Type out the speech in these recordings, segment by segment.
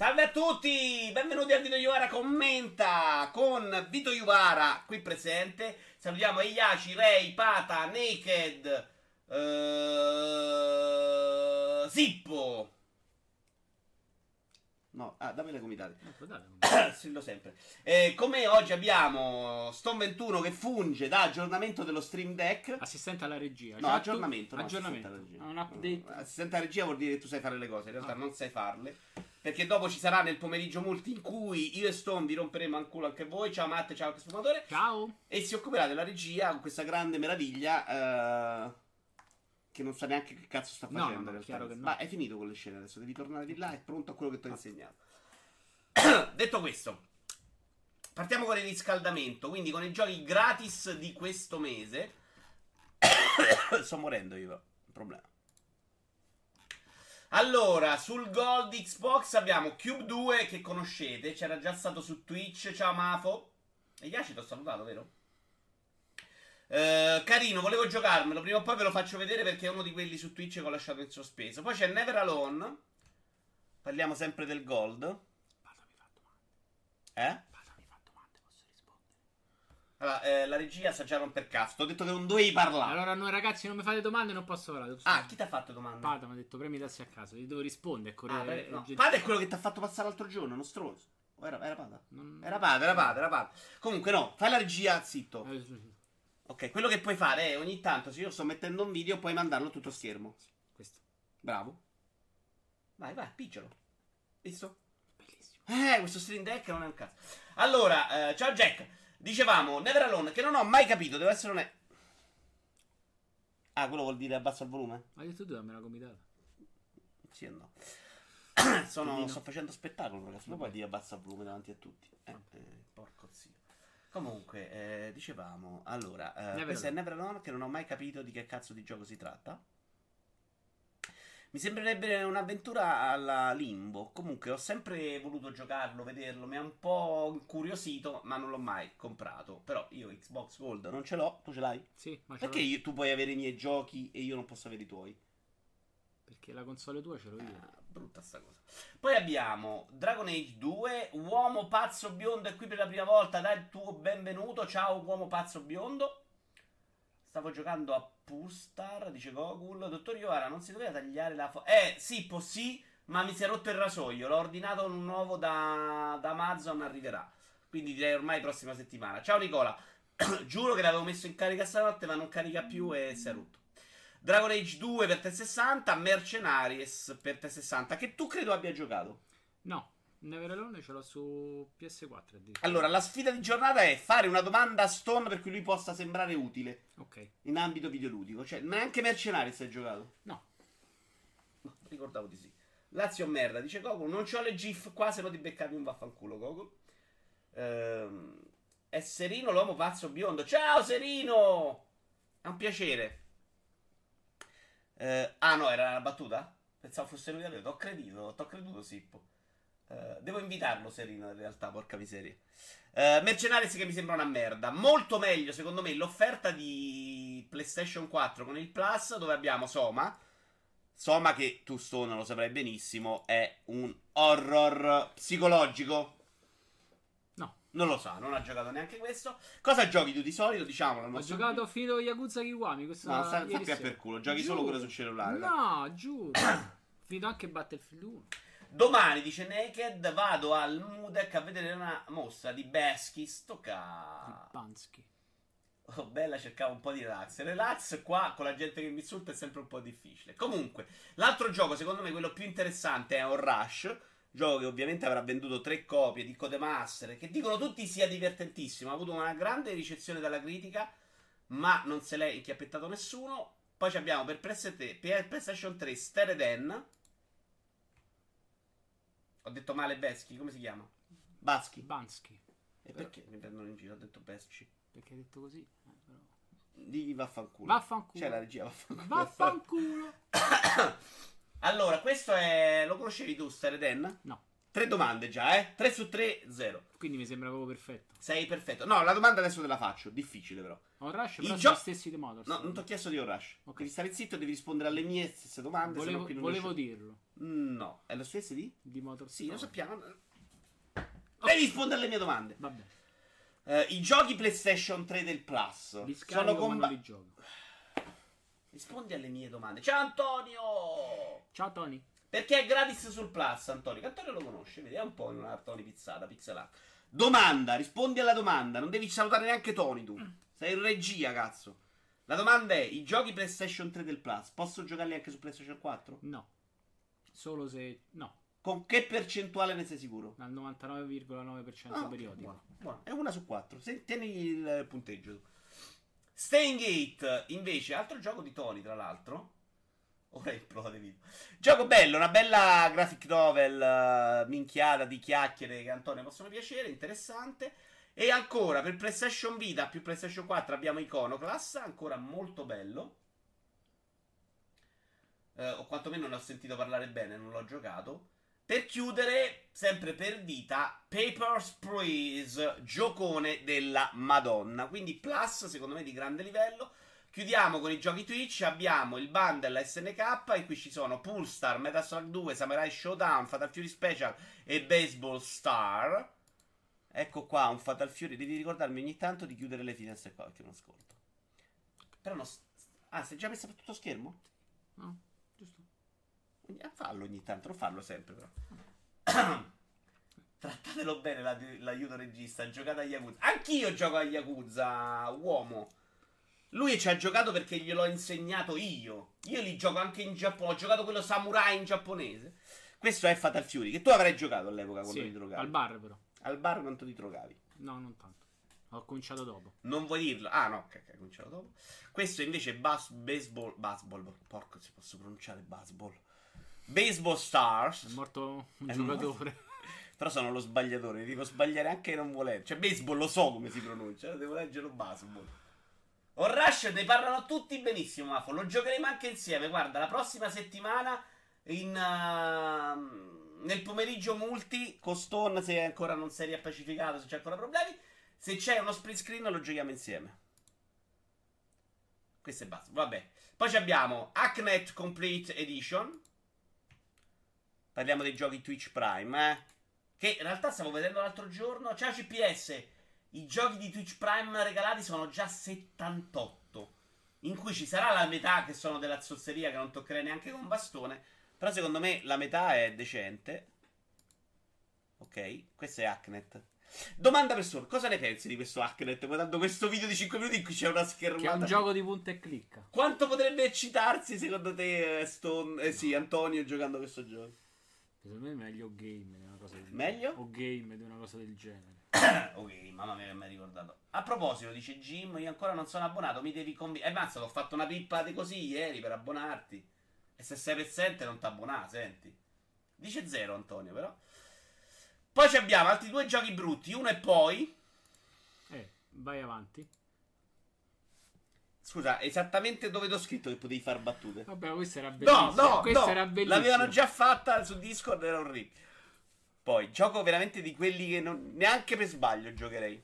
Salve a tutti, benvenuti a Vito Iuvara commenta con Vito Iuvara qui presente. Salutiamo Iaci, Ray, Pata, Naked, uh, Zippo. No, ah, dammi le comitate. Strillo sempre. Eh, come oggi abbiamo Stone 21 che funge da aggiornamento dello Stream Deck. Assistente alla regia. No, Cioè, aggiornamento. tu- no, aggiornamento. assistente alla regia. Un update. No, assistente alla regia vuol dire che tu sai fare le cose, in realtà Ah. non sai farle. Perché dopo ci sarà nel pomeriggio multi in cui io e Stone vi romperemo al culo anche voi. Ciao Matte, ciao anche sfumatore. Ciao. E si occuperà della regia con questa grande meraviglia. eh, che non sa neanche che cazzo sta facendo. no, in no, realtà. chiaro che no. Ma è finito con le scene adesso. Devi tornare di là. È pronto a quello che ti ho insegnato. Detto questo, partiamo con il riscaldamento. Quindi con i giochi gratis di questo mese. Sto morendo io. Problema. Allora, sul Gold Xbox abbiamo Cube 2 che conoscete, c'era già stato su Twitch, ciao Mafo. E Yashi ti ho salutato, vero? Eh, carino, volevo giocarmelo, prima o poi ve lo faccio vedere perché è uno di quelli su Twitch che ho lasciato in sospeso. Poi c'è Never Alone, parliamo sempre del Gold. Eh? Pata mi fa domande, posso rispondere? Allora, eh, la regia sa già romper cazzo, ti ho detto che non dovevi parlare. Allora, noi ragazzi, non mi fate domande, non posso parlare. Ah, chi ti ha fatto domande? Pata mi ha detto premi tassi a caso, gli devo rispondere. Ah, Corriere, pre- no. Pada è quello che ti ha fatto passare l'altro giorno, uno stronzo. O era, era Pada? Non- Era Pada, era Pada, era Pada. Comunque no, fai la regia, zitto. Eh, sì. Ok, quello che puoi fare è ogni tanto, se io sto mettendo un video, puoi mandarlo a tutto schermo. Questo. Bravo. Vai, vai, picciolo. Visto? Bellissimo. Eh, questo stream deck non è un cazzo. Allora, eh, ciao Jack. Dicevamo, Never Alone, che non ho mai capito, deve essere un... Ah, quello vuol dire abbasso il volume? Hai detto tu, dammi una comitata. Sì o no? Sono, sto facendo spettacolo, ragazzi. Non puoi dire abbassa il volume davanti a tutti. Eh, eh, porco zio. Comunque, eh, dicevamo, allora, eh, Never questo è. Never Alone che non ho mai capito di che cazzo di gioco si tratta. Mi sembrerebbe un'avventura alla Limbo. Comunque, ho sempre voluto giocarlo, vederlo. Mi ha un po' incuriosito, ma non l'ho mai comprato. Però io Xbox Gold non ce l'ho, tu ce l'hai? Sì, ma ce Perché io- tu puoi avere i miei giochi e io non posso avere i tuoi? Perché la console tua ce l'ho io. Ah, brutta sta cosa. Poi abbiamo Dragon Age 2, uomo pazzo biondo è qui per la prima volta, dai il tuo benvenuto, ciao uomo pazzo biondo. Stavo giocando a Purstar, dice Gogul. Dottor Iovara, non si doveva tagliare la fo- Eh, sì, po' sì, ma mi si è rotto il rasoio. L'ho ordinato un nuovo da, da Amazon, arriverà. Quindi direi ormai prossima settimana. Ciao Nicola. Giuro che l'avevo messo in carica stanotte, ma non carica più e si è rotto. Dragon Age 2 per 360, Mercenaries per 360, che tu credo abbia giocato. No, Never Alone ce l'ho su PS4 addirittura. Allora, la sfida di giornata è fare una domanda a Stone per cui lui possa sembrare utile Ok. in ambito videoludico. Cioè, neanche Mercenaries hai giocato? No. No, ricordavo di sì. Lazio merda, dice Goku. Non c'ho le GIF qua, se no ti beccavi un vaffanculo, Goku. Ehm, è Serino l'uomo pazzo biondo. Ciao Serino! È un piacere. Eh, ah no, era una battuta? Pensavo fosse lui davvero. T'ho creduto, t'ho creduto, Sippo. Eh, devo invitarlo, Serino, in realtà, porca miseria. Eh, Mercenaries che mi sembra una merda. Molto meglio, secondo me, l'offerta di PlayStation 4 con il Plus, dove abbiamo Soma. Soma, che tu Stone lo saprai benissimo, è un horror psicologico. No. Non lo sa, non ha giocato neanche questo. Cosa giochi tu di solito? Diciamolo. Ho nostro giocato Fido Yakuza Kiwami. Questa No, sta, ieri sappi a sera. per culo, giochi solo Giuro. quello sul cellulare. dai. No, giuro. Finito anche Battlefield 1. Domani, dice Naked, vado al Mudec a vedere una mostra di Beschi. Sto ca... Bansky. Oh, bella, cercavo un po' di relax. Relax qua con la gente che mi insulta è sempre un po' difficile. Comunque, l'altro gioco, secondo me, quello più interessante è un Rush. Gioco che ovviamente avrà venduto tre copie di Codemaster. Che dicono tutti sia divertentissimo. Ha avuto una grande ricezione dalla critica. Ma non se l'è inchiappettato nessuno. Poi ci abbiamo per PS3, per PlayStation 3 Stereden. Ho detto male Beschi, come si chiama? Baschi. Bansky. E perché mi prendono in giro? Ho detto Beschi. Perché hai detto così? Eh, però. Digli vaffanculo. Vaffanculo. C'è la regia, vaffanculo. Vaffanculo. allora, questo è. Lo conoscevi tu, Stereden? No. Tre domande già, eh? 3 su 3, 0. Quindi mi sembra proprio perfetto. Sei perfetto. No, la domanda adesso te la faccio. Difficile, però. Ho Rush, I però gio- sono gli stessi di Motors. No, non ti ho chiesto di Rush. Ok. Devi stare zitto e devi rispondere alle mie stesse domande. Volevo, non volevo dirlo. No, è lo stesso di? Di Motors. Sì, lo sappiamo. Devi rispondere alle mie domande. Vabbè. Eh, I giochi PlayStation 3 del Plus Li sono comba- li gioco. Rispondi alle mie domande. Ciao Antonio! Ciao Tony. Perché è gratis sul Plus, Antonio? Antonio lo conosce, vedi, è un po' in una Tony pizzata, pixelata. Domanda, rispondi alla domanda. Non devi salutare neanche Tony tu. Sei in regia, cazzo. La domanda è: i giochi PlayStation 3 del Plus posso giocarli anche su PlayStation 4? No. Solo se... No. Con che percentuale ne sei sicuro? Al 99,9% Ah, periodico. buono, buono. È una su quattro. Se- Tieni il punteggio. tu. Staying Gate, invece, altro gioco di Tony, tra l'altro. Ora in prova di video. Gioco bello, una bella graphic novel, eh, minchiata di chiacchiere che Antonio possono piacere, interessante. E ancora per PlayStation Vita più PlayStation 4 abbiamo Iconoclast, ancora molto bello. Eh, o quantomeno ne ho sentito parlare bene, non l'ho giocato. Per chiudere, sempre per dita, Papers, Please, giocone della Madonna. Quindi Plus, secondo me, di grande livello. Chiudiamo con i giochi Twitch. Abbiamo il bundle SNK, in cui ci sono Pulstar, Metaslug 2, Samurai Showdown, Fatal Fury Special e Baseball Star. Ecco qua un Fatal Fury. Devi ricordarmi ogni tanto di chiudere le finestre qua perché non ascolto. Però non. s- Ah, sei già messa per tutto schermo? No, giusto. Ah, Fallo ogni tanto, non farlo sempre però. Trattatelo bene la- l'aiuto regista, giocate a Yakuza. Anch'io gioco a Yakuza, uomo. Lui ci ha giocato perché gliel'ho insegnato io. Io li gioco anche in Giappone. Ho giocato quello samurai in giapponese. Questo è Fatal Fury, che tu avrai giocato all'epoca quando ti Sì, drogavi. al bar però. Al bar quanto ti drogavi? No, non tanto. Ho cominciato dopo. Non vuoi dirlo? Ah, no, ok, ok, ho cominciato dopo. Questo invece è bas- baseball. Baseball. Porco, si posso pronunciare baseball. Baseball Stars. È morto un È giocatore. Però sono lo sbagliatore, devo sbagliare anche non volere. Cioè, baseball lo so come si pronuncia, devo leggerlo baseball. O Rush ne parlano tutti benissimo, Mafo. Lo giocheremo anche insieme. Guarda, la prossima settimana in, uh, nel pomeriggio multi con Stone, se ancora non sei riappacificato, se c'è ancora problemi. Se c'è uno split screen lo giochiamo insieme. Questo è basta. Vabbè. Poi abbiamo Hacknet Complete Edition. Parliamo dei giochi Twitch Prime, eh. Che in realtà stavo vedendo l'altro giorno. Ciao CPS. I giochi di Twitch Prime regalati sono già 78. In cui ci sarà la metà che sono della zozzeria che non toccherei neanche con bastone. Però secondo me la metà è decente. Ok, questo è Hacknet. Domanda per solo, cosa ne pensi di questo Hacknet? Guardando questo video di 5 minuti in cui c'è una schermata. Che è un gioco di punta e clicca. Quanto potrebbe eccitarsi secondo te eh, Stone, eh, sì, Antonio giocando questo gioco? Secondo me è meglio game di una cosa del Meglio? O game di una cosa del genere. ok, mamma mia che mi hai ricordato. A proposito, dice Jim, io ancora non sono abbonato, mi devi convincere. Eh, mazza, ho fatto una pippa di così ieri per abbonarti. E se sei pezzente non t'abbonà, senti. Dice zero Antonio, però. Poi ci abbiamo altri due giochi brutti, uno e poi... Eh, vai avanti. Scusa, esattamente dove t'ho scritto che potevi far battute? Vabbè, questo era No, bellissimo. no, no, era bellissimo. l'avevano già fatta su Discord, era orribile. Poi, gioco veramente di quelli che non, neanche per sbaglio giocherei.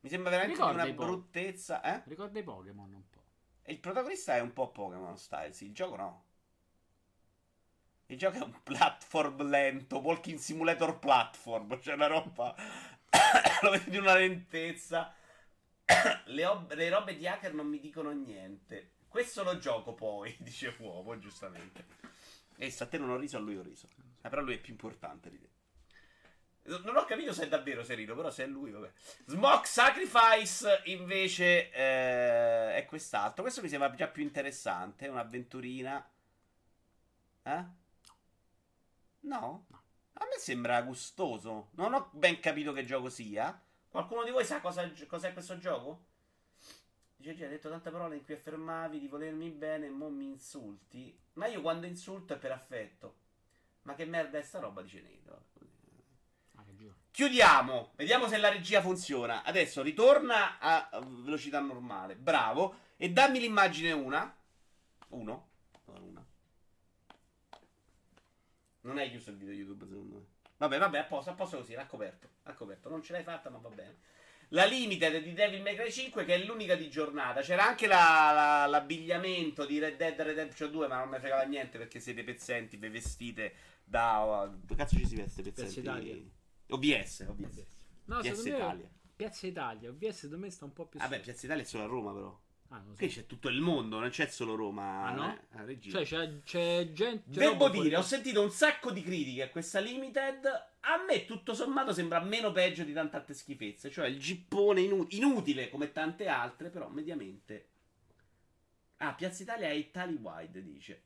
Mi sembra veramente Ricorda una bruttezza, eh? Ricorda i Pokémon un po'. E il protagonista è un po' Pokémon style, sì, il gioco no. Il gioco è un platform lento, walking simulator platform, cioè una roba... Lo vedo di una lentezza. le, ob- le robe di hacker non mi dicono niente. Questo lo gioco poi, dice Uomo, giustamente. E se a te non ho riso, a lui ho riso. Eh, però lui è più importante di te. Non ho capito se è davvero Serino, però se è lui, vabbè. Smoke Sacrifice invece eh, è quest'altro. Questo mi sembra già più interessante. Un'avventurina. Eh? No? A me sembra gustoso. Non ho ben capito che gioco sia. Qualcuno di voi sa cosa, cos'è questo gioco? Dice, "Gi, hai detto tante parole in cui affermavi di volermi bene e mo mi insulti. Ma io quando insulto è per affetto. Ma che merda è sta roba? Dice Nedo. Ah. Chiudiamo. Vediamo se la regia funziona. Adesso ritorna a velocità normale. Bravo. E dammi l'immagine una. Uno. No, una. Non hai chiuso il video YouTube, secondo me. Vabbè, vabbè, a posto, a posto così, l'ha coperto. L'ha coperto. Non ce l'hai fatta, ma va bene. La limited di Devil May Cry 5, che è l'unica di giornata. C'era anche la- la- l'abbigliamento di Red Dead Redemption 2, ma non mi fregava niente perché siete pezzenti, vi vestite da. Dove cazzo ci si veste pezzenti? Piazza Italia. OBS, OBS. No, Piazza Italia. Piazza Italia. OBS secondo me sta un po' più Vabbè. Piazza Italia è solo a Roma, però. Ah, so. C'è tutto il mondo, non c'è solo Roma. Ah, no? eh. Cioè, c'è, c'è gente. c'è Devo roba fuori- dire, ho sentito un sacco di critiche a questa limited. A me, tutto sommato, sembra meno peggio di tante altre schifezze. Cioè, il gippone inu- inutile come tante altre, però mediamente. Ah, Piazza Italia è Italy-wide, dice.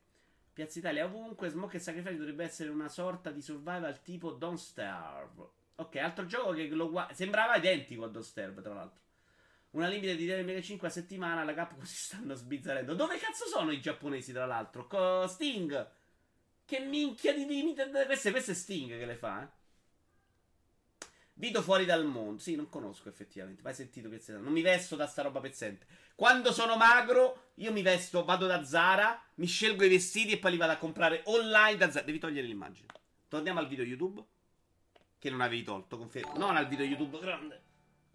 Piazza Italia ovunque. Smoke e Sacrifice dovrebbe essere una sorta di survival tipo Don't Starve. Ok, altro gioco che lo gua- sembrava identico a Don't Starve, tra l'altro. Una limite di Devil May Cry 5 a settimana. La Capcom si stanno sbizzarrendo. Dove cazzo sono i giapponesi, tra l'altro? Co- Sting. Che minchia di limited. Queste, è Sting che le fa, eh. Vito fuori dal mondo. Sì, non conosco effettivamente. Mai sentito Italia. Non mi vesto da sta roba pezzente. Quando sono magro, io mi vesto, vado da Zara, mi scelgo i vestiti e poi li vado a comprare online da Zara. Devi togliere l'immagine. Torniamo al video YouTube. Che non avevi tolto, confermo. Non al video YouTube grande.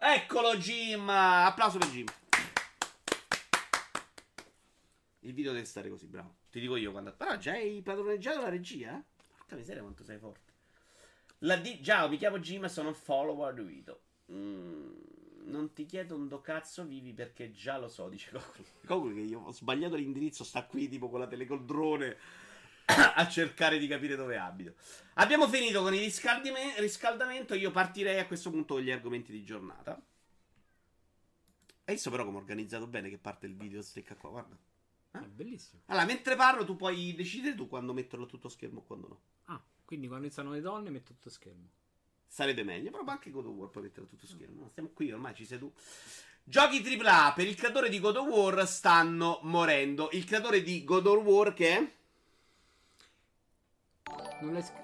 Eccolo Jim! Applauso per Jim. Il video deve stare così, bravo. Ti dico io quando. Però già hai padroneggiato la regia? Porca miseria quanto sei forte. La D... Ciao, mi chiamo Jim e sono un follower di Vito. Mm, non ti chiedo un do cazzo vivi perché già lo so, dice Cocolo. Cocolo che io ho sbagliato l'indirizzo, sta qui tipo con la telecoldrone a cercare di capire dove abito. Abbiamo finito con il riscaldime- riscaldamento. Io partirei a questo punto con gli argomenti di giornata. Hai visto però come ho organizzato bene che parte il video stecca qua, guarda. È bellissimo. Allora, mentre parlo tu puoi decidere tu quando metterlo a tutto schermo o quando no. Ah, quindi quando iniziano le donne metto tutto schermo. Sarebbe meglio, però anche God of War puoi metterlo a tutto schermo. No, Stiamo qui, ormai ci sei tu. Giochi AAA per il creatore di God of War stanno morendo. Il creatore di God of War che è...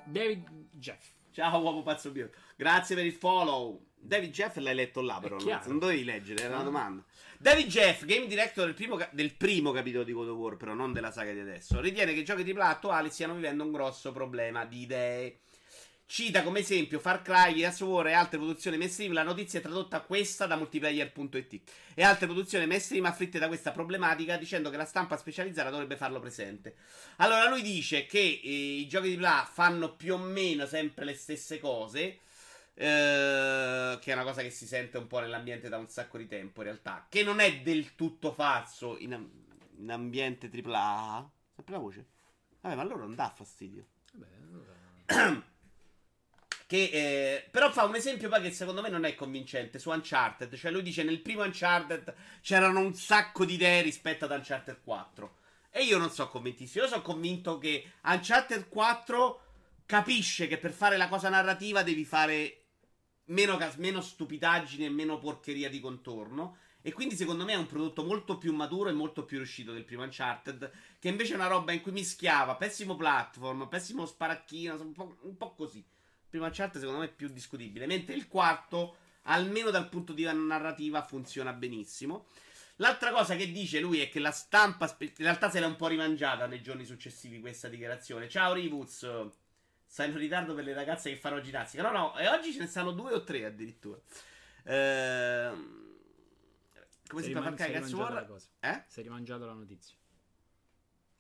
David Jeff. Ciao uomo pazzo biondo. Grazie per il follow. David Jeff l'hai letto là però, non dovevi leggere, era una Ah. domanda. David Jeff, game director del primo, del primo capitolo di God of War, però non della saga di adesso, ritiene che i giochi AAA attuali stiano vivendo un grosso problema di idee. Cita come esempio Far Cry, Gears of War e altre produzioni mainstream. La notizia è tradotta questa da multiplayer.it e altre produzioni mainstream afflitte da questa problematica dicendo che la stampa specializzata dovrebbe farlo presente. Allora lui dice che eh, i giochi di là fanno più o meno sempre le stesse cose. eh, che è una cosa che si sente un po' nell'ambiente da un sacco di tempo, in realtà. Che non è del tutto falso in, in ambiente AAA. Sempre la voce. Vabbè, ma allora non dà fastidio. Vabbè, allora... Che eh, però fa un esempio poi che secondo me non è convincente su Uncharted. Cioè, lui dice nel primo Uncharted c'erano un sacco di idee rispetto ad Uncharted 4. E io non sono convintissimo. Io sono convinto che Uncharted 4 capisce che per fare la cosa narrativa devi fare meno, cas- meno stupidaggine e meno porcheria di contorno. E quindi secondo me è un prodotto molto più maturo e molto più riuscito del primo Uncharted. Che invece è una roba in cui mischiava pessimo platform, pessimo sparacchino, un po', un po' così. Il primo Uncharted secondo me è più discutibile. Mentre il quarto, almeno dal punto di vista narrativa, funziona benissimo. L'altra cosa che dice lui è che la stampa. In realtà se l'è un po' rimangiata nei giorni successivi questa dichiarazione. Ciao Rivuz. Sei in ritardo per le ragazze che fanno ginnastica. No, no, e oggi ce ne stanno due o tre addirittura. Ehm. Come si fa a riman- far sei cazzo War? Eh? Si è rimangiato la notizia.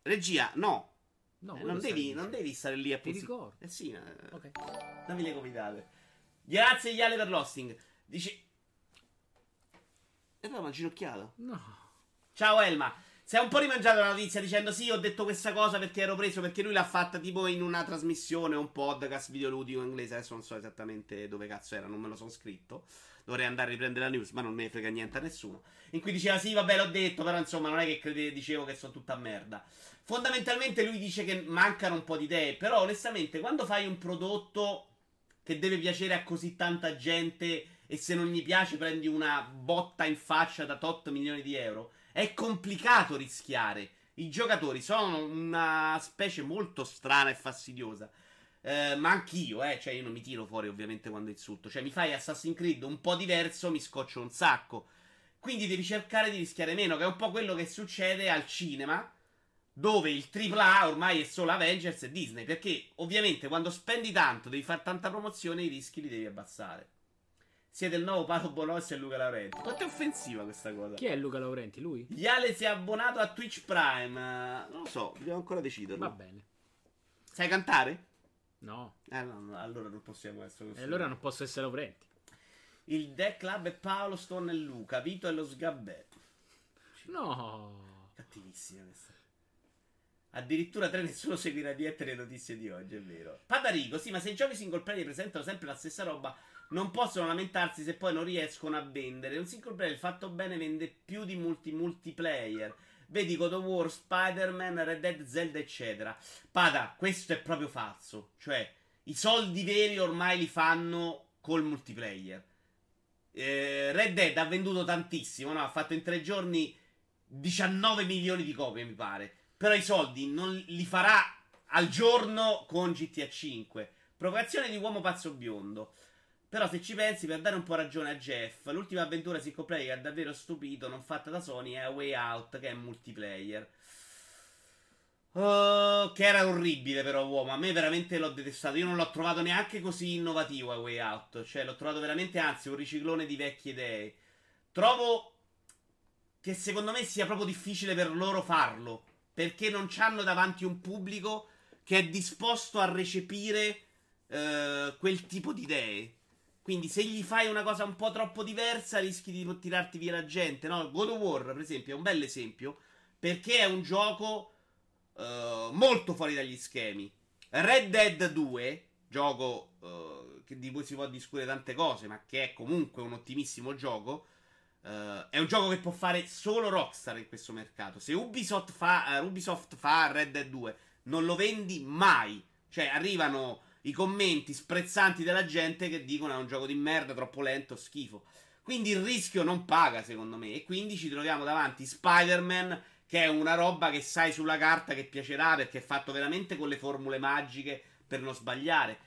Regia, no. No, Eh, non, devi, non devi stare lì a Ti puzzi- ricordo. Eh sì, eh, Ok. dammi le comitate. Grazie Iale per l'hosting. Dici. E poi una ginocchiata. No. Ciao Elma. Si è un po' rimangiato la notizia dicendo sì, ho detto questa cosa perché ero preso, perché lui l'ha fatta tipo in una trasmissione, un podcast videoludico inglese, adesso non so esattamente dove cazzo era, non me lo sono scritto. Dovrei andare a riprendere la news, ma non me ne frega niente a nessuno. In cui diceva sì, vabbè, l'ho detto, però insomma non è che crede, dicevo che sono tutta merda. Fondamentalmente lui dice che mancano un po' di idee, però onestamente quando fai un prodotto che deve piacere a così tanta gente e se non gli piace prendi una botta in faccia da tot milioni di euro, è complicato rischiare. I giocatori sono una specie molto strana e fastidiosa. Eh, ma anch'io, eh, cioè io non mi tiro fuori ovviamente quando insulto. Cioè mi fai Assassin's Creed un po' diverso, mi scoccio un sacco. Quindi devi cercare di rischiare meno, che è un po' quello che succede al cinema, dove il AAA ormai è solo Avengers e Disney. Perché ovviamente quando spendi tanto, devi fare tanta promozione, i rischi li devi abbassare. Siete il nuovo Paolo Bonossi e Luca Laurenti. Quanto è offensiva questa cosa? Chi è Luca Laurenti? Lui? Iale si è abbonato a Twitch Prime. Non lo so, dobbiamo ancora deciderlo. Va bene. Sai cantare? No. Eh, no, no, allora non possiamo essere E allora non posso essere Laurenti. Il Deck Club è Paolo, Stone e Luca. Vito e lo Sgabbè. No. Cattivissima questa. Addirittura tre nessuno seguirà dietro le notizie di oggi, è vero. Padarico, sì, ma se i giochi single player presentano sempre la stessa roba, non possono lamentarsi se poi non riescono a vendere. Un single player fatto bene vende più di multi multiplayer. Vedi God of War, Spider-Man, Red Dead, Zelda, eccetera. Pada, questo è proprio falso. Cioè, i soldi veri ormai li fanno col multiplayer. Eh, Red Dead ha venduto tantissimo, no? Ha fatto in tre giorni 19 milioni di copie, mi pare. Però i soldi non li farà al giorno con GTA 5. Provocazione di uomo pazzo biondo. Però se ci pensi, per dare un po' ragione a Jeff, l'ultima avventura single player che ha davvero stupito, non fatta da Sony, è A Way Out, che è multiplayer. Oh, che era orribile però uomo, a me veramente l'ho detestato, io non l'ho trovato neanche così innovativo a Way Out, cioè l'ho trovato veramente anzi un riciclone di vecchie idee. Trovo che secondo me sia proprio difficile per loro farlo, perché non hanno davanti un pubblico che è disposto a recepire uh, quel tipo di idee. Quindi se gli fai una cosa un po' troppo diversa rischi di tirarti via la gente, no? God of War, per esempio, è un bel esempio, perché è un gioco uh, molto fuori dagli schemi. Red Dead 2, gioco uh, di cui si può discutere tante cose, ma che è comunque un ottimissimo gioco, Uh, è un gioco che può fare solo Rockstar in questo mercato. Se Ubisoft fa, uh, Ubisoft fa Red Dead 2, non lo vendi mai. Cioè, arrivano i commenti sprezzanti della gente che dicono è un gioco di merda, troppo lento, schifo. Quindi il rischio non paga, secondo me. E quindi ci troviamo davanti Spider-Man, che è una roba che sai sulla carta che piacerà perché è fatto veramente con le formule magiche per non sbagliare.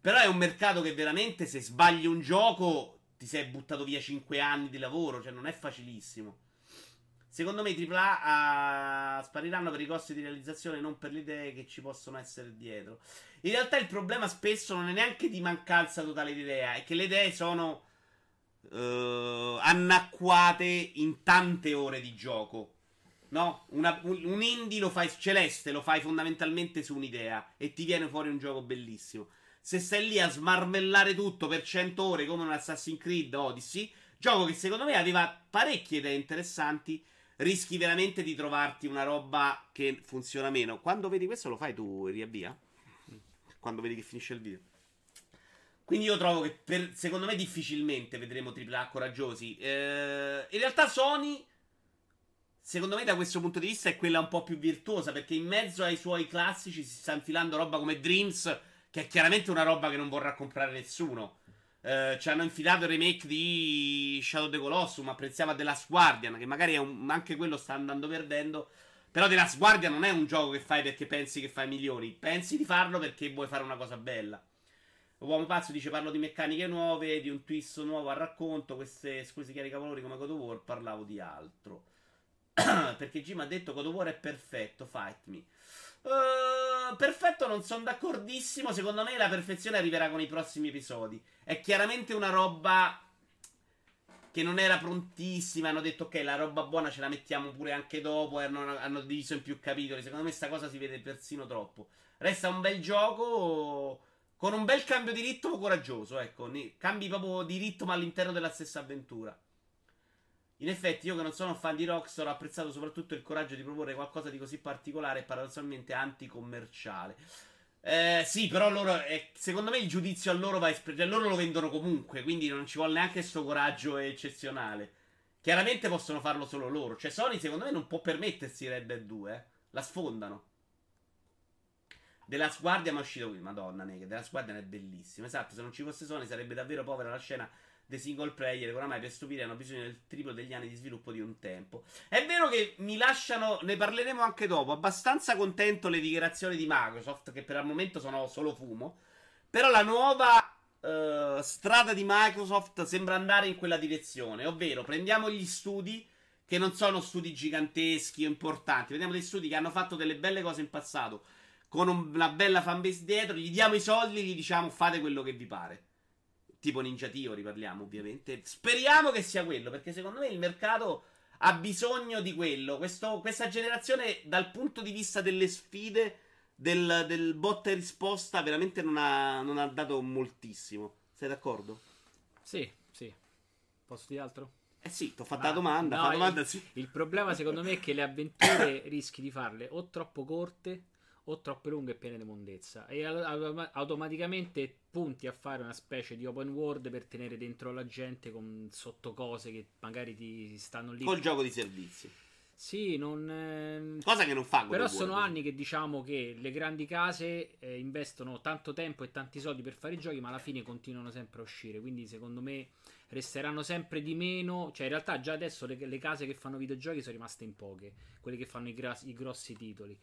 Però è un mercato che veramente se sbagli un gioco ti sei buttato via 5 anni di lavoro, cioè non è facilissimo. Secondo me i AAA uh, spariranno per i costi di realizzazione, non per le idee che ci possono essere dietro. In realtà il problema spesso non è neanche di mancanza totale di idea, è che le idee sono uh, annacquate in tante ore di gioco. No? Una, un, un indie lo fai celeste, lo fai fondamentalmente su un'idea e ti viene fuori un gioco bellissimo se stai lì a smarmellare tutto per 100 ore come un Assassin's Creed Odyssey, gioco che secondo me aveva parecchie idee interessanti, rischi veramente di trovarti una roba che funziona meno. Quando vedi questo lo fai tu e riavvia? Quando vedi che finisce il video. Quindi io trovo che per, secondo me difficilmente vedremo AAA coraggiosi. Eh, in realtà Sony, secondo me da questo punto di vista è quella un po' più virtuosa perché in mezzo ai suoi classici si sta infilando roba come Dreams che è chiaramente una roba che non vorrà comprare nessuno. Eh, ci hanno infilato il remake di Shadow of the Colossus, ma apprezziava The Last Guardian, che magari un, anche quello sta andando perdendo. Però The Last Guardian non è un gioco che fai perché pensi che fai milioni, pensi di farlo perché vuoi fare una cosa bella. Uomo Pazzo dice parlo di meccaniche nuove, di un twist nuovo al racconto, queste esclusi chiari cavolori come God of War, parlavo di altro. perché Jim ha detto God of War è perfetto, fight me. Uh, perfetto, non sono d'accordissimo. Secondo me la perfezione arriverà con i prossimi episodi. È chiaramente una roba che non era prontissima. Hanno detto, ok, la roba buona ce la mettiamo pure anche dopo. Hanno, hanno diviso in più capitoli. Secondo me, sta cosa si vede persino troppo. Resta un bel gioco. Con un bel cambio di ritmo coraggioso. Ecco, cambi proprio di ritmo all'interno della stessa avventura. In effetti, io che non sono fan di Rockstar, ho apprezzato soprattutto il coraggio di proporre qualcosa di così particolare e paradossalmente anticommerciale. Eh, sì, però loro, eh, secondo me il giudizio a loro va espresso. Cioè, loro lo vendono comunque, quindi non ci vuole neanche questo coraggio eccezionale. Chiaramente possono farlo solo loro. Cioè, Sony, secondo me, non può permettersi Red Dead 2. Eh. La sfondano. Della Guardian è uscito qui. Madonna, nega. Della Guardian è bellissimo. Esatto, se non ci fosse Sony sarebbe davvero povera la scena dei single player che oramai per stupire hanno bisogno del triplo degli anni di sviluppo di un tempo. È vero che mi lasciano, ne parleremo anche dopo, abbastanza contento le dichiarazioni di Microsoft che per il momento sono solo fumo, però la nuova uh, strada di Microsoft sembra andare in quella direzione, ovvero prendiamo gli studi che non sono studi giganteschi o importanti. Vediamo dei studi che hanno fatto delle belle cose in passato con una bella fanbase dietro, gli diamo i soldi gli diciamo fate quello che vi pare. Tipo Ninja Theory parliamo ovviamente. Speriamo che sia quello, perché secondo me il mercato ha bisogno di quello. Questo, questa generazione, dal punto di vista delle sfide, del, del botta e risposta, veramente non ha, non ha dato moltissimo. Sei d'accordo? Sì, sì. Posso dire altro? Eh sì, ti ho fatto ah, la domanda. No, domanda il, sì. il problema secondo me è che le avventure rischi di farle o troppo corte o troppe lunghe e piene di mondezza e automaticamente punti a fare una specie di open world per tenere dentro la gente con sotto cose che magari ti stanno lì col gioco di servizi sì, non. Eh... Cosa che non fa Però sono anni che diciamo che le grandi case eh, investono tanto tempo e tanti soldi per fare i giochi, ma alla fine continuano sempre a uscire. Quindi, secondo me, resteranno sempre di meno. Cioè, in realtà, già adesso le, le case che fanno videogiochi sono rimaste in poche, quelle che fanno i, gras- i grossi titoli.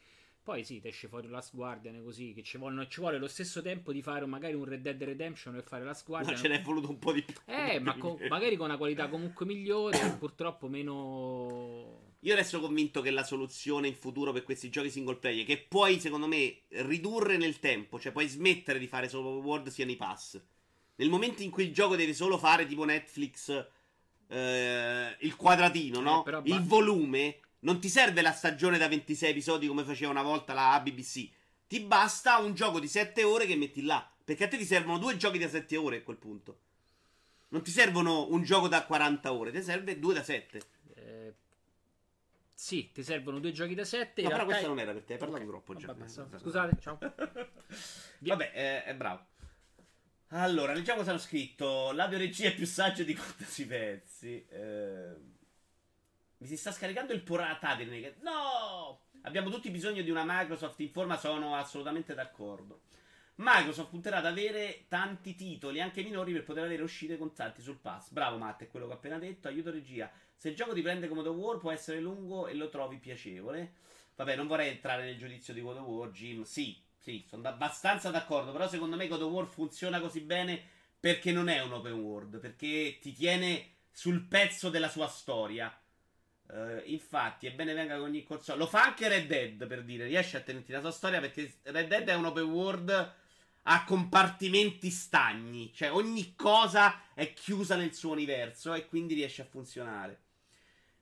Poi sì, ti esce fuori Last Guardian così, che ci, vogliono, ci vuole lo stesso tempo di fare magari un Red Dead Redemption e fare Last Guardian. Ma ce n'è voluto un po' di più. Eh, ma co- magari con una qualità comunque migliore, purtroppo meno... Io resto convinto che la soluzione in futuro per questi giochi single player, che puoi secondo me ridurre nel tempo, cioè puoi smettere di fare solo world, siano i pass. Nel momento in cui il gioco deve solo fare tipo Netflix eh, il quadratino, no? Eh, il volume non ti serve la stagione da 26 episodi come faceva una volta la BBC. Ti basta un gioco di 7 ore che metti là. Perché a te ti servono due giochi da 7 ore a quel punto. Non ti servono un gioco da 40 ore, ti serve due da 7. Eh, sì, ti servono due giochi da 7. No, però questa non era per te, hai parlato okay. troppo già. Vabbè, Scusate, ciao. Vabbè, eh, è bravo. Allora, leggiamo cosa hanno scritto. L'audio regia è più saggio di quanto si pensi. Eh... Mi si sta scaricando il portatile. No! Abbiamo tutti bisogno di una Microsoft in forma, sono assolutamente d'accordo. Microsoft punterà ad avere tanti titoli, anche minori, per poter avere uscite con tanti sul pass. Bravo Matt, è quello che ho appena detto. Aiuto regia. Se il gioco ti prende come The War, può essere lungo e lo trovi piacevole. Vabbè, non vorrei entrare nel giudizio di God of War, Jim. Sì, sì, sono abbastanza d'accordo. Però secondo me God of War funziona così bene perché non è un open world. Perché ti tiene sul pezzo della sua storia. Uh, infatti, è bene venga con ogni console. Lo fa anche Red Dead per dire, riesce a tenerti la sua storia perché Red Dead è un open world a compartimenti stagni, cioè ogni cosa è chiusa nel suo universo e quindi riesce a funzionare.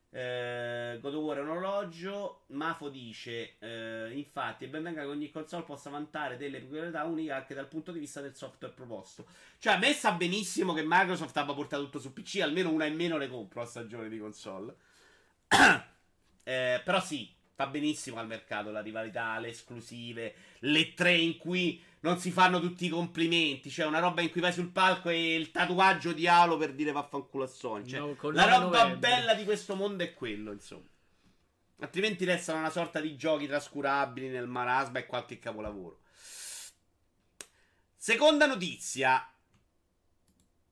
Uh, God of War è un orologio. Mafo dice: uh, Infatti, è ben venga che ogni console possa vantare delle peculiarità uniche anche dal punto di vista del software proposto. Cioè, a me sa benissimo che Microsoft abbia portato tutto su PC, almeno una in meno le compro a stagione di console. Eh, però sì, fa benissimo al mercato la rivalità, le esclusive, le tre in cui non si fanno tutti i complimenti. Cioè, una roba in cui vai sul palco e il tatuaggio di Halo per dire vaffanculo a Sony. Cioè, no, la roba novembre. bella di questo mondo è quello, insomma. Altrimenti restano una sorta di giochi trascurabili nel marasma e qualche capolavoro. Seconda notizia.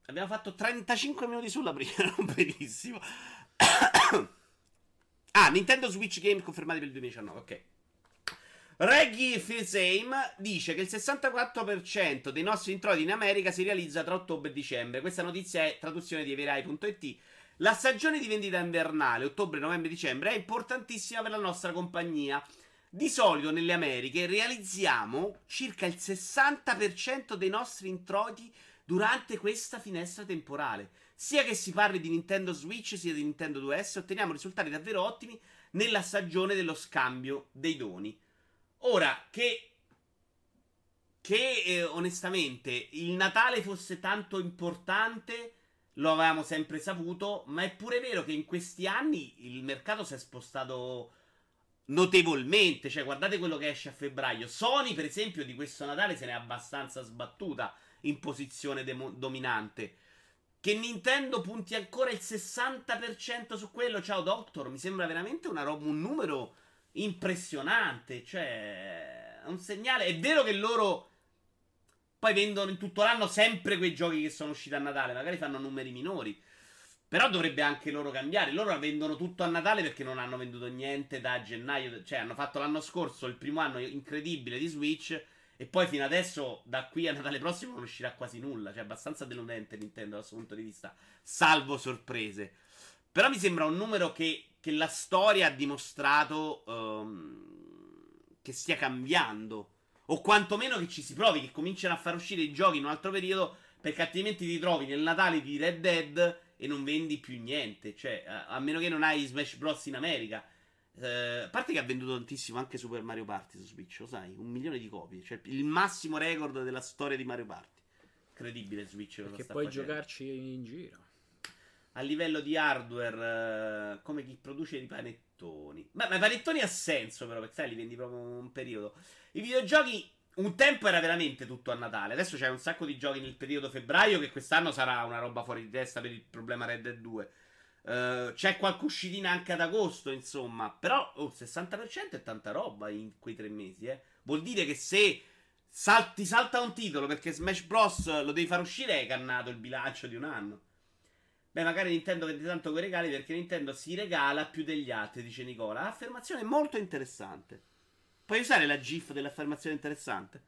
Abbiamo fatto 35 minuti sulla prima, non benissimo. Ah, Nintendo Switch Game confermati per il 2019, ok. Reggie Filsheim dice che il 64% dei nostri introiti in America si realizza tra ottobre e dicembre. Questa notizia è traduzione di Everai.it. La stagione di vendita invernale, ottobre, novembre, dicembre, è importantissima per la nostra compagnia. Di solito nelle Americhe realizziamo circa il 60% dei nostri introiti durante questa finestra temporale. Sia che si parli di Nintendo Switch sia di Nintendo 2S, otteniamo risultati davvero ottimi nella stagione dello scambio dei doni. Ora, che che eh, onestamente il Natale fosse tanto importante lo avevamo sempre saputo, ma è pure vero che in questi anni il mercato si è spostato notevolmente, cioè guardate quello che esce a febbraio. Sony, per esempio, di questo Natale se n'è abbastanza sbattuta in posizione de- dominante. Che Nintendo punti ancora il 60% su quello. Ciao Doctor, mi sembra veramente una roba, un numero impressionante. Cioè, un segnale. È vero che loro poi vendono in tutto l'anno sempre quei giochi che sono usciti a Natale. Magari fanno numeri minori. Però dovrebbe anche loro cambiare. Loro vendono tutto a Natale perché non hanno venduto niente da gennaio. Cioè, hanno fatto l'anno scorso il primo anno incredibile di Switch. E poi fino adesso, da qui a Natale prossimo, non uscirà quasi nulla. Cioè, abbastanza deludente Nintendo dal suo punto di vista. Salvo sorprese. Però mi sembra un numero che, che la storia ha dimostrato um, che stia cambiando. O quantomeno che ci si provi, che cominciano a far uscire i giochi in un altro periodo, perché altrimenti ti trovi nel Natale di Red Dead e non vendi più niente. Cioè, a, a meno che non hai Smash Bros. in America. Eh, a parte che ha venduto tantissimo anche Super Mario Party su Switch, lo sai? Un milione di copie. Cioè, il massimo record della storia di Mario Party. Incredibile Switch. Perché puoi facendo. giocarci in giro. A livello di hardware, eh, come chi produce i panettoni. Ma, ma i panettoni ha senso, però, perché sai, li vendi proprio un periodo. I videogiochi un tempo era veramente tutto a Natale. Adesso c'è un sacco di giochi nel periodo febbraio. Che quest'anno sarà una roba fuori di testa per il problema Red Dead 2. Uh, eh, c'è qualche uscitina anche ad agosto, insomma. Però oh, 60% è tanta roba in quei tre mesi. Eh. Vuol dire che se salti, salta un titolo perché Smash Bros. lo devi far uscire, hai cannato il bilancio di un anno. Beh, magari Nintendo vende tanto quei regali perché Nintendo si regala più degli altri, dice Nicola. Affermazione molto interessante. Puoi usare la GIF dell'affermazione interessante?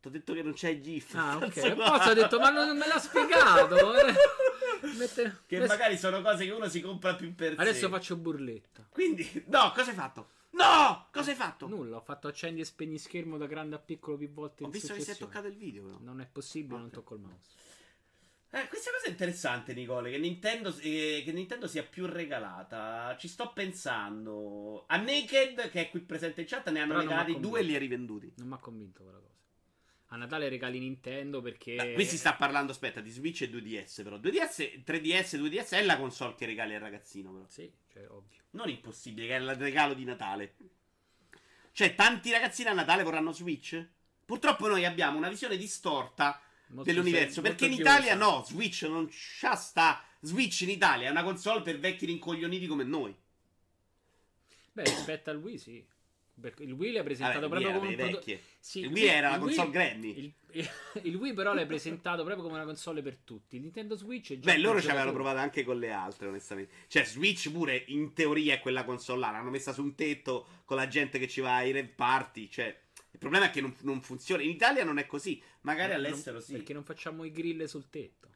Ti ho detto che non c'è il GIF. Ah, ok. Poi ho detto, ma non me l'ha spiegato. Mette... Che Adesso... magari sono cose che uno si compra più per Adesso sé. faccio burletta. Quindi, no, cosa hai fatto? No! Cosa hai fatto? Nulla, ho fatto accendi e spegni schermo da grande a piccolo più volte. Ho visto che si è toccato il video, però. Non è possibile, okay. non tocco il mouse. Eh, questa cosa è interessante, Nicole. Che Nintendo, eh, che Nintendo, sia più regalata. Ci sto pensando. A Naked, che è qui presente in chat, ne hanno regalati due e li ha rivenduti. Non mi ha convinto quella cosa. A Natale regali Nintendo perché. Beh, qui si sta parlando, aspetta, di Switch e 2DS. Però 2DS, 3DS, 2DS è la console che regali al ragazzino. Però. Sì, cioè, ovvio. Non impossibile, che è il regalo di Natale. Cioè, tanti ragazzini a Natale vorranno Switch? Purtroppo noi abbiamo una visione distorta molto dell'universo. Perché in Italia no, Switch non c'ha sta. Switch in Italia è una console per vecchi rincoglioniti come noi. Beh, rispetto al Wii, sì. Il Wii l'hai presentato Vabbè, proprio come un prodotto. Sì, il Wii era la console Wii, Granny. Il, il, Wii, però, l'hai presentato proprio come una console per tutti. Il Nintendo Switch è già. Beh, loro ci avevano provato anche con le altre, onestamente. Cioè, Switch pure in teoria è quella console là. L'hanno messa su un tetto con la gente che ci va ai rev party. Cioè, il problema è che non, non, funziona. In Italia non è così, magari non, all'estero sì. Perché non facciamo i grill sul tetto?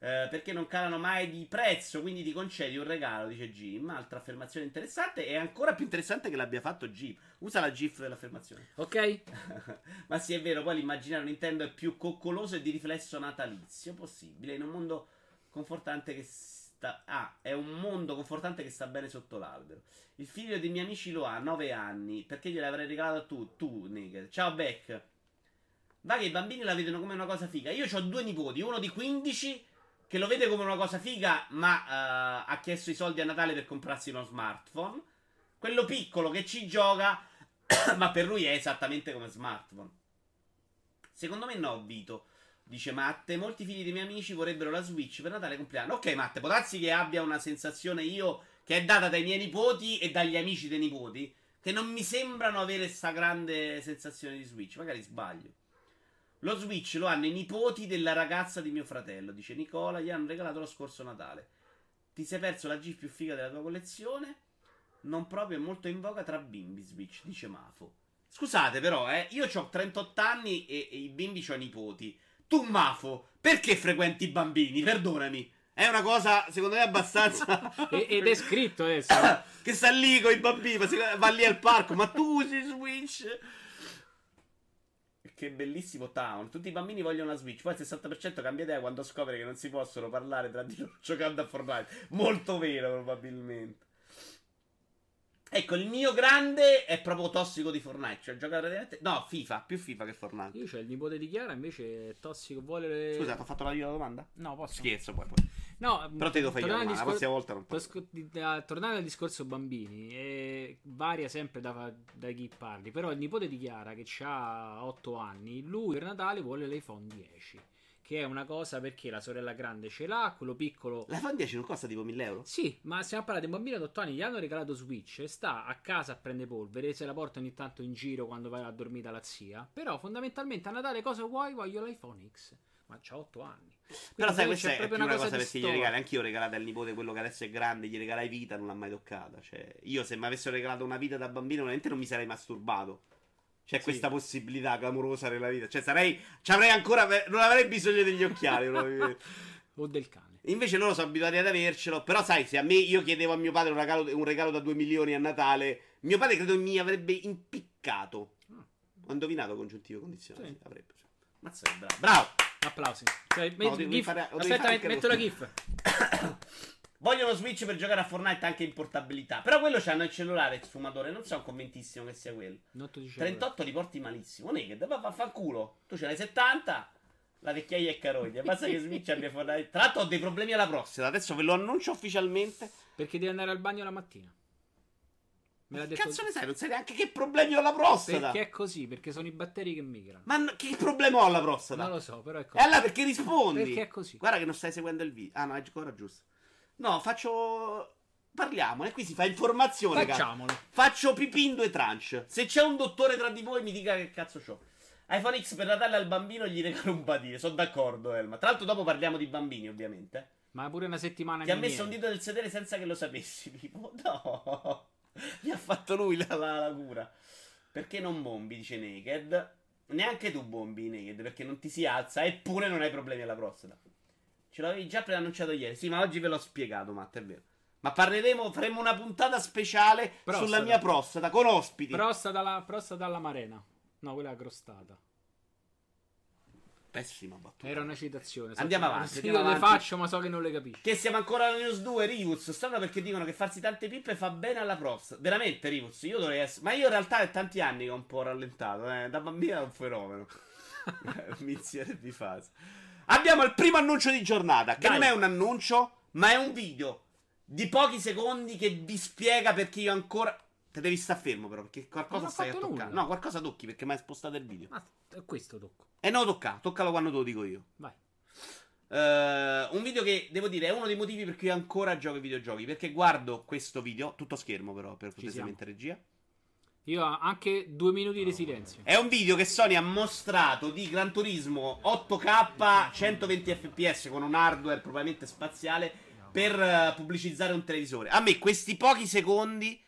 Eh, perché non calano mai di prezzo, quindi ti concedi un regalo, dice Jim. Altra affermazione interessante e ancora più interessante che l'abbia fatto Jim. Usa la GIF dell'affermazione. Ok. Ma sì, è vero, poi l'immaginario Nintendo è più coccoloso e di riflesso natalizio possibile in un mondo confortante che sta... Ah, è un mondo confortante che sta bene sotto l'albero. Il figlio dei miei amici lo ha, 9 anni. Perché gliel'avrei regalato tu, tu, Naked. Ciao, Beck. Va che i bambini la vedono come una cosa figa. Io ho due nipoti, uno di 15 che lo vede come una cosa figa, ma uh, ha chiesto i soldi a Natale per comprarsi uno smartphone. Quello piccolo che ci gioca, ma per lui è esattamente come smartphone. Secondo me no, Vito. Dice Matte, molti figli dei miei amici vorrebbero la Switch per Natale e compleanno. Ok, Matte, può darsi che abbia una sensazione io che è data dai miei nipoti e dagli amici dei nipoti, che non mi sembrano avere questa grande sensazione di Switch. Magari sbaglio. Lo Switch lo hanno i nipoti della ragazza di mio fratello, dice Nicola, gli hanno regalato lo scorso Natale. Ti sei perso la G più figa della tua collezione? Non proprio è molto in voga tra bimbi Switch, dice Mafo. Scusate però, eh, io ho 38 anni e, e i bimbi ho nipoti. Tu, Mafo, perché frequenti i bambini? Perdonami. È una cosa, secondo me, abbastanza. ed è scritto adesso. che sta lì con i bambini, va lì al parco, ma tu usi Switch. Che bellissimo town. Tutti i bambini vogliono la Switch. Poi il 60% cambia idea quando scopre che non si possono parlare tra di loro giocando a Fortnite. Molto vero, probabilmente. Ecco, il mio grande è proprio tossico di Fortnite. Cioè, gioca praticamente. No, FIFA, più FIFA che Fortnite. Io c'ho il nipote di Chiara, invece è tossico. Vuole. Le... Scusa, ti ho fatto la mia domanda? No, posso. Scherzo, poi. poi. No, però ti devo fare io la discor- prossima volta non posso. Tornare al discorso bambini, eh, varia sempre da, da, chi parli. Però il nipote di Chiara, che ha 8 anni, lui per Natale vuole l'iPhone 10 che è una cosa perché la sorella grande ce l'ha, quello piccolo... L'iPhone 10 non costa tipo 1000 euro? Sì, ma stiamo parlando di un bambino di 8 anni, gli hanno regalato Switch, sta a casa a prendere polvere, se la porta ogni tanto in giro quando va a dormire dalla zia, però fondamentalmente a Natale cosa vuoi? Voglio l'iPhone X. Ma c'ha 8 anni. Quindi però sai, questa è più una cosa, cosa perché gli regali. Anch'io ho regalato al nipote quello che adesso è grande, gli regalai vita, non l'ha mai toccata. Cioè, io se mi avessero regalato una vita da bambino, veramente non mi sarei masturbato. C'è sì. questa possibilità clamorosa nella vita. Cioè, sarei. Ci avrei ancora. Non avrei bisogno degli occhiali, o del cane. Invece loro sono abituati ad avercelo. Però, sai, se a me io chiedevo a mio padre un regalo, un regalo da 2 milioni a Natale, mio padre credo mi avrebbe impiccato. Ah. Ho indovinato congiuntivo condizionato. Sì. Sì, avrebbe. Mazza, bravo. Bravo. Applausi. Cioè, No, devi Aspetta, metto la GIF. Vogliono Switch per giocare a Fortnite anche in portabilità. Però quello c'hanno il cellulare il sfumatore. Non sono convintissimo che sia quello. Non ti dicevo. 38 li porti malissimo. Naked, va vaffanculo. Tu ce l'hai 70. La vecchiaia è carogna. Basta che Switch abbia Fortnite. Tra l'altro ho dei problemi alla prossima. Adesso ve lo annuncio ufficialmente. Perché devi andare al bagno la mattina. Me l'ha detto. cazzo ne sai? Non sai neanche che problemi ho alla prostata. Perché è così, perché sono i batteri che migrano. Ma n- che problema ho alla prostata? Non lo so, però è E così. allora perché rispondi? Perché è così. Guarda che non stai seguendo il video. Ah, no, è ancora giusto. No, faccio. Parliamo. E qui si fa informazione. cazzo. Facciamolo. Faccio pipì in due tranche. Se c'è un dottore tra di voi, mi dica che cazzo c'ho. iPhone X per Natale al bambino gli regalo un badile. Sono d'accordo, Elma. Tra l'altro, dopo parliamo di bambini, ovviamente. Ma pure una settimana Ti ha messo un dito nel sedere senza che lo sapessi, Pipo. No. Gli ha fatto lui la, la- la cura. Perché non bombi, dice Naked. Neanche tu bombi, Naked, perché non ti si alza, eppure non hai problemi alla prostata. Ce l'avevi già preannunciato ieri. Sì, ma oggi ve l'ho spiegato, Matt, è vero. Ma parleremo, faremo una puntata speciale Prostata. sulla mia prostata, con ospiti. Prostata alla, prostata alla marena. No, quella crostata. Pessima battuta. Era una citazione. so Andiamo avanti, Io andiamo le avanti. faccio, ma so che non le capisci. Che siamo ancora alla news 2, Rivuz. Strano perché dicono che farsi tante pippe fa bene alla prostata. Veramente, Rivuz, io dovrei essere. Ma io in realtà è tanti anni che ho un po' rallentato. Eh. Da bambina è un fenomeno. Miziere di fase. Abbiamo il primo annuncio di giornata. Che Dai. non è un annuncio, ma è un video di pochi secondi che vi spiega perché io ancora. Te devi stare fermo, però, perché qualcosa stai a toccare. nulla. No, qualcosa tocchi perché mi hai spostato il video. Ma questo tocco. E no, tocca. Toccalo quando te lo dico io. Vai. Eh, un video che devo dire è uno dei motivi per cui ancora gioco ai videogiochi. Perché guardo questo video, tutto schermo, però, per cortesemente regia. Io ho anche due minuti di silenzio. È un video che Sony ha mostrato di Gran Turismo 8K 120 fps con un hardware probabilmente spaziale per eh, pubblicizzare un televisore. A me questi pochi secondi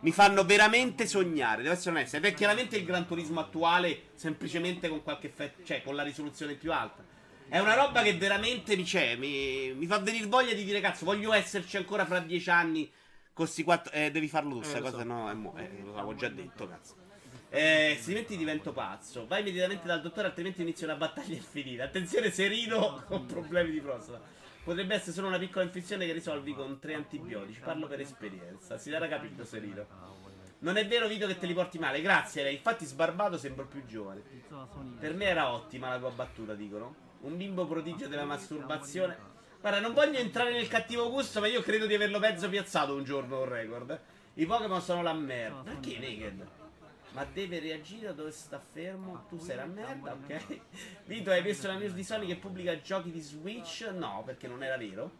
mi fanno veramente sognare. Devo essere onesto. Ed è chiaramente il Gran Turismo attuale, semplicemente con qualche effetto, cioè con la risoluzione più alta. È una roba che veramente mi, c'è, mi, mi fa venire voglia di dire cazzo, voglio esserci ancora fra dieci anni con sti quattro... Eh, devi farlo tu, Eh, sta lo cosa so. no, è mo- eh, lo avevo già detto, cazzo. Eh, altrimenti divento pazzo. Vai immediatamente dal dottore, altrimenti inizia una battaglia infinita. Attenzione, Serino con problemi di prostata. Potrebbe essere solo una piccola infezione che risolvi con tre antibiotici. Parlo per esperienza. Si darà capito, Serino. Non è vero, video che te li porti male. Grazie, lei. Infatti, sbarbato sembro più giovane. Per me era ottima la tua battuta, dicono. Un bimbo prodigio della masturbazione. Guarda, non voglio entrare nel cattivo gusto, ma io credo di averlo mezzo piazzato un giorno un record. I Pokémon sono la merda. Perché Naked? Ma deve reagire dove sta fermo? Tu sei la merda, ok? Vito, hai visto la news di Sony che pubblica giochi di Switch? No, perché non era vero.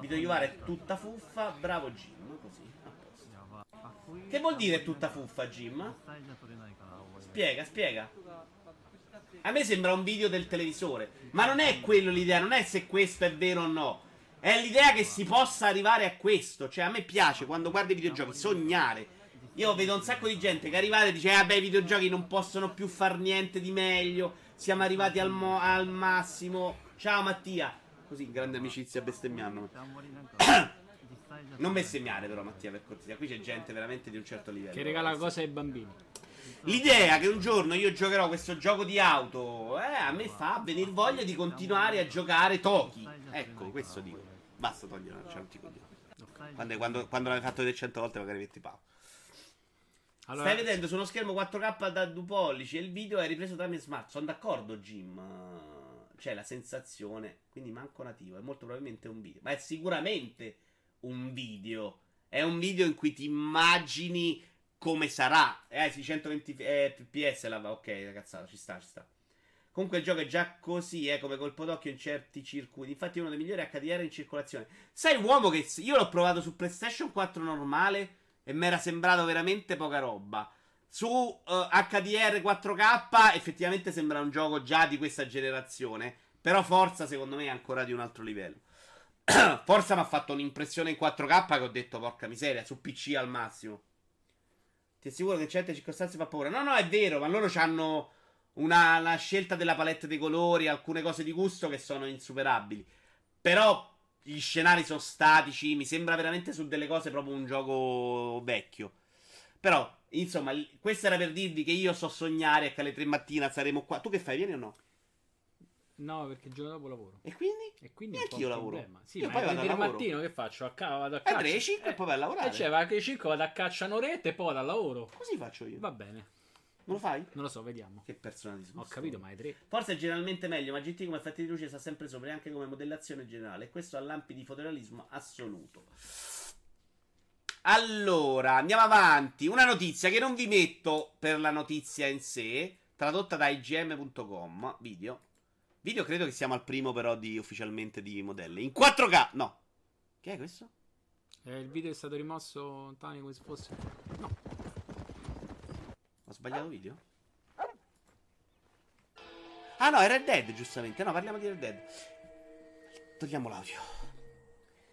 Vito Iuvara è tutta fuffa, bravo Jim, così, a. Che vuol dire tutta fuffa, Jim? Spiega, spiega. A me sembra un video del televisore. Ma non è quello l'idea, non è se questo è vero o no. È l'idea che si possa arrivare a questo. Cioè, a me piace quando guardo i videogiochi sognare. Io vedo un sacco di gente che arriva e dice: Ah, beh, i videogiochi non possono più far niente di meglio. Siamo arrivati al, mo- al massimo. Ciao Mattia. Così, grande amicizia, bestemmiando. Non bestemmiare, però, Mattia, per cortesia. Qui c'è gente veramente di un certo livello. Che regala cose ai bambini. L'idea che un giorno io giocherò questo gioco di auto, eh, a me fa venire voglia di continuare a giocare Toki. Ecco, questo dico. Basta togliere, c'è un tipo di. Quando, quando, quando l'hai fatto vedere 100 volte, magari metti pau. Allora, Stai vedendo su uno schermo 4K da 2 pollici e il video è ripreso tramite smart. Sono d'accordo, Jim. C'è la sensazione, quindi manco nativo. È molto probabilmente un video, ma è sicuramente un video. È un video in cui ti immagini come sarà. Eh, sì, 120 eh, fps. La... Ok, cazzata, ci sta, ci sta. Comunque il gioco è già così, eh, come colpo d'occhio in certi circuiti. Infatti è uno dei migliori HDR in circolazione. Sai, uomo che io l'ho provato su PlayStation 4 normale e mi era sembrato veramente poca roba. Su eh, HDR 4K effettivamente sembra un gioco già di questa generazione. Però Forza secondo me è ancora di un altro livello. Forza mi ha fatto un'impressione in 4K che ho detto porca miseria, su PC al massimo. Ti assicuro che in certe circostanze fa paura. No, no, è vero, ma loro hanno una, una scelta della palette dei colori, alcune cose di gusto che sono insuperabili. Però gli scenari sono statici, mi sembra veramente su delle cose proprio un gioco vecchio. Però, insomma, questo era per dirvi che io so sognare e che alle 3 mattina saremo qua. Tu che fai, vieni o no? No, perché il giorno dopo lavoro. E quindi? E quindi e anch'io lavoro. Sì, io ma poi vado al lavoro. mattino che faccio? A ca- vado a Alle caccia. 3, 5 Eh, e poi vai a lavorare. E cioè, va che 5 vado a caccia un'oretta e poi vado al lavoro. Così faccio io. Va bene. Non lo fai? Non lo so, vediamo. Che persona di Ho capito, ma è 3. Forse è generalmente meglio, ma GT come effetti di luce sta sempre sopra, e anche come modellazione generale. E questo ha lampi di fotorealismo assoluto. Allora, andiamo avanti. Una notizia che non vi metto per la notizia in sé, tradotta da igm.com, video. Video credo che siamo al primo però di ufficialmente di modelle. In 4K, no. Che è questo? Eh, il video è stato rimosso, Tani, come se fosse. No. Ho sbagliato video? Ah no, è Red Dead, giustamente. No, parliamo di Red Dead. Togliamo l'audio.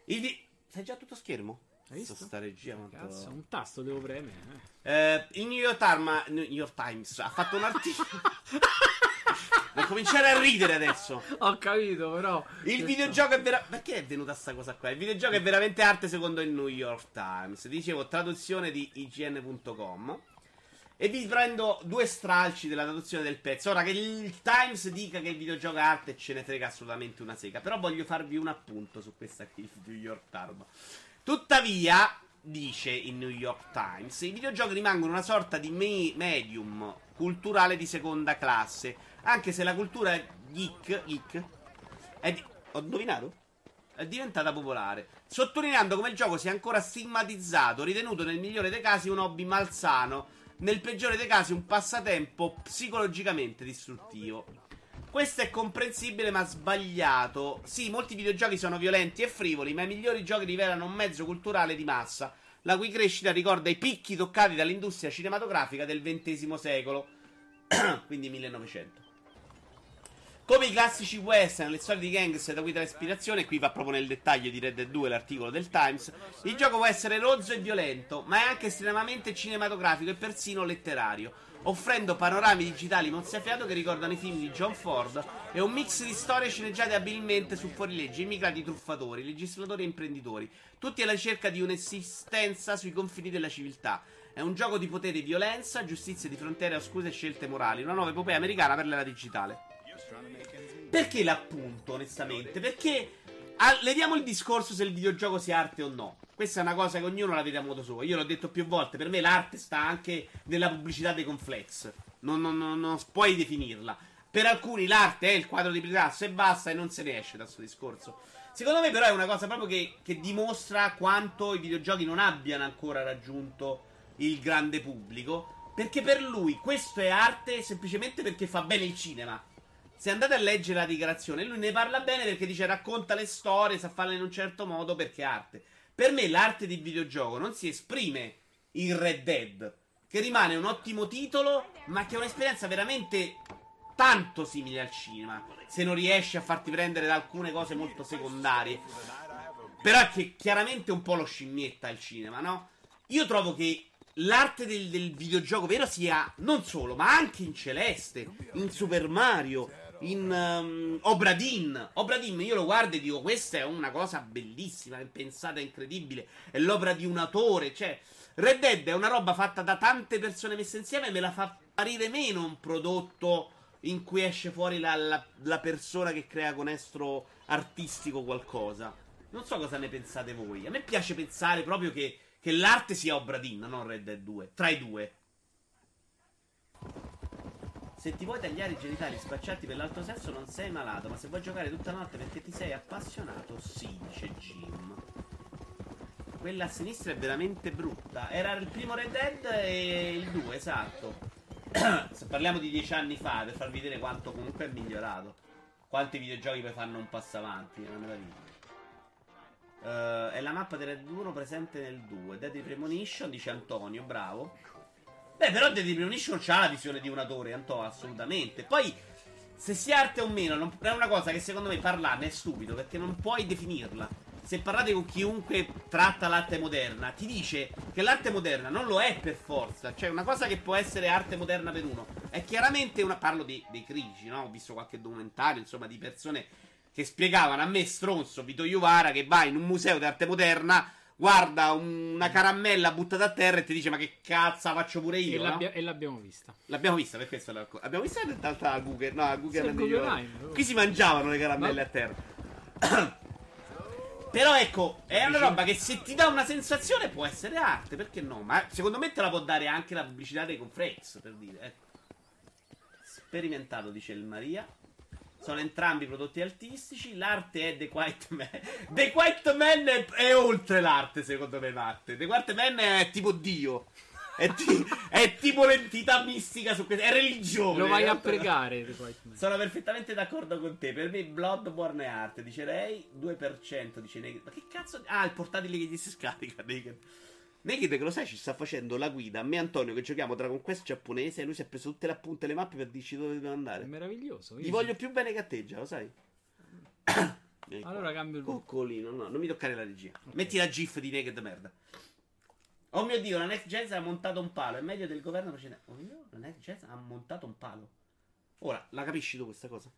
Il vi- Sei già tutto schermo? Hai visto? Sta regia quanto- Cazzo, un tasto devo premere. eh. Eh, il New York, Times, New York Times ha fatto un articolo. cominciare a ridere adesso. Ho capito, però. Il videogioco è veramente. Perché è venuta sta cosa qua? Il videogioco è veramente arte secondo il New York Times. Dicevo, traduzione di IGN.com. E vi prendo due stralci della traduzione del pezzo. Ora che il Times dica che il videogioco è arte, ce ne frega assolutamente una sega. Però voglio farvi un appunto su questa qui, il New York Times. Tuttavia, dice il New York Times, i videogiochi rimangono una sorta di me- medium culturale di seconda classe. Anche se la cultura geek, geek è di- ho indovinato? È diventata popolare, sottolineando come il gioco sia ancora stigmatizzato, ritenuto nel migliore dei casi un hobby malsano, nel peggiore dei casi un passatempo psicologicamente distruttivo. Questo è comprensibile ma sbagliato. Sì, molti videogiochi sono violenti e frivoli, ma i migliori giochi rivelano un mezzo culturale di massa, la cui crescita ricorda i picchi toccati dall'industria cinematografica del XX secolo, quindi 1900. Come i classici western, le storie di gangster da cui trae ispirazione, qui va proprio nel dettaglio di Red Dead 2 l'articolo del Times, il gioco può essere rozzo e violento, ma è anche estremamente cinematografico e persino letterario, offrendo panorami digitali mozzafiato che ricordano i film di John Ford e un mix di storie sceneggiate abilmente su fuorilegge, immigrati truffatori, legislatori e imprenditori, tutti alla ricerca di un'esistenza sui confini della civiltà. È un gioco di potere e violenza, giustizia di frontiere oscure e scelte morali, una nuova epopea americana per l'era digitale. Perché l'appunto, onestamente? Perché ah, leviamo il discorso se il videogioco sia arte o no. Questa è una cosa che ognuno la vede a modo suo. Io l'ho detto più volte, per me l'arte sta anche nella pubblicità dei conflex. Non, non- non- non puoi definirla. Per alcuni l'arte è il quadro di Picasso e basta e non se ne esce da questo discorso. Secondo me però è una cosa proprio che, che dimostra quanto i videogiochi non abbiano ancora raggiunto il grande pubblico. Perché per lui questo è arte semplicemente perché fa bene il cinema. Se andate a leggere la dichiarazione, lui ne parla bene perché dice racconta le storie, sa farle in un certo modo perché è arte. Per me l'arte del videogioco non si esprime in Red Dead, che rimane un ottimo titolo, ma che è un'esperienza veramente tanto simile al cinema, se non riesci a farti prendere da alcune cose molto secondarie. Però è che chiaramente un po' lo scimmietta il cinema, no? Io trovo che l'arte del, del videogioco vero sia non solo, ma anche in Celeste, in Super Mario, in um, Obra Dinn. Obra Dinn io lo guardo e dico questa è una cosa bellissima, pensata incredibile, è l'opera di un autore, cioè Red Dead è una roba fatta da tante persone messe insieme me la fa apparire meno un prodotto in cui esce fuori la, la- la persona che crea con estro artistico qualcosa. Non so cosa ne pensate voi. A me piace pensare proprio che, che l'arte sia Obra Dinn, non Red Dead 2. Tra i due. Se ti vuoi tagliare i genitali e spacciarti per l'altro sesso non sei malato, ma se vuoi giocare tutta la notte perché ti sei appassionato, sì, dice Jim. Quella a sinistra è veramente brutta. Era il primo Red Dead e il 2, esatto. Se parliamo di dieci anni fa, per farvi vedere quanto comunque è migliorato. Quanti videogiochi poi fanno un passo avanti nella meraviglia. Eh, è la mappa di Red 1 presente nel 2. Deadly Premonition, dice Antonio, bravo. Beh, però Deadly Premonition c'ha la visione di un autore, Antonio, assolutamente. Poi, se sia arte o meno, non- è una cosa che secondo me parlarne è stupido, perché non puoi definirla. se parlate con chiunque tratta l'arte moderna, ti dice che l'arte moderna non lo è per forza. Cioè, una cosa che può essere arte moderna per uno è chiaramente una. Parlo di, dei critici, no? Ho visto qualche documentario, insomma, di persone che spiegavano a me, stronzo, Vito Iuvara, che va in un museo d'arte moderna guarda una caramella buttata a terra e ti dice ma che cazzo faccio pure io? e, l'abbia- no? e l'abbiamo vista. L'abbiamo vista per questo l'abbiamo vista in realtà a Google no a Google, Google qui si mangiavano le caramelle ma... a terra. Però ecco è una roba che se ti dà una sensazione può essere arte perché no? Ma secondo me te la può dare anche la pubblicità dei Confrex per dire ecco. Sperimentato dice il Maria sono entrambi prodotti artistici. L'arte è The Quiet Man. The Quiet Man è, è oltre l'arte, secondo me, l'arte. The Quiet Man è tipo Dio. È, ti- è, tipo l'entità mistica su questo. È religione. Lo vai a pregare. The Quiet Man. Sono perfettamente d'accordo con te. Per me, Bloodborne è arte. Dice lei 2%. Dice Naked. Ma che cazzo. Ah, il portatile che gli si scarica. Naked. Naked, che lo sai, ci sta facendo la guida. A me, Antonio, che giochiamo Dragon Quest giapponese. E lui si è preso tutte le appunte e le mappe per dirci dove dobbiamo andare. È meraviglioso. Gli voglio più bene che a te, già, lo sai? allora cambio il Coccolino, no, non mi toccare la regia. Okay. Metti la GIF di Naked merda. Oh mio dio, la Next Gen ha montato un palo. È meglio del governo precedente. Oh mio, la Next Gen ha montato un palo. Ora, la capisci tu questa cosa?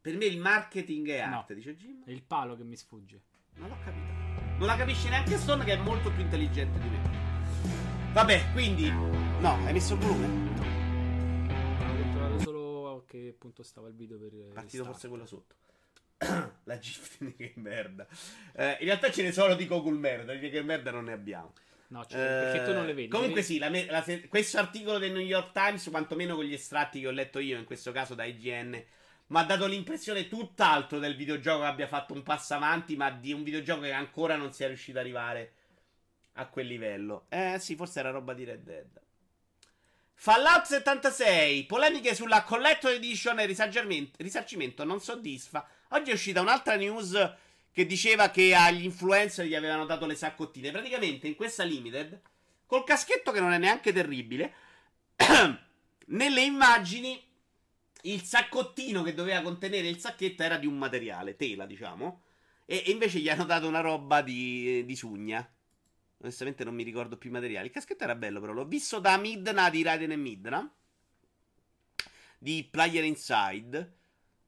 Per me il marketing è arte, no, dice Jim. È il palo che mi sfugge. Non l'ho capito. Non la capisci neanche Stone che è molto più intelligente di me. Vabbè, quindi... No, hai messo il volume? No. Ho controllato solo a che punto stava il video per... Partito forse quello sotto. la GIF di che merda. Eh, in realtà ce ne sono di Google merda, di che merda non ne abbiamo. No, cioè, eh, perché tu non le vedi. Comunque vedi? sì, la me- la se- questo articolo del New York Times, quantomeno con gli estratti che ho letto io, in questo caso da IGN, mi ha dato l'impressione tutt'altro del videogioco che abbia fatto un passo avanti, ma di un videogioco che ancora non sia riuscito ad arrivare a quel livello. Eh sì, forse era roba di Red Dead. Fallout 76, polemiche sulla Collector Edition e risarcimento non soddisfa. Oggi è uscita un'altra news che diceva che agli influencer gli avevano dato le saccottine. Praticamente in questa limited, col caschetto che non è neanche terribile, nelle immagini il saccottino che doveva contenere il sacchetto era di un materiale, tela, diciamo. E, e invece gli hanno dato una roba di, di, sugna. Onestamente non mi ricordo più i materiali. Il caschetto era bello, però. L'ho visto da Midna di Raiden e Midna. Di Player Inside.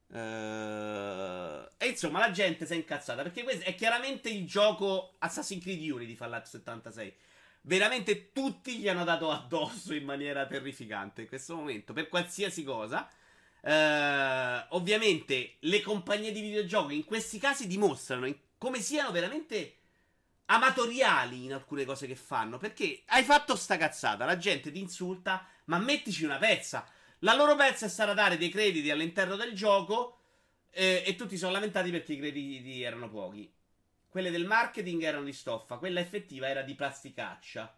Uh, e insomma, la gente si è incazzata. Perché questo è chiaramente il gioco Assassin's Creed Unity Fallout 76. Veramente tutti gli hanno dato addosso in maniera terrificante in questo momento. Per qualsiasi cosa. Uh, ovviamente le compagnie di videogiochi in questi casi dimostrano come siano veramente amatoriali in alcune cose che fanno. Perché hai fatto sta cazzata, la gente ti insulta, ma mettici una pezza. La loro pezza è stata dare dei crediti all'interno del gioco eh, e tutti sono lamentati perché i crediti erano pochi. Quelle del marketing erano di stoffa, quella effettiva era di plasticaccia.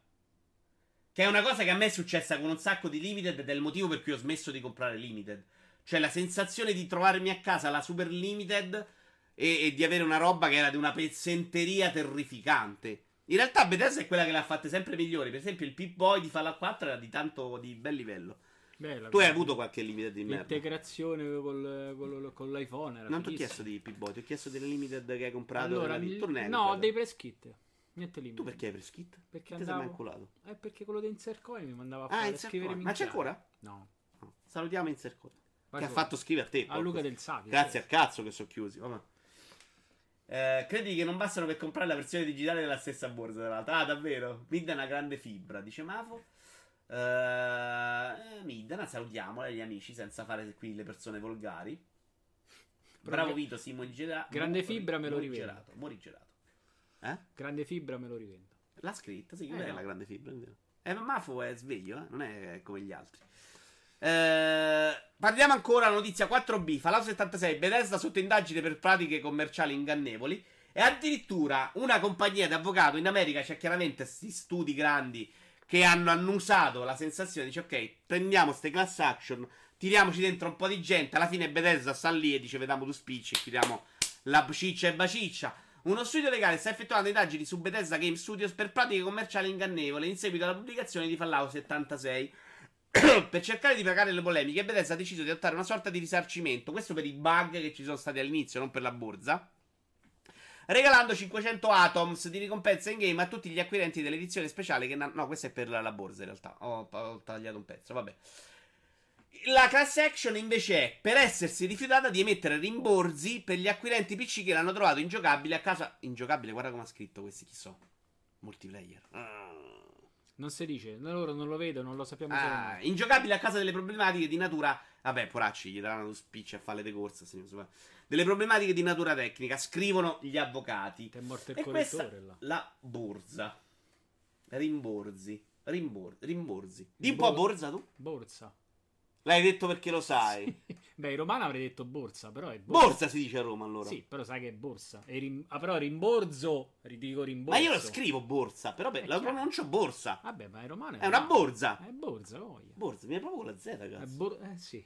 Che è una cosa che a me è successa con un sacco di limited ed è il motivo per cui ho smesso di comprare limited. Cioè la sensazione di trovarmi a casa la Super Limited e, e di avere una roba che era di una pezzenteria terrificante. In realtà Bethesda è quella che le ha fatte sempre migliori. Per esempio il Pip-Boy di Fallout 4 era di tanto di bel livello. Bella, tu hai avuto qualche limited di merda? L'integrazione col, col, con l'iPhone era Non ti ho chiesto di Pip-Boy, ti ho chiesto delle limited che hai comprato allora, il torneo. No, dei press kit. Niente limite. Tu perché hai press kit? Perché ti andavo... sei mai inculato? Eh, perché quello di Insercoin mi mandava a ah, fare scrivere Ma c'è ancora? No. no. Salutiamo Insercoin. Vai che ha fatto scrivere a te. A Luca del Savio. Grazie al cazzo che sono chiusi. Vabbè. Eh, credi che non bastano per comprare la versione digitale della stessa borsa, tra l'altro. Ah, davvero? Midna è una grande fibra, dice Mafo. Uh, Midna, salutiamola gli amici senza fare qui le persone volgari. Bravo Vito, sì, morigerato. Grande fibra me lo rivendo. Morigerato. Eh? Grande fibra me lo rivendo. L'ha scritta, sì, eh, è no. la grande fibra. Eh, ma Mafo è sveglio, eh? non è come gli altri. Eh, parliamo ancora notizia 4B. Fallout 76 Bethesda sotto indagine per pratiche commerciali ingannevoli. E addirittura una compagnia di avvocato in America c'è chiaramente questi studi grandi che hanno annusato la sensazione. Dice: Ok, prendiamo queste class action, tiriamoci dentro un po' di gente. Alla fine Bethesda sta lì e dice: Vediamo tu spicci e chiudiamo la ciccia e baciccia. Uno studio legale sta effettuando indagini su Bethesda Game Studios per pratiche commerciali ingannevoli in seguito alla pubblicazione di Fallout 76. per cercare di pagare le polemiche, Bethesda ha deciso di adottare una sorta di risarcimento. Questo per i bug che ci sono stati all'inizio, non per la borsa. regalando 500 atoms di ricompensa in game a tutti gli acquirenti dell'edizione speciale. Che na- no, questa è per la, la borsa in realtà. Ho, ho tagliato un pezzo, vabbè. La class action invece è per essersi rifiutata di emettere rimborsi per gli acquirenti PC che l'hanno trovato ingiocabile a casa. Ingiocabile, guarda come ha scritto questi, chi so. Multiplayer. Ah. Non si dice, loro non lo vedono, non lo sappiamo Ah, ingiocabile a causa delle problematiche di natura. Vabbè, poracci, gli daranno lo speech a fare le corse. Delle problematiche di natura tecnica, scrivono gli avvocati. Ti è morto il correttore là. la borsa. Rimborsi. Rimbor- rimborsi. Di un po' Bor- borsa tu? Borsa. L'hai detto perché lo sai. Beh, in romano avrei detto borsa, però è borsa. Borsa si dice a Roma allora. Sì, però sai che è borsa. Rim- ah, però rimborso, ri- dico Ma rimborso. io lo scrivo borsa, però beh, È la chiaro. pronuncio borsa. Vabbè, ma in romano è È una borsa. È borsa, voglia. Borsa, mi è proprio con la Z, È cazzo. bor- eh sì.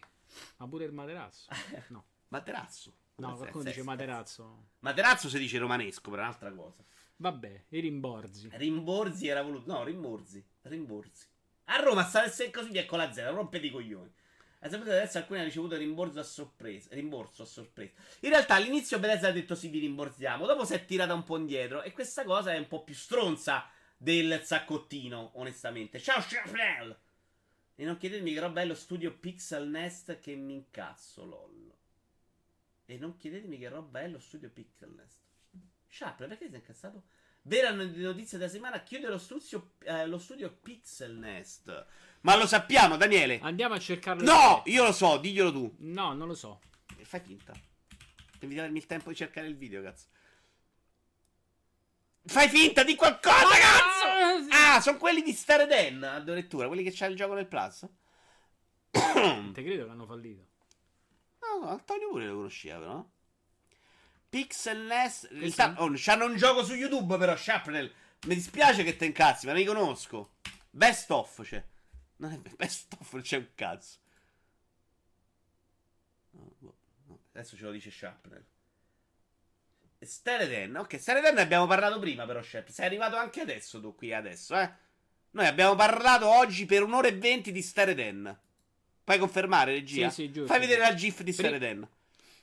Ma pure il materasso. No, Materasso. no qualcuno dice cazzo. materasso. Materazzo si dice romanesco, per un'altra cosa. Vabbè, i rimborsi. Rimborsi era voluto. No, rimborsi. Rimborsi. A Roma sta nel secco così è con la Z, rompete i coglioni. A sapere adesso alcuni hanno ricevuto rimborso a sorpresa. Rimborso a sorpresa. In realtà all'inizio Bethesda ha detto sì, vi rimborsiamo. Dopo si è tirata un po' indietro. E questa cosa è un po' più stronza del zaccottino, onestamente. Ciao, Shrapnel! E non chiedetemi che roba è lo studio Pixel Nest che mi incazzo, lol. E non chiedetemi che roba è lo studio Pixel Nest. Sharp, perché sei incazzato? Vera notizia della settimana, chiude lo studio, eh, lo studio Pixel Nest. Ma lo sappiamo, Daniele. Andiamo a cercarlo. No, io lo so, diglielo tu. No, non lo so. E fai finta. Devi darmi il tempo di cercare il video, cazzo. Fai finta di qualcosa, cazzo! Ah, sono quelli di Star Den, addirittura, quelli che c'ha il gioco nel Plus. Te credo che hanno fallito. No, no, Antonio pure lo conosceva, però. Pixel Nest. In Questo- realtà, oh, c'hanno un gioco su YouTube, però, Sharpnel. Mi dispiace che te incazzi, ma ne conosco. Best of c'è. Non è best of, non c'è un cazzo. No, boh, no, Adesso ce lo dice Sharpnel. Stereden, ok, Stereden ne abbiamo parlato prima, però, Sharp. Sei arrivato anche adesso tu qui, adesso, eh. Noi abbiamo parlato oggi per un'ora e venti di Stereden. Puoi confermare, regia? Sì, sì, giusto. Fai vedere la GIF di Stereden.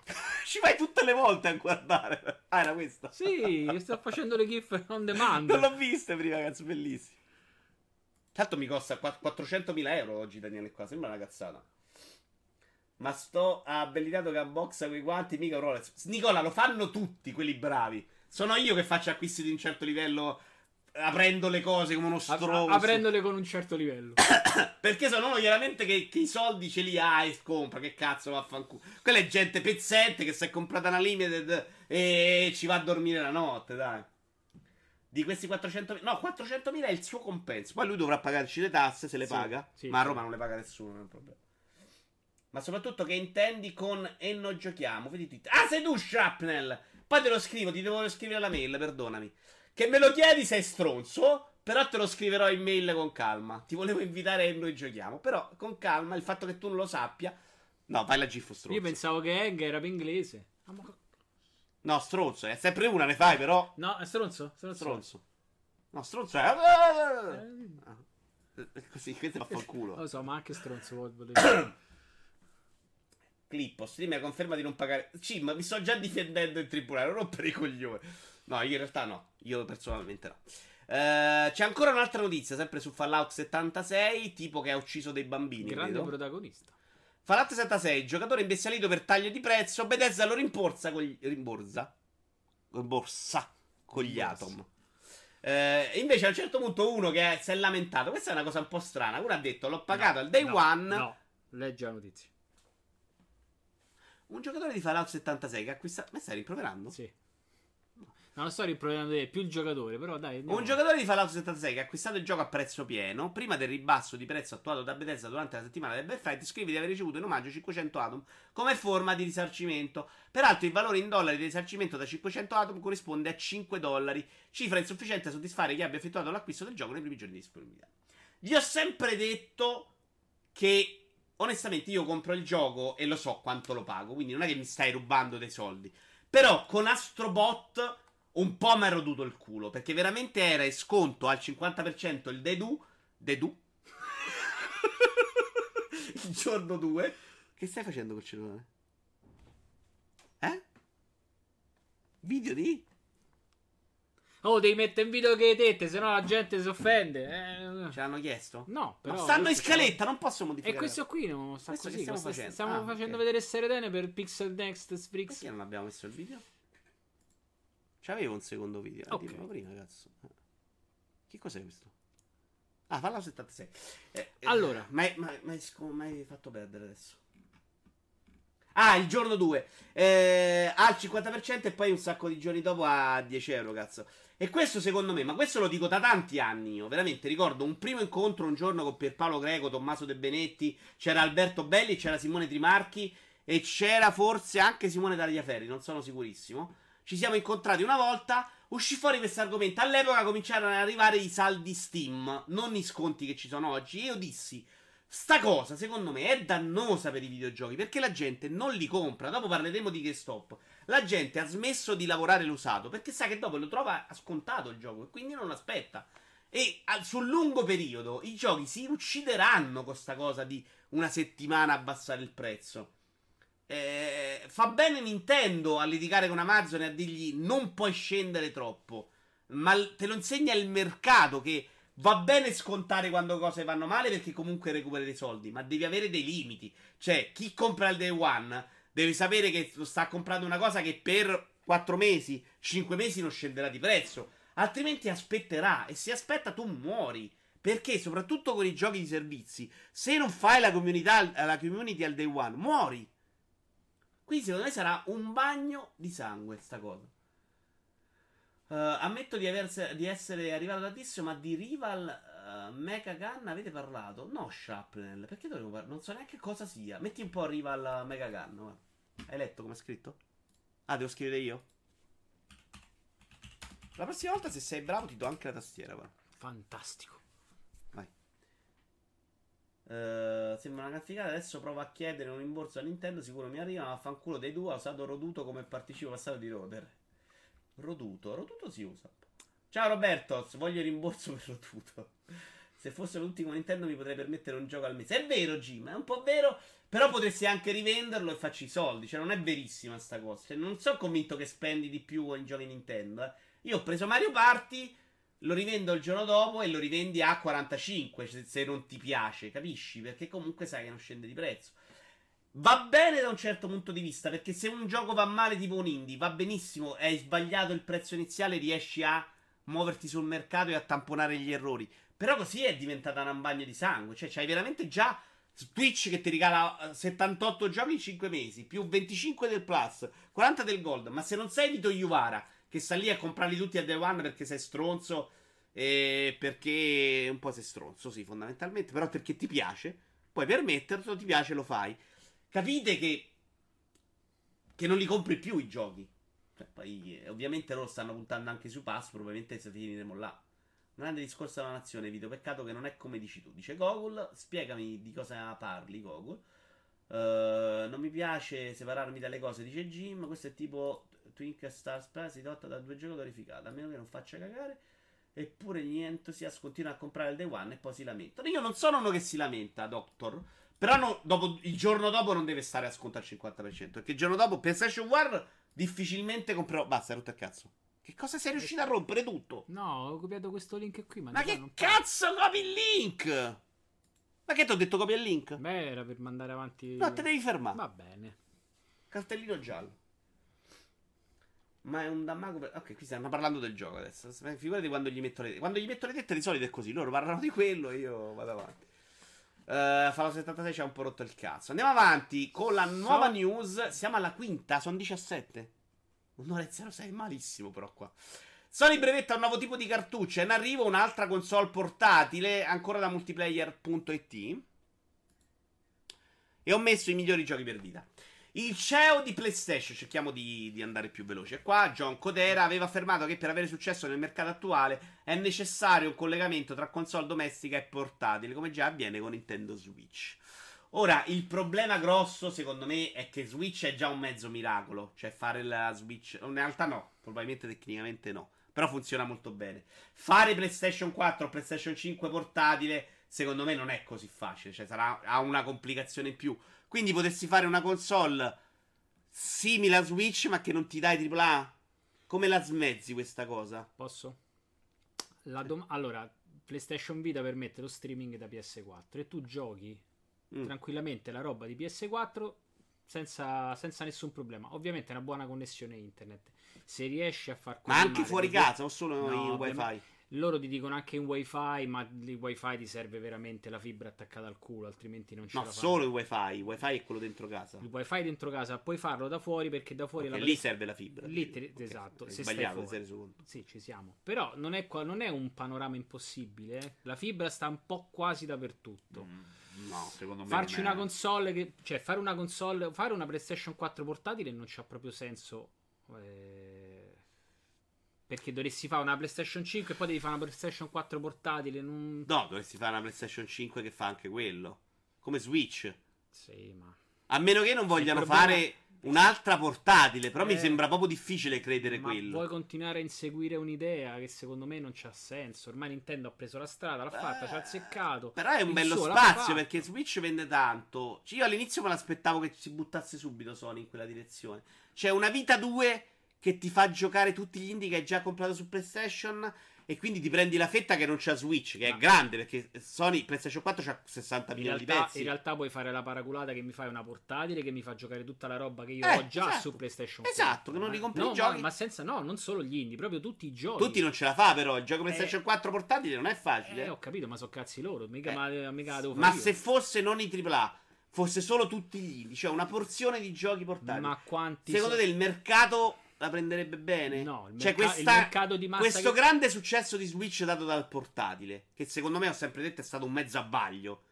Ci vai tutte le volte a guardare. Ah, era questa? Sì, sto facendo le gif on demand. Non l'ho vista prima, cazzo, bellissimo. Tanto mi costa qua- 400.000 euro oggi, Daniele, qua. Sembra una cazzata. Ma sto abilitato che unboxa quei guanti, mica un Rolex. Nicola, lo fanno tutti quelli bravi. Sono io che faccio acquisti di un certo livello aprendo le cose come uno A- stronzo. a- aprendole con un certo livello. Perché sono uno chiaramente che, che i soldi ce li ha e compra. Che cazzo vaffanculo. Quella è gente pezzente che si è comprata una limited e ci va a dormire la notte, dai. Di questi 400.000, no, 400.000 è il suo compenso. Poi lui dovrà pagarci le tasse se le Sì, paga. sì, ma a sì. Roma non le paga nessuno, non è un problema. Ma soprattutto che intendi con e non giochiamo. Vedi tweet. Ah, sei tu, Shrapnel! Poi te lo scrivo, ti devo scrivere la mail, perdonami. Che me lo chiedi sei stronzo, però te lo scriverò in mail con calma. Ti volevo invitare e noi giochiamo, però con calma, il fatto che tu non lo sappia... No, fai la gif stronzo. Io pensavo che Egg era per inglese. Ah, ma No, stronzo, è sempre una ne fai però... No, è stronzo? Stronzo. Stronzo. No, stronzo è... Eh, Eh, Così, questo va fa culo. lo so, ma anche stronzo vuol. Clippo, streamer conferma di non pagare. Cim, mi sto già difendendo in tribunale, non rompere i coglioni. No, io in realtà no. Io personalmente no. Eh, c'è ancora un'altra notizia, sempre su Fallout 76, tipo che ha ucciso dei bambini. Grande credo. protagonista. Fallout 76, giocatore imbestialito per taglio di prezzo, Bethesda lo rimborsa con gli... rimborsa? Rimborsa con gli Rimborsa. Atom. Eh, invece a un certo punto uno che si è lamentato, questa è una cosa un po' strana, uno ha detto l'ho pagato No, al day no, one, No, leggi la notizia. un giocatore di Fallout 76 che ha acquistato... Ma stai rimproverando? Sì. No, non sto rimproverando te, più il giocatore, però dai. andiamo. Un giocatore di Fallout 76 che ha acquistato il gioco a prezzo pieno, prima del ribasso di prezzo attuato da Bethesda durante la settimana del Black Friday, scrive di aver ricevuto in omaggio 500 Atom come forma di risarcimento. Peraltro il valore in dollari di risarcimento da 500 Atom corrisponde a 5 dollari, cifra insufficiente a soddisfare chi abbia effettuato l'acquisto del gioco nei primi giorni di disponibilità. Vi ho sempre detto che onestamente io compro il gioco e lo so quanto lo pago, quindi non è che mi stai rubando dei soldi. Però con Astrobot un po' mi ha roduto il culo, perché veramente era in sconto al 50% il Dedu, Dedu, il giorno 2. Che stai facendo col cellulare? Eh? Video di? Oh, devi mettere in video che hai tette, se no la gente si offende. Eh. Ce l'hanno chiesto? No, però. Ma stanno in scaletta, non posso modificare. E questo qui non sta Questo così. stiamo facendo? Stiamo Ah, facendo ok. vedere Seretene per Pixel Next Sprix. Perché non abbiamo messo il video? C'avevo un secondo video. eh, Ok. dimmelo prima, cazzo. Che cos'è questo? Ah, Fallout 76. Eh, eh, Allora. Ma hai fatto perdere adesso. Ah, il giorno 2. Eh, al 50% e poi un sacco di giorni dopo a 10 euro, cazzo. E questo secondo me, ma questo lo dico da tanti anni io, veramente ricordo un primo incontro un giorno con Pierpaolo Greco, Tommaso De Benetti, c'era Alberto Belli, c'era Simone Trimarchi e c'era forse anche Simone Tagliaferri, non sono sicurissimo. Ci siamo incontrati una volta, uscì fuori questo argomento. All'epoca cominciarono ad arrivare i saldi Steam, non i sconti che ci sono oggi. E io dissi: Sta cosa, secondo me, è dannosa per i videogiochi perché la gente non li compra. Dopo parleremo di GameStop. La gente ha smesso di lavorare l'usato perché sa che dopo lo trova scontato il gioco e quindi non aspetta. E sul lungo periodo i giochi si uccideranno con sta cosa di una settimana abbassare il prezzo. Eh, fa bene Nintendo a litigare con Amazon e a dirgli non puoi scendere troppo. Ma te lo insegna il mercato che va bene scontare quando cose vanno male perché comunque recuperi dei soldi, ma devi avere dei limiti. Cioè, chi compra il day one deve sapere che sta comprando una cosa che per 4 mesi, 5 mesi non scenderà di prezzo. Altrimenti aspetterà e se aspetta tu muori. Perché soprattutto con i giochi di servizi, se non fai la, la community al day one, muori. Quindi secondo me sarà un bagno di sangue sta cosa. Eh, ammetto di, aver- di essere arrivato tantissimo, ma di Rival eh, Mecha Gun avete parlato? No, Shrapnel, perché dovevo parlare? Non so neanche cosa sia. Metti un po' Rival Mecha Gun. guarda. Hai letto come è scritto? Ah, devo scrivere io? La prossima volta, se sei bravo, ti do anche la tastiera. Guarda. Fantastico. Eh, sembra una cazzicata. Adesso provo a chiedere un rimborso a Nintendo. Sicuro mi arriva. Ma fanculo dei due. Ha usato Roduto come participo passato di Roder. Roduto. Roduto si usa. Ciao Roberto. Voglio il rimborso per Roduto. Se fossero tutti con Nintendo mi potrei permettere un gioco al mese. È vero, Jim. È un po' vero. Però potresti anche rivenderlo e farci i soldi. Cioè, non è verissima sta cosa. Cioè, non sono convinto che spendi di più in giochi Nintendo. eh. Io ho preso Mario Party. Lo rivendo il giorno dopo e lo rivendi a 45 se, se non ti piace, capisci? Perché comunque sai che non scende di prezzo. Va bene da un certo punto di vista, perché se un gioco va male tipo un indie, va benissimo, hai sbagliato il prezzo iniziale, riesci a muoverti sul mercato e a tamponare gli errori. Però così è diventata un bagno di sangue, cioè c'hai veramente già Twitch che ti regala eh, 78 giochi in 5 mesi, più 25 del Plus, 40 del Gold, ma se non sei Vito Iuvara, che sta lì a comprarli tutti a Day One perché sei stronzo e perché un po' sei stronzo, sì, fondamentalmente, però perché ti piace, puoi permetterlo, ti piace, lo fai. Capite che che non li compri più i giochi. Cioè, poi, eh, ovviamente loro stanno puntando anche su Pass, probabilmente se finiremo là. Grande discorso della nazione, Vito. Peccato che non è come dici tu. Dice Gogol, spiegami di cosa parli, Gogol. Eh, non mi piace separarmi dalle cose, dice Jim. Questo è tipo Twink Stars Plus ridotta da due giocatori figata. A meno che non faccia cagare. Eppure gli entusiasti continuano a comprare il day one e poi si lamentano. Io non sono uno che si lamenta, Doctor. Però no- dopo- il giorno dopo non deve stare a sconto al 50%. Perché il giorno dopo PlayStation War difficilmente comprerò. Basta, hai rotto il cazzo. Che cosa sei riuscito a rompere tutto? No, ho copiato questo link qui. Ma, Ma che cazzo copi il link? Ma che ti ho detto copia il link? Beh, era per mandare avanti. No, te devi fermare. Va bene. Cartellino giallo. Ma è un dammago per... Ok, qui stiamo parlando del gioco adesso. Figurati quando gli metto le... Quando gli metto le tette di solito è così. Loro parlano di quello e io vado avanti. Uh, Fallout 76 ci ha un po' rotto il cazzo. Andiamo avanti con la nuova So- news. Siamo alla quinta, sono 17. Un'ora e 06, malissimo però qua. Sony brevetta un nuovo tipo di cartuccia. In arrivo un'altra console portatile, ancora da multiplayer.it. E ho messo i migliori giochi per vita. Il CEO di PlayStation, cerchiamo di, di andare più veloce qua, John Codera aveva affermato che per avere successo nel mercato attuale è necessario un collegamento tra console domestica e portatile, come già avviene con Nintendo Switch. Ora, il problema grosso, secondo me, è che Switch è già un mezzo miracolo. Cioè, fare la Switch. In realtà no, probabilmente tecnicamente no. Però funziona molto bene. Fare PlayStation 4 o PlayStation 5 portatile, secondo me, non è così facile. Cioè, sarà, ha una complicazione in più. Quindi potresti fare una console simile a Switch, ma che non ti dai AAA. come la smezzi questa cosa? Posso? Dom- allora, PlayStation Vita permette lo streaming da PS4 e tu giochi mm. tranquillamente la roba di PS4 senza, senza, nessun problema. Ovviamente una buona connessione internet. Se riesci a far Ma anche fuori casa o solo no, in wifi? Loro ti dicono anche in wifi, ma il wifi ti serve veramente la fibra attaccata al culo, altrimenti non ci No, solo il wifi. Il wifi è quello dentro casa. Il wifi dentro casa puoi farlo da fuori perché da fuori okay, la... lì serve la fibra. Lì te... okay. esatto. È se sbagliato, stai fuori. Sì, ci siamo. Però non è, qua... non è un panorama impossibile. Eh? La fibra sta un po' quasi dappertutto. Mm, no, secondo me. Farci una console che. Cioè, fare una console. Fare una PlayStation 4 portatile non c'ha proprio senso. Eh perché dovresti fare una PlayStation 5 e poi devi fare una PlayStation 4 portatile. Non... No, dovresti fare una PlayStation 5 che fa anche quello. Come Switch. Sì, ma. A meno che non vogliano problema... fare un'altra portatile. Però eh, mi sembra proprio difficile credere ma quello. Vuoi continuare a inseguire un'idea che secondo me non c'ha senso. Ormai Nintendo ha preso la strada, l'ha fatta, ci ha azzeccato. Però è un bello spazio perché Switch vende tanto. Cioè, io all'inizio me l'aspettavo che si buttasse subito Sony in quella direzione. C'è una vita 2 che ti fa giocare tutti gli indie che hai già comprato su PlayStation e quindi ti prendi la fetta che non c'ha Switch, che è grande perché Sony PlayStation 4 c'ha 60 milioni realtà, di pezzi. In realtà puoi fare la paraculata che mi fai una portatile che mi fa giocare tutta la roba che io eh, ho già esatto. su PlayStation 4. Esatto, che non ricompri no, i giochi. Ma, ma, senza no, non solo gli indie, proprio tutti i giochi. Tutti non ce la fa però, il gioco PlayStation eh, 4 portatile non è facile. Eh, ho capito, ma sono cazzi loro, mica, eh, ma, mica devo Ma io. se fosse non i AAA fosse solo tutti gli indie, cioè una porzione di giochi portatili. Ma quanti Secondo so... te il mercato la prenderebbe bene. No, il, cioè, merc- questa, il mercato di massa questo che... grande successo di Switch dato dal portatile, che secondo me ho sempre detto è stato un mezzo abbaglio.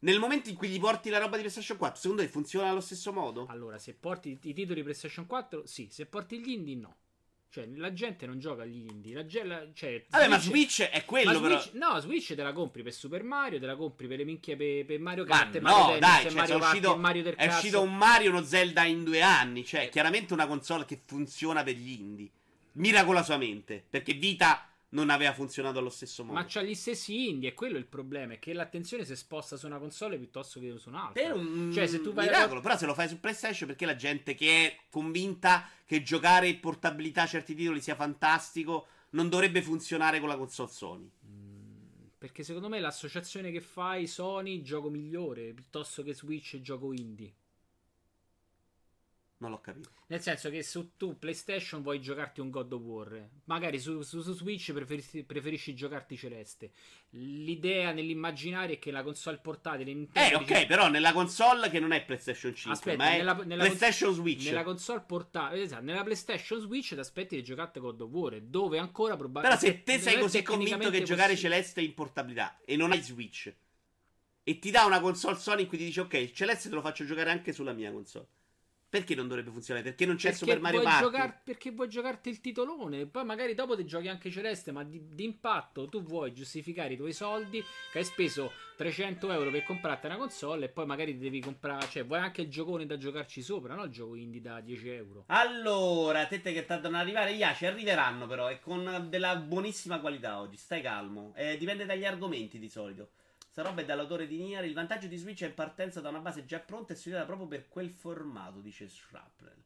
Nel momento in cui gli porti la roba di PlayStation 4, secondo te funziona allo stesso modo? Allora, se porti i titoli PlayStation 4, sì, se porti gli indie, no. Cioè, la gente non gioca agli indie. La, la, cioè, Vabbè, Switch, ma Switch è quello, Switch, però. No, Switch te la compri per Super Mario, te la compri per le minchie per, per Mario Kart. Ma no, Mario dai, Tennis, cioè, Mario è, uscito, Mario del è uscito un Mario e uno Zelda in due anni. Cioè, eh. chiaramente una console che funziona per gli indie. Miracolosamente. Perché Vita non aveva funzionato allo stesso modo. Ma c'ha gli stessi indie, e quello è il problema. È che l'attenzione si sposta su una console piuttosto che su un'altra. Per un cioè, se tu vai miracolo, a... però se lo fai su PlayStation, perché la gente che è convinta che giocare in portabilità certi titoli sia fantastico, non dovrebbe funzionare con la console Sony. Mm, perché secondo me l'associazione che fai Sony gioco migliore piuttosto che Switch gioco indie. Non l'ho capito. Nel senso che se tu PlayStation vuoi giocarti un God of War, magari su, su, su Switch preferisci, preferisci, giocarti Celeste. L'idea nell'immaginario è che la console portatile Nintendo Eh, ok, dice... però nella console che non è PlayStation 5, Aspetta, ma nella, nella PlayStation cons- Switch. Nella console portatile, esatto, nella PlayStation Switch ti aspetti di giocarti God of War, dove ancora probabilmente Però se te sei così convinto che giocare Celeste è in portabilità e non hai Switch e ti dà una console Sony in cui ti dice ok, Celeste te lo faccio giocare anche sulla mia console. Perché non dovrebbe funzionare? Perché non c'è perché Super Mario Party? Giocar- perché vuoi giocarti il titolone. Poi magari dopo ti giochi anche Celeste. Ma di, di, impatto tu vuoi giustificare i tuoi soldi. Che hai speso 300 euro per comprarti una console. E poi magari ti devi comprare. Cioè, vuoi anche il giocone da giocarci sopra. No, il gioco indie da 10 euro. Allora, tette che tardano ad arrivare. Yeah, ci arriveranno però. E con della buonissima qualità oggi. Stai calmo. Eh, dipende dagli argomenti di solito. Sta roba è dall'autore di Nier. Il vantaggio di Switch è in partenza da una base già pronta e studiata proprio per quel formato, dice Shrapnel.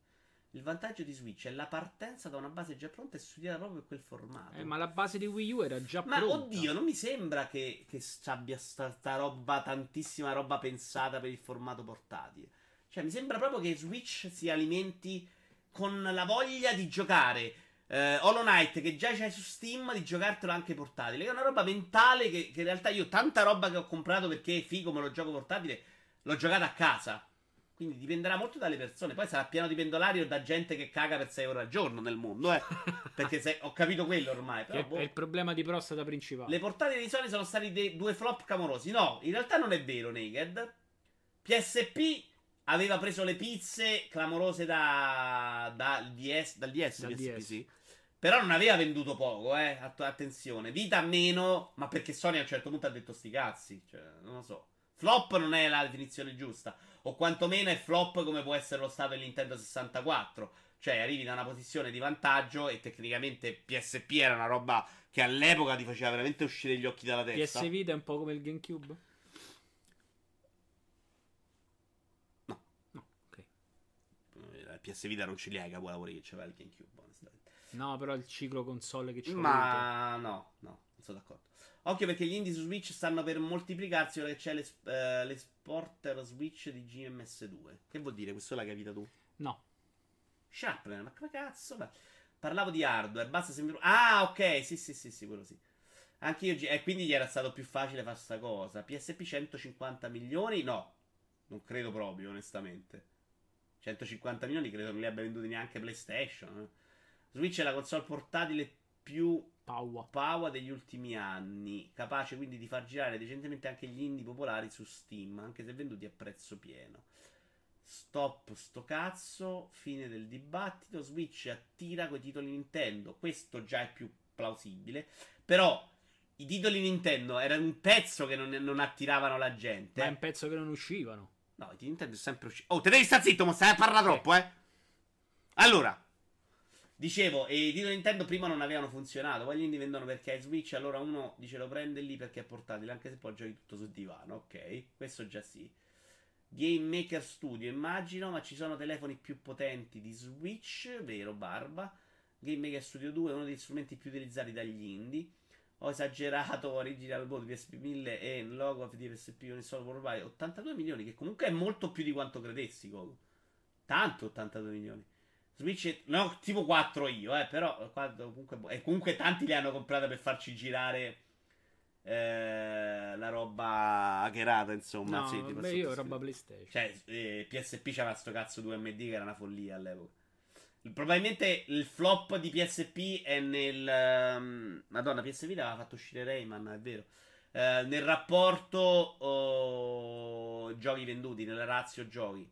Il vantaggio di Switch è la partenza da una base già pronta e studiata proprio per quel formato. Eh, ma la base di Wii U era già ma pronta. Ma oddio, non mi sembra che, che abbia sta, sta roba, tantissima roba pensata per il formato portatile. Cioè, mi sembra proprio che Switch si alimenti con la voglia di giocare eh, Hollow Knight che già c'hai su Steam di giocartelo anche portatile. È una roba mentale che, che, in realtà io tanta roba che ho comprato perché è figo me lo gioco portatile l'ho giocata a casa. Quindi dipenderà molto dalle persone. Poi sarà pieno di pendolari o da gente che caga per 6 ore al giorno nel mondo, eh. Perché se, ho capito quello ormai. Però, boh. È il problema di prostata principale. Le portate di Sony sono stati dei, due flop clamorosi. No, in realtà non è vero, Naked. PSP aveva preso le pizze clamorose da, da DS, dal DS, dal PSP, DS. Sì. Però non aveva venduto poco, eh. Attenzione. Vita meno, ma perché Sony a un certo punto ha detto sti cazzi. Cioè, non lo so. Flop non è la definizione giusta. O quantomeno è flop come può essere lo stato il Nintendo 64. Cioè, arrivi da una posizione di vantaggio e tecnicamente PSP era una roba che all'epoca ti faceva veramente uscire gli occhi dalla testa. PS Vita è un po' come il GameCube? PS Vita non ce li hai i capolavori che c'aveva il GameCube, onestamente. No, però il ciclo console che c'è. Ma no, no, non sono d'accordo. Occhio perché gli indie su Switch stanno per moltiplicarsi ora che c'è l'es- eh, l'esporter Switch di GMS2. Che vuol dire? Questo l'hai capita tu? No. Sharpner, ma come cazzo? Ma... Parlavo di hardware, basta sempre... Ah, ok, sì, sì, sì, sì, quello sì. Anche io... E quindi gli era stato più facile fare sta cosa. PSP 150 milioni? No, non credo proprio, onestamente. 150 milioni credo non li abbia venduti neanche PlayStation. eh. Switch è la console portatile più Paua. power degli ultimi anni, capace quindi di far girare decentemente anche gli indie popolari su Steam, anche se venduti a prezzo pieno. Stop sto cazzo, fine del dibattito, Switch attira coi titoli Nintendo, questo già è più plausibile, però i titoli Nintendo erano un pezzo che non, non attiravano la gente. Ma è un pezzo che non uscivano. No, i Nintendo sono sempre usciti. Oh, te devi stare zitto, ma stai a parlare troppo, eh. Allora, dicevo, e i titoli Nintendo prima non avevano funzionato. Poi gli indie vendono perché è Switch. Allora uno dice lo prende lì perché è portatile, anche se poi giochi tutto sul divano. Ok, questo già sì. Game Maker Studio, immagino, ma ci sono telefoni più potenti di Switch, vero Barba? Game Maker Studio 2 è uno degli strumenti più utilizzati dagli indie. Ho esagerato Original Board PSP 1000 e logo di PSP Unisol Worldwide 82 milioni, che comunque è molto più di quanto credessi, Gogo. Tanto 82 milioni. Switch, è- no, tipo 4 io, eh, però comunque, e comunque tanti li hanno comprati per farci girare eh, la roba hackerata, insomma. No, sì, beh, io roba PlayStation. Cioè, eh, PSP c'aveva sto cazzo 2MD che era una follia all'epoca. Probabilmente il flop di PSP è nel. ehm, Madonna, PS Vita aveva fatto uscire Rayman, è vero. Eh, nel rapporto oh, giochi venduti, nella razio giochi.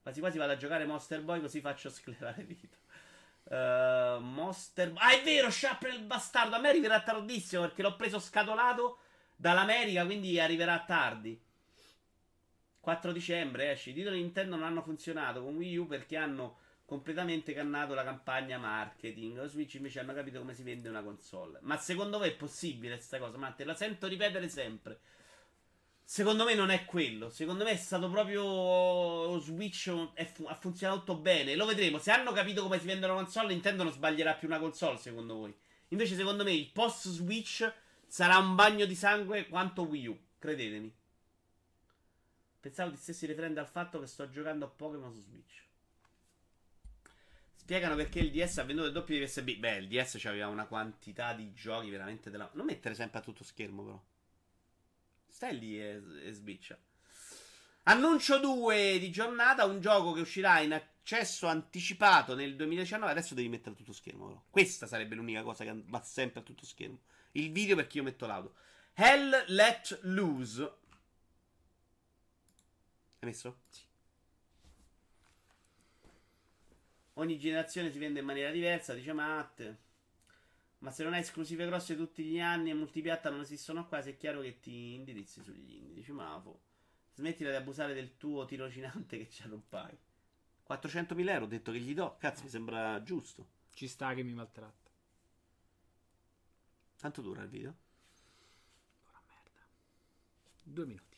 Quasi quasi vado a giocare Monster Boy così faccio sclerare vita. Eh, Monster Ah, è vero, Sharper il bastardo. A me arriverà tardissimo perché l'ho preso scatolato dall'America, quindi arriverà tardi. 4 dicembre esce. I titoli Nintendo non hanno funzionato con Wii U perché hanno completamente cannato la campagna marketing. Lo Switch invece hanno capito come si vende una console. Ma secondo me è possibile questa cosa? Matte, la sento ripetere sempre. Secondo me non è quello. Secondo me è stato proprio lo Switch fu- ha funzionato tutto bene. Lo vedremo. Se hanno capito come si vende una console, Nintendo non sbaglierà più una console, secondo voi. Invece, secondo me, il post Switch sarà un bagno di sangue quanto Wii U. Credetemi. Pensavo ti stessi riferendo al fatto che sto giocando a Pokémon su Switch. Spiegano perché il DS ha venduto il doppio di PSB. Beh, il DS aveva una quantità di giochi veramente della. Non mettere sempre a tutto schermo, però. Stai lì e, e sbiccia. Annuncio 2 di giornata, un gioco che uscirà in accesso anticipato nel 2019. Adesso devi mettere a tutto schermo, però. Questa sarebbe l'unica cosa che va sempre a tutto schermo. Il video perché io metto l'audio. Hell Let Loose. Hai messo? Sì. Ogni generazione si vende in maniera diversa, dice Matt. Ma se non hai esclusive grosse tutti gli anni e multipiatta non esistono quasi, è chiaro che ti indirizzi sugli indie. Dice Mafo. Smettila di abusare del tuo tirocinante che ci non paghi. 400.000 euro ho detto che gli do. Cazzo, mi sembra giusto. Ci sta che mi maltratta. Tanto dura il video? Ora merda. Due minuti.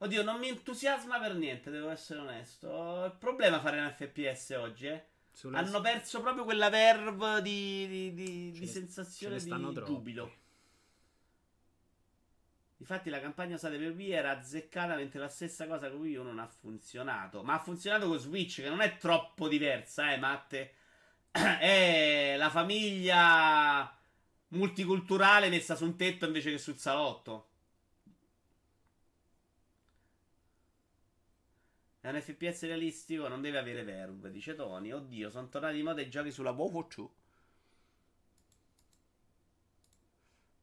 Oddio, non mi entusiasma per niente, devo essere onesto. Il problema fare un FPS oggi, eh. Sulla- Hanno perso proprio quella verve di, di, di- di ne- sensazione di troppi. giubilo. Infatti la campagna usata per Wii era azzeccata mentre la stessa cosa con Wii U non ha funzionato. Ma ha funzionato con Switch, che non è troppo diversa, eh, Matte. È la famiglia multiculturale messa su un tetto invece che sul salotto. È un FPS realistico, non deve avere verve, dice Tony. Oddio, sono tornati di moda i giochi sulla WoW 2.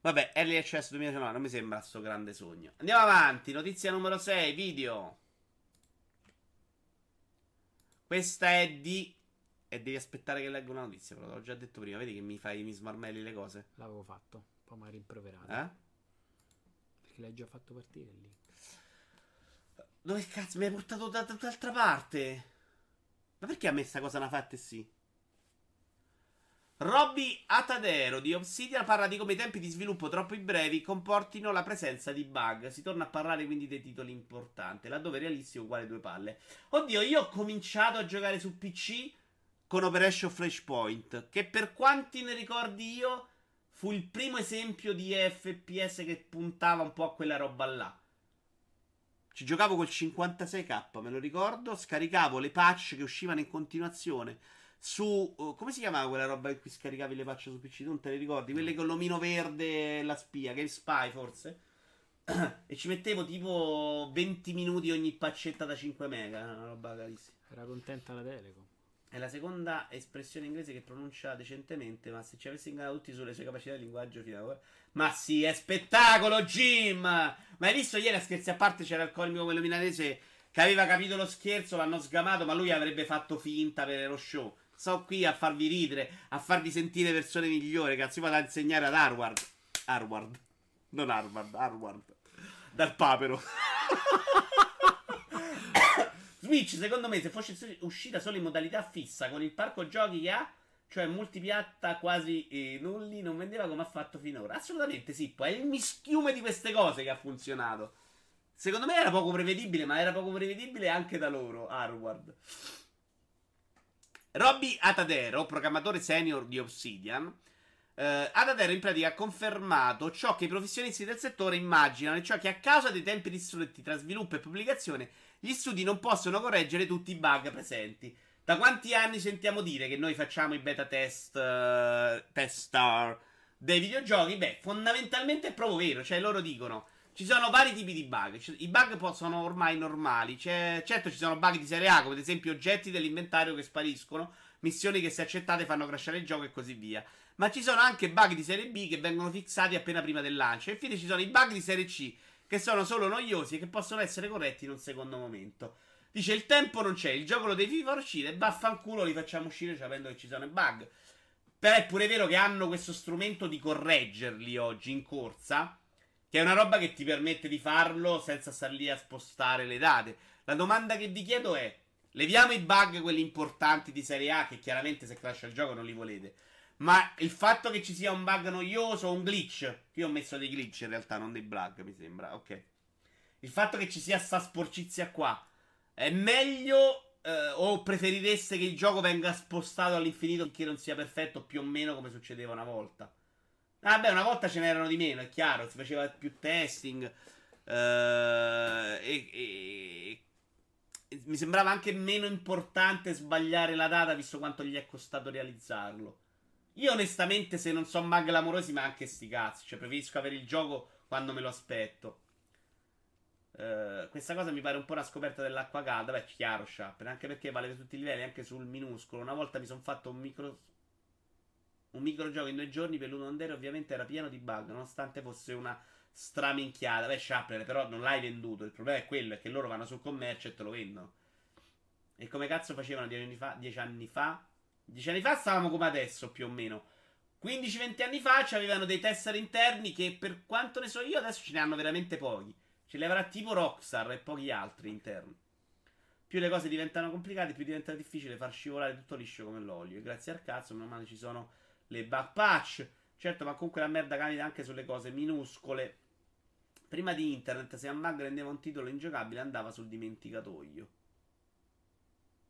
Vabbè, Early Access 2019 non mi sembra sto grande sogno. Andiamo avanti, notizia numero 6, video. Questa è di... E devi aspettare che leggo una notizia, però te l'ho già detto prima. Vedi che mi fai, mi smarmelli le cose? L'avevo fatto. Poi mi ha rimproverato. Eh? Perché l'hai già fatto partire lì. Dove cazzo mi hai portato da tutt'altra parte? Ma perché a me sta cosa la fatta sì? Robby Atadero di Obsidian parla di come i tempi di sviluppo troppo brevi comportino la presenza di bug. Si torna a parlare quindi dei titoli importanti, laddove realistico uguale due palle. Oddio, io ho cominciato a giocare su PC con Operation Flashpoint, che per quanti ne ricordi io fu il primo esempio di FPS che puntava un po' a quella roba là. Ci giocavo col 56k, me lo ricordo, scaricavo le patch che uscivano in continuazione su uh, come si chiamava quella roba in cui scaricavi le patch su PC? Non te le ricordi? Quelle con l'omino verde e la spia, Game Spy forse. e ci mettevo tipo 20 minuti ogni paccetta da 5 mega, una roba carissima. Era contenta la Telecom. È la seconda espressione inglese che pronuncia decentemente, ma se ci avessi ingannato tutti sulle sue capacità di linguaggio fino ad ora. Ma sì, è spettacolo, Jim! Ma hai visto ieri a scherzi a parte c'era il comico quello milanese che aveva capito lo scherzo, l'hanno sgamato, ma lui avrebbe fatto finta per lo show. Sto qui a farvi ridere, a farvi sentire persone migliori. Cazzo, io vado a insegnare ad Harvard. Harvard. Non Harvard, Harvard. Dal papero. Switch, secondo me, se fosse uscita solo in modalità fissa con il parco giochi che ha, cioè multipiatta quasi eh, nulli, non vendeva come ha fatto finora. Assolutamente sì, poi è il mischiume di queste cose che ha funzionato. Secondo me era poco prevedibile, ma era poco prevedibile anche da loro, Harvard. Robby Atadero, programmatore senior di Obsidian, eh, Atadero in pratica ha confermato ciò che i professionisti del settore immaginano, e cioè che a causa dei tempi ristretti tra sviluppo e pubblicazione, gli studi non possono correggere tutti i bug presenti. Da quanti anni sentiamo dire che noi facciamo i beta test, uh, test star dei videogiochi? Beh, fondamentalmente è proprio vero, cioè loro dicono ci sono vari tipi di bug. I bug sono ormai normali. C'è, certo, ci sono bug di serie A, come ad esempio oggetti dell'inventario che spariscono, missioni che se accettate fanno crashare il gioco e così via. Ma ci sono anche bug di serie B che vengono fissati appena prima del lancio. E infine ci sono i bug di serie C che sono solo noiosi e che possono essere corretti in un secondo momento. Dice il tempo non c'è, il gioco lo devi far uscire vaffanculo li facciamo uscire sapendo che ci sono i bug. Però è pure vero che hanno questo strumento di correggerli oggi in corsa che è una roba che ti permette di farlo senza star lì a spostare le date. La domanda che vi chiedo è: leviamo i bug, quelli importanti di Serie A, che chiaramente se crash il gioco non li volete. Ma il fatto che ci sia un bug noioso o un glitch, io ho messo dei glitch in realtà, non dei bug, mi sembra, ok. Il fatto che ci sia sta sporcizia qua è meglio eh, o preferireste che il gioco venga spostato all'infinito finché non sia perfetto più o meno come succedeva una volta? Ah, beh, una volta ce n'erano di meno, è chiaro, si faceva più testing. Uh, e, e, e, mi sembrava anche meno importante sbagliare la data, visto quanto gli è costato realizzarlo. Io, onestamente, se non sono mag clamorosi, ma anche sti cazzi. Cioè, preferisco avere il gioco quando me lo aspetto. Uh, questa cosa mi pare un po' una scoperta dell'acqua calda. Beh, chiaro, Sharpen. Anche perché vale per tutti i livelli, anche sul minuscolo. Una volta mi sono fatto un micro un microgioco in due giorni per l'uno Under ovviamente era pieno di bug, nonostante fosse una straminchiata. Beh, Sharpler, però non l'hai venduto. Il problema è quello, è che loro vanno sul commercio e te lo vendono. E come cazzo facevano dieci anni fa? Dieci anni fa? Dieci anni fa stavamo come adesso, più o meno. 15-20 anni fa avevano dei tester interni che, per quanto ne so io, adesso ce ne hanno veramente pochi. Ce li avrà tipo Rockstar e pochi altri interni. Più le cose diventano complicate, più diventa difficile far scivolare tutto liscio come l'olio. E grazie al cazzo, meno male ci sono le bug patch. Certo, ma comunque la merda cambia anche sulle cose minuscole. Prima di internet, se un bug rendeva un titolo ingiocabile, andava sul dimenticatoio.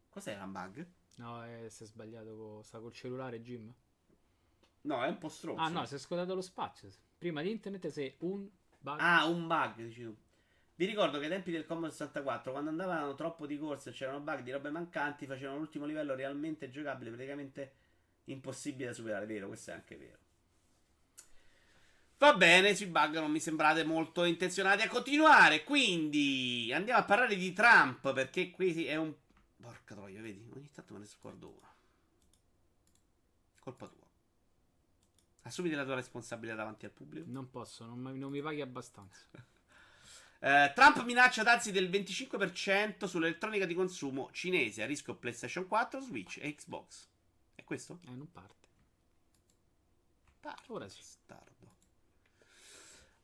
Cos'era un bug? No, eh, si è sbagliato. Sta col cellulare, Jim. No, è un po' stronzo. Ah, no, si è scodato lo spazio. Prima di internet, se un bug. Ah, un bug, dici tu. Vi ricordo che ai tempi del Commodore 64, quando andavano troppo di corsa e c'erano bug di robe mancanti, facevano l'ultimo livello realmente giocabile, praticamente impossibile da superare, vero? Questo è anche vero. Va bene, sui bug non mi sembrate molto intenzionati a continuare. Quindi andiamo a parlare di Trump. Perché qui è un. Porca troia, vedi? Ogni tanto me ne scordo uno. Colpa tua. Assumiti la tua responsabilità davanti al pubblico. Non posso, non, non mi paghi abbastanza. uh, Trump minaccia dazi del 25% sull'elettronica di consumo cinese a rischio PlayStation 4, Switch e Xbox questo? Eh, non parte. Parte. Ora sì. Stardo.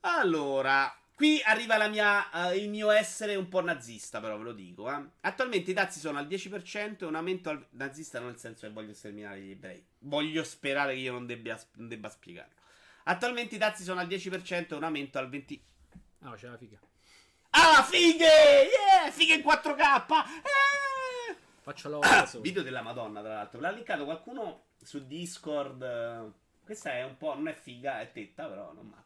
Allora, Qui arriva mia, uh, il mio essere un po' nazista, però ve lo dico. Eh. Attualmente i dazi sono al 10% e un aumento al nazista non nel senso che voglio sterminare gli ebrei. Voglio sperare che io non debba, non debba spiegarlo. Attualmente i dazi sono al 10% e un aumento al 20%. Ah, c'è la figa. Ah, fighe! Yeah! Fighe in 4K! Eh! Faccio la Video della Madonna, tra l'altro. L'ha linkato qualcuno su Discord. Questa è un po'. Non è figa, è tetta, però non male.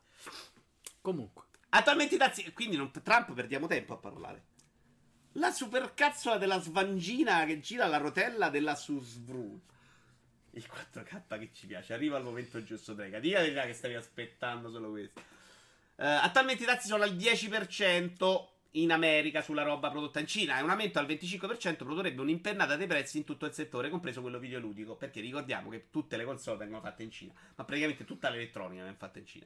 Comunque. Attualmente i dazi. Quindi non, Trump perdiamo tempo a parlare. La supercazzola della svangina che gira la rotella della Susvru. Il 4K che ci piace. Arriva al momento giusto, Drega. Verità che stavi aspettando solo questo. Uh, attualmente i dazi sono al 10% in America sulla roba prodotta in Cina. E un aumento al 25% produrrebbe un'impennata dei prezzi in tutto il settore, compreso quello videoludico. Perché ricordiamo che tutte le console vengono fatte in Cina. Ma praticamente tutta l'elettronica viene fatta in Cina.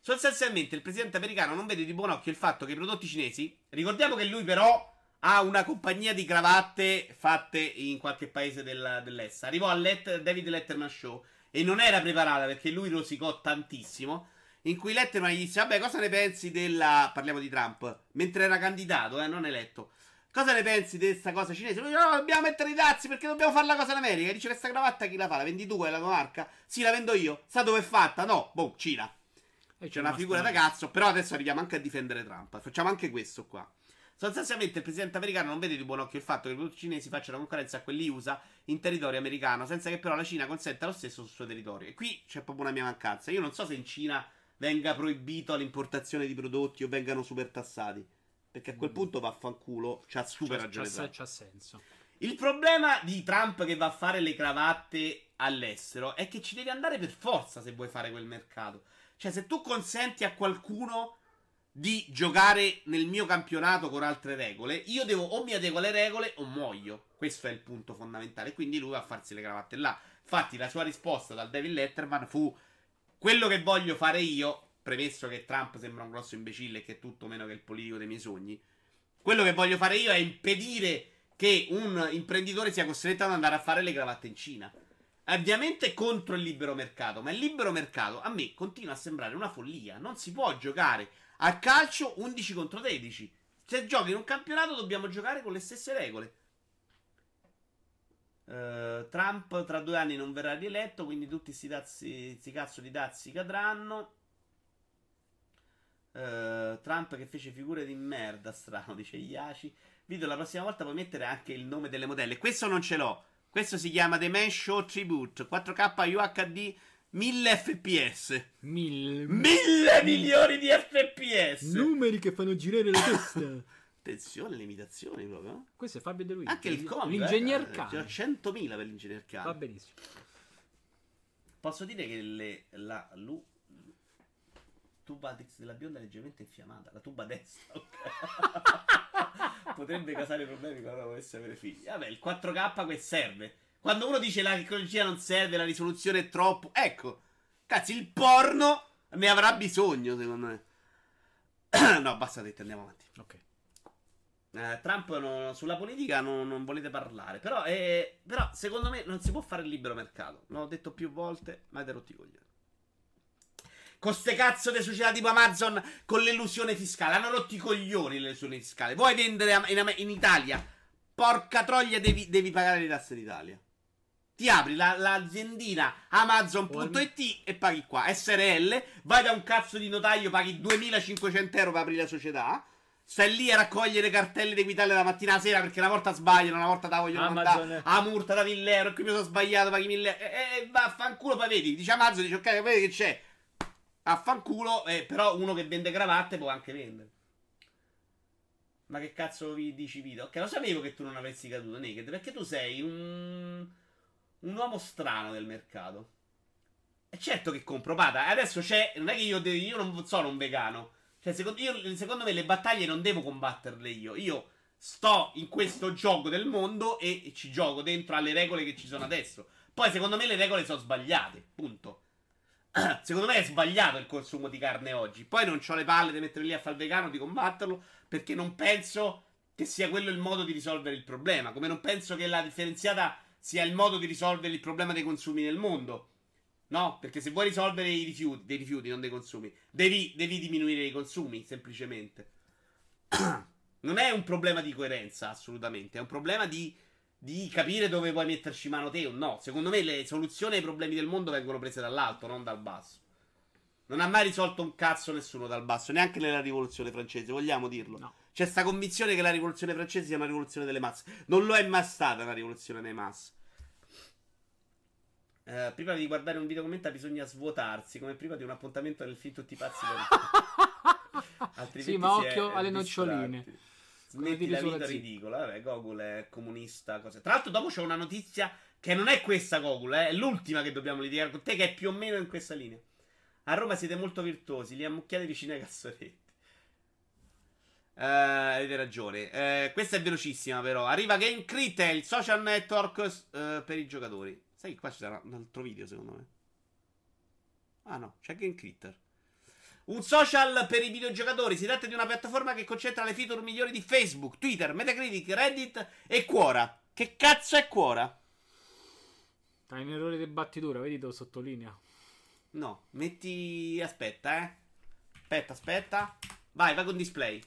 Sostanzialmente il presidente americano non vede di buon occhio il fatto che i prodotti cinesi, ricordiamo che lui però ha una compagnia di cravatte fatte in qualche paese del, dell'est. Arrivò al Let- David Letterman Show e non era preparata perché lui rosicò tantissimo. In cui Letterman gli disse: Vabbè, cosa ne pensi della. Parliamo di Trump. Mentre era candidato, eh, non eletto. Cosa ne pensi di questa cosa cinese? Lui, no, dobbiamo mettere i dazi perché dobbiamo fare la cosa in America. Dice: Questa cravatta chi la fa? La vendi tu, è la tua marca? Sì, la vendo io. Sa dove è fatta? No, boh, Cina. E c'è una figura da cazzo. Però adesso arriviamo anche a difendere Trump. Facciamo anche questo qua. Sostanzialmente il presidente americano non vede di buon occhio il fatto che i prodotti cinesi facciano concorrenza a quelli USA in territorio americano, senza che però la Cina consenta lo stesso sul suo territorio. E qui c'è proprio una mia mancanza. Io non so se in Cina venga proibito l'importazione di prodotti o vengano super tassati. Perché a quel mm. punto vaffanculo, c'ha super ragione. C'ha, c'ha senso. Il problema di Trump che va a fare le cravatte all'estero è che ci devi andare per forza se vuoi fare quel mercato. Cioè, se tu consenti a qualcuno di giocare nel mio campionato con altre regole, io devo o mi adeguo alle regole o muoio. Questo è il punto fondamentale. Quindi lui va a farsi le cravatte là. Infatti, la sua risposta dal David Letterman fu: Quello che voglio fare io, premesso che Trump sembra un grosso imbecille e che è tutto meno che il politico dei miei sogni. Quello che voglio fare io è impedire che un imprenditore sia costretto ad andare a fare le cravatte in Cina ovviamente contro il libero mercato, ma il libero mercato a me continua a sembrare una follia. Non si può giocare a calcio 11 contro 13. Se giochi in un campionato dobbiamo giocare con le stesse regole. Uh, Trump tra due anni non verrà rieletto, quindi tutti questi cazzo di dazi cadranno. Uh, Trump che fece figure di merda, strano, dice Iaci. Video la prossima volta puoi mettere anche il nome delle modelle. Questo non ce l'ho. Questo si chiama The Man Show Tribute 4K UHD 1000 fps. 1000 1000 milioni di fps. Numeri che fanno girare la testa. Attenzione, limitazioni proprio. Questo è Fabio De Luigi. Anche il comico. L'ingegner eh, Cane. 100.000 per l'ingegner Cane. Va benissimo. Posso dire che le, la lu, tuba della bionda è leggermente infiammata. La tuba destra. Okay. potrebbe causare problemi quando dovesse avere figli. Vabbè, il 4K che serve. Quando uno dice la tecnologia non serve, la risoluzione è troppo. Ecco, cazzo, il porno ne avrà bisogno, secondo me. no, basta detto, andiamo avanti. Ok. Eh, Trump no, sulla politica no, non volete parlare. Però, eh, però, secondo me, non si può fare il libero mercato. L'ho detto più volte, ma te rotti coglioni con ste cazzo di società tipo Amazon con l'illusione fiscale. Hanno rotto i coglioni l'illusione fiscale. Vuoi vendere in, in Italia? Porca troglia, devi, devi, pagare le tasse d'Italia. Ti apri la, l'aziendina Amazon.it e paghi qua. SRL, vai da un cazzo di notaio, paghi 2500 euro per aprire la società. Stai lì a raccogliere cartelli di Equitalia la mattina alla sera perché una volta sbagliano, una volta da vogliono mandare a multa da 1000 euro. E qui mi sono sbagliato, paghi 1000 euro. E, e vaffanculo, poi vedi. Dice Amazon, dice ok, vedi che c'è Affanculo, eh, però uno che vende cravatte può anche vendere. Ma che cazzo vi dici Vito? Ok, lo sapevo che tu non avessi caduto Naked, perché tu sei un... un uomo strano del mercato. E certo che compro Pata, adesso c'è... Non è che io, io non sono un vegano. Cioè, secondo, io, secondo me le battaglie non devo combatterle io. Io sto in questo gioco del mondo e ci gioco dentro alle regole che ci sono adesso. Poi, secondo me, le regole sono sbagliate. Punto. Secondo me è sbagliato il consumo di carne oggi. Poi non ho le palle di mettere lì a fare il vegano, di combatterlo, perché non penso che sia quello il modo di risolvere il problema. Come non penso che la differenziata sia il modo di risolvere il problema dei consumi nel mondo. No, perché se vuoi risolvere i rifiuti, dei rifiuti, non dei consumi, devi, devi diminuire i consumi, semplicemente. non è un problema di coerenza, assolutamente. È un problema di, di capire dove vuoi metterci mano te o no. Secondo me le soluzioni ai problemi del mondo vengono prese dall'alto, non dal basso. Non ha mai risolto un cazzo nessuno dal basso, neanche nella rivoluzione francese, vogliamo dirlo. No. C'è sta convinzione che la rivoluzione francese sia una rivoluzione delle masse. Non lo è mai stata una rivoluzione delle masse. Eh, prima di guardare un video commenta bisogna svuotarsi, come prima di un appuntamento nel film tutti pazzi per Altrimenti Sì, ma occhio alle noccioline. Smetti la vita ridicola. Vabbè, Gogol è comunista. Cose. Tra l'altro, dopo c'è una notizia che non è questa, Gogol, eh, è l'ultima che dobbiamo litigare con te, che è più o meno in questa linea. A Roma siete molto virtuosi, li ammucchiate vicino ai cassonetti. Eh, avete ragione. Eh, questa è velocissima, però. Arriva Game Crit, il social network eh, per i giocatori. Sai che qua ci sarà un altro video, secondo me. Ah, no, c'è Game Critter. Un social per i videogiocatori. Si tratta di una piattaforma che concentra le feature migliori di Facebook, Twitter, Metacritic, Reddit e Quora. Che cazzo è Quora? Hai un errore di battitura, vedi dove sottolinea. No, metti. Aspetta, eh. Aspetta, aspetta. Vai, vai con display.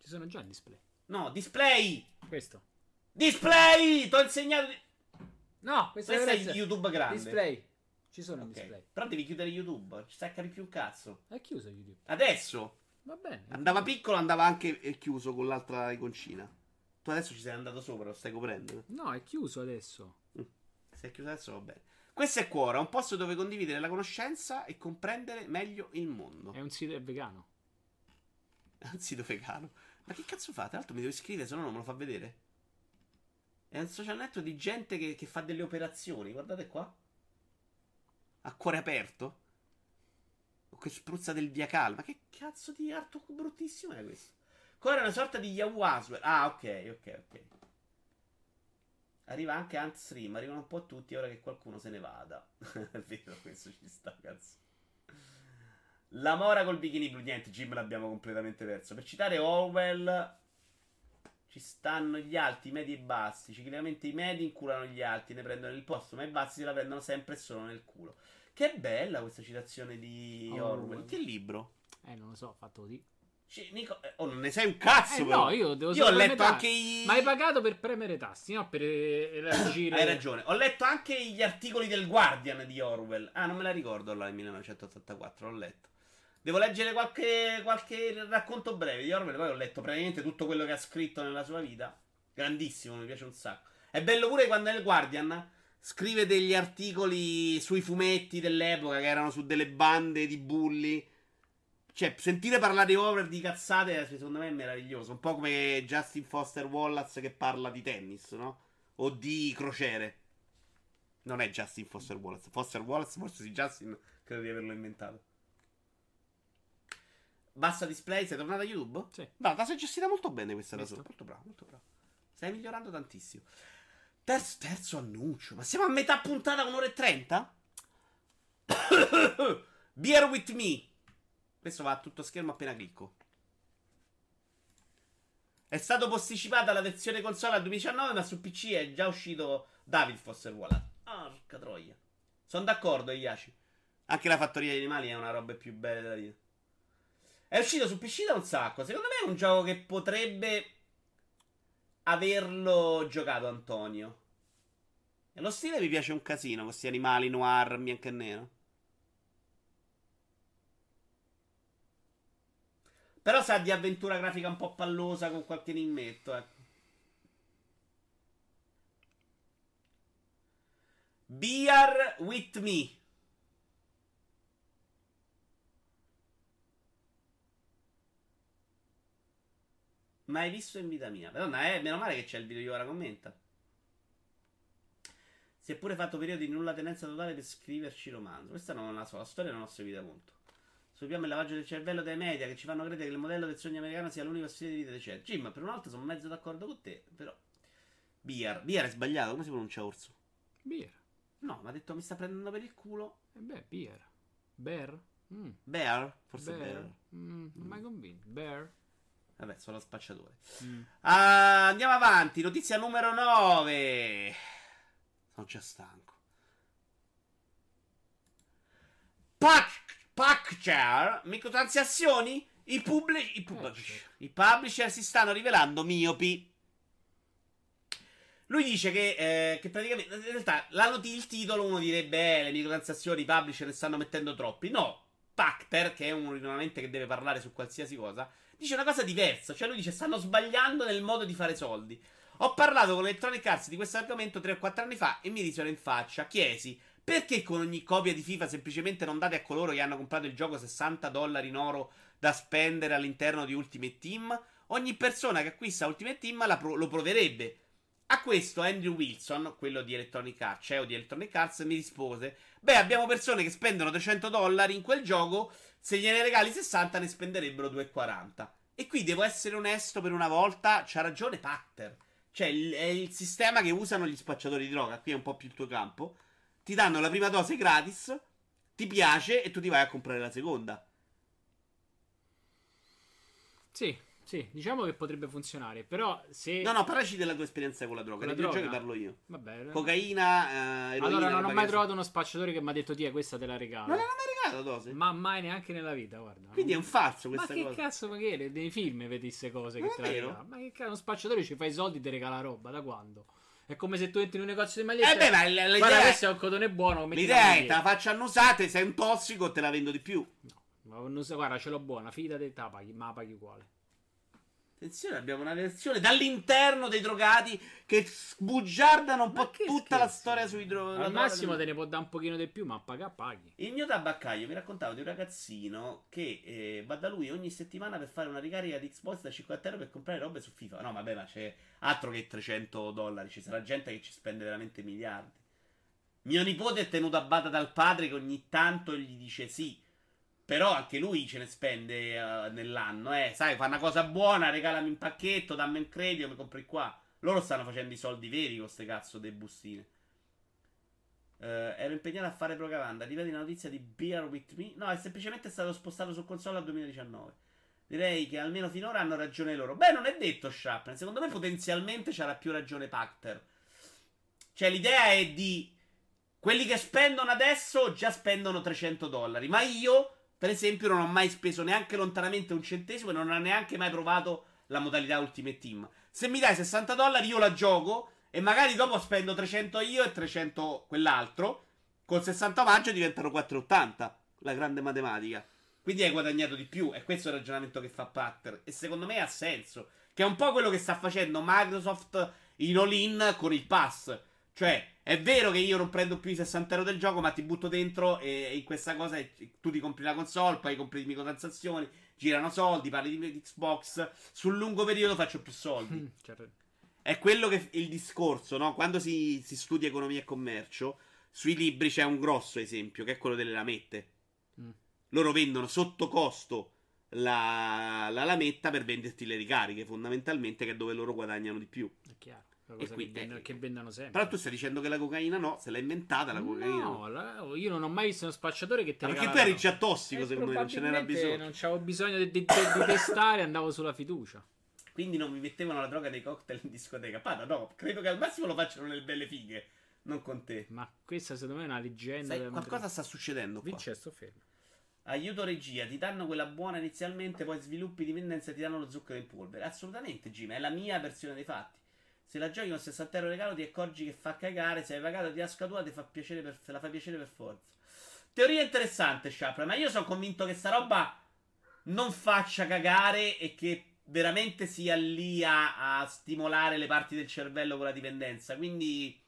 Ci sono già il display. No, display! Questo. Display! Ti ho insegnato. di- No, questo, Questo è essere- YouTube grande. Display. Ci sono Ok. i display. Però devi chiudere YouTube. Ci stai a capire più un cazzo. È chiuso YouTube. Adesso. Va bene. Andava piccolo, andava anche eh, chiuso con l'altra iconcina. Tu adesso ci sei andato sopra, lo stai coprendo. No, è chiuso adesso. Se è chiuso adesso va bene. Questo è Quora, un posto dove condividere la conoscenza e comprendere meglio il mondo. È un sito è vegano. È un sito vegano. Ma che cazzo fate? Tra l'altro mi devo iscrivere, se no non me lo fa vedere. È un social network di gente che, che fa delle operazioni. Guardate qua. A cuore aperto. Che spruzza del Viacal. Ma che cazzo di artwork bruttissimo è questo? Qua è una sorta di Yahoo. Ah, ok, ok, ok. Arriva anche Antstream. Arrivano un po' tutti ora che qualcuno se ne vada. è vero, questo ci sta, cazzo. La mora col bikini blu. Niente, Jim l'abbiamo completamente perso. Per citare Orwell, ci stanno gli alti, i medi e i bassi. Ciclicamente i medi inculano gli alti, ne prendono il posto, ma i bassi se la prendono sempre e solo nel culo. Che bella questa citazione di Orwell. Orwell. Che libro? Eh, non lo so, ho fatto così. Nico- eh, oh, non ne sai un cazzo, Eh, però. no, io devo Io ho letto metà. anche i. Ma hai pagato per premere i tasti, no? Per eh, elargire. Hai ragione. Ho letto anche gli articoli del Guardian di Orwell. Ah, non me la ricordo là, il 1984. L'ho letto. Devo leggere qualche, qualche racconto breve di Orwell. Poi ho letto praticamente tutto quello che ha scritto nella sua vita. Grandissimo, mi piace un sacco. È bello pure quando nel Guardian scrive degli articoli sui fumetti dell'epoca che erano su delle bande di bulli. Cioè, sentire parlare di Orwell di cazzate, secondo me è meraviglioso. Un po' come Justin Foster Wallace che parla di tennis, no? O di crociere. Non è Justin Foster Wallace. Foster Wallace, forse sì, Justin, credo di averlo inventato. Basta display, sei tornato a YouTube? Sì. No, la sei gestita molto bene questa da. Molto bravo, molto bravo. Stai migliorando tantissimo. Terzo, terzo annuncio. Ma siamo a metà puntata, un'ora e trenta? Beer with me. Questo va a tutto schermo appena clicco. È stato posticipata la versione console al 2019, ma su PC è già uscito David Foster Wallace. Porca troia. Sono d'accordo, Iaci. Anche la fattoria di animali è una roba più bella della vita. È uscito su PC da un sacco. Secondo me è un gioco che potrebbe averlo giocato Antonio. E lo stile mi piace un casino, questi animali noir, bianco e nero. Però sa di avventura grafica un po' pallosa con qualche enigmetto, ecco. Beer with me. Mai visto in vita mia. Madonna, eh, meno male che c'è il video di ora commenta. Si è pure fatto periodi di nulla tenenza totale per scriverci romanzo. Questa non la so, la storia non l'ho seguita molto. Subiamo il lavaggio del cervello dai media che ci fanno credere che il modello del sogno americano sia l'unico stile di vita decente. Jim, per una volta sono mezzo d'accordo con te, però. Beer. Beer è sbagliato, come si pronuncia orso? Beer. No, mi ha detto mi sta prendendo per il culo. E beh, beer. Bear? Mm. Bear? Forse Bear. bear. Mm, non mai convinto. Bear? Vabbè, sono lo spacciatore. Mm. Ah, andiamo avanti. Notizia numero 9. Sono già stanco. Packchar, microtransazioni, i, publi- i, pubblici, i publisher si stanno rivelando miopi. Lui dice che, eh, che praticamente, in realtà, not- il titolo uno direbbe, eh, le microtransazioni, i publisher ne stanno mettendo troppi. No, Pacter, che è un rinnovamento che deve parlare su qualsiasi cosa, dice una cosa diversa. Cioè lui dice, stanno sbagliando nel modo di fare soldi. Ho parlato con Electronic Arts di questo argomento 3 o 4 anni fa e mi risero in faccia. Chiesi, perché con ogni copia di FIFA semplicemente non date a coloro che hanno comprato il gioco 60 dollari in oro da spendere all'interno di Ultimate Team? Ogni persona che acquista Ultimate Team pro- lo proverebbe. A questo Andrew Wilson, quello di Electronic Arts, CEO di Electronic Arts, mi rispose: Beh, abbiamo persone che spendono 300 dollari in quel gioco, se gliene regali 60 ne spenderebbero 2,40. E qui devo essere onesto per una volta, c'ha ragione Pachter. Cioè, è il sistema che usano gli spacciatori di droga, qui è un po' più il tuo campo ti danno la prima dose gratis, ti piace e tu ti vai a comprare la seconda. Sì, sì, diciamo che potrebbe funzionare, però se... No, no, parlaci della tua esperienza con la droga, con la droga? parlo io. Vabbè. Cocaina, eh, eroina, Allora, non ho mai trovato uno spacciatore che mi ha detto, ti questa te la regalo. Non l'hanno mai regalato la dose? Ma mai neanche nella vita, guarda. Quindi è un falso questa cosa. Ma che cazzo, ma che nei film vedi queste cose non che te la regalano? Ma che cazzo, uno spacciatore ci fa i soldi e ti regala roba, da quando? È come se tu entri in un negozio di magliette. Eh beh, ma l'idea Guarda, questo è un cotone buono. L'idea è te la faccio annusate, sei un tossico, te la vendo di più. No, ma guarda, ce l'ho buona, fidati, te la paghi, ma la paghi uguale. Attenzione, abbiamo una versione dall'interno dei drogati che sbugiardano un ma po' tutta scherzi? la storia sui drogati. Al massimo te ne può dare un pochino di più, ma paga, paghi. Il mio tabaccaio mi raccontava di un ragazzino che eh, va da lui ogni settimana per fare una ricarica di Xbox da 50 euro per comprare robe su FIFA. No, vabbè, ma c'è altro che 300 dollari. Ci sarà gente che ci spende veramente miliardi. Mio nipote è tenuto a bada dal padre che ogni tanto gli dice sì. Però anche lui ce ne spende uh, nell'anno, eh. Sai, fa una cosa buona, regalami un pacchetto, dammi un credito, mi compri qua. Loro stanno facendo i soldi veri con queste cazzo dei bustine. Uh, ero impegnato a fare propaganda. Rivedi la notizia di Beer With Me? No, è semplicemente stato spostato su console al 2019. Direi che almeno finora hanno ragione loro. Beh, non è detto Sharpner. Secondo me potenzialmente c'era più ragione Pacter. Cioè, l'idea è di... Quelli che spendono adesso già spendono 300 dollari. Ma io per esempio, non ho mai speso neanche lontanamente un centesimo e non ho neanche mai provato la modalità Ultimate Team. Se mi dai 60 dollari, io la gioco e magari dopo spendo 300 io e 300 quell'altro. Con 60 omaggio diventano 4,80. La grande matematica. Quindi hai guadagnato di più. E questo è il ragionamento che fa Patter. E secondo me ha senso. Che è un po' quello che sta facendo Microsoft in all-in con il pass. Cioè, è vero che io non prendo più i 60 euro del gioco, ma ti butto dentro e in questa cosa tu ti compri la console, poi compri le microtransazioni, girano soldi, parli di Xbox. Sul lungo periodo faccio più soldi. Mm, certo. È quello che il discorso, no? Quando si, si, studia economia e commercio, sui libri c'è un grosso esempio, che è quello delle lamette. Mm. Loro vendono sotto costo la, la lametta per venderti le ricariche, fondamentalmente, che è dove loro guadagnano di più. È chiaro cosa qui, che, vendono, che, vendono sempre. Però tu stai dicendo che la cocaina no, se l'ha inventata la cocaina. No, la, io non ho mai visto uno spacciatore che te Ma perché tu eri già tossico, eh, secondo me, non ce n'era bisogno. Non c'avevo bisogno di, di, di, di testare, andavo sulla fiducia. Quindi non mi mettevano la droga dei cocktail in discoteca. Pada, no, credo che al massimo lo facciano nelle belle fighe, non con te. Ma questa secondo me è una leggenda. Sai, qualcosa sta succedendo qua. Vincenzo, fermo. Aiuto regia, ti danno quella buona inizialmente, poi sviluppi dipendenza e ti danno lo zucchero in polvere. Assolutamente, Jim, è la mia versione dei fatti. Se la giochi con 60 euro regalo ti accorgi che fa cagare. Se hai pagato ti scaduta, ti fa piacere per, te la fa piacere per forza. Teoria interessante, Sharp, ma io sono convinto che sta roba non faccia cagare e che veramente sia lì a, a stimolare le parti del cervello con la dipendenza. Quindi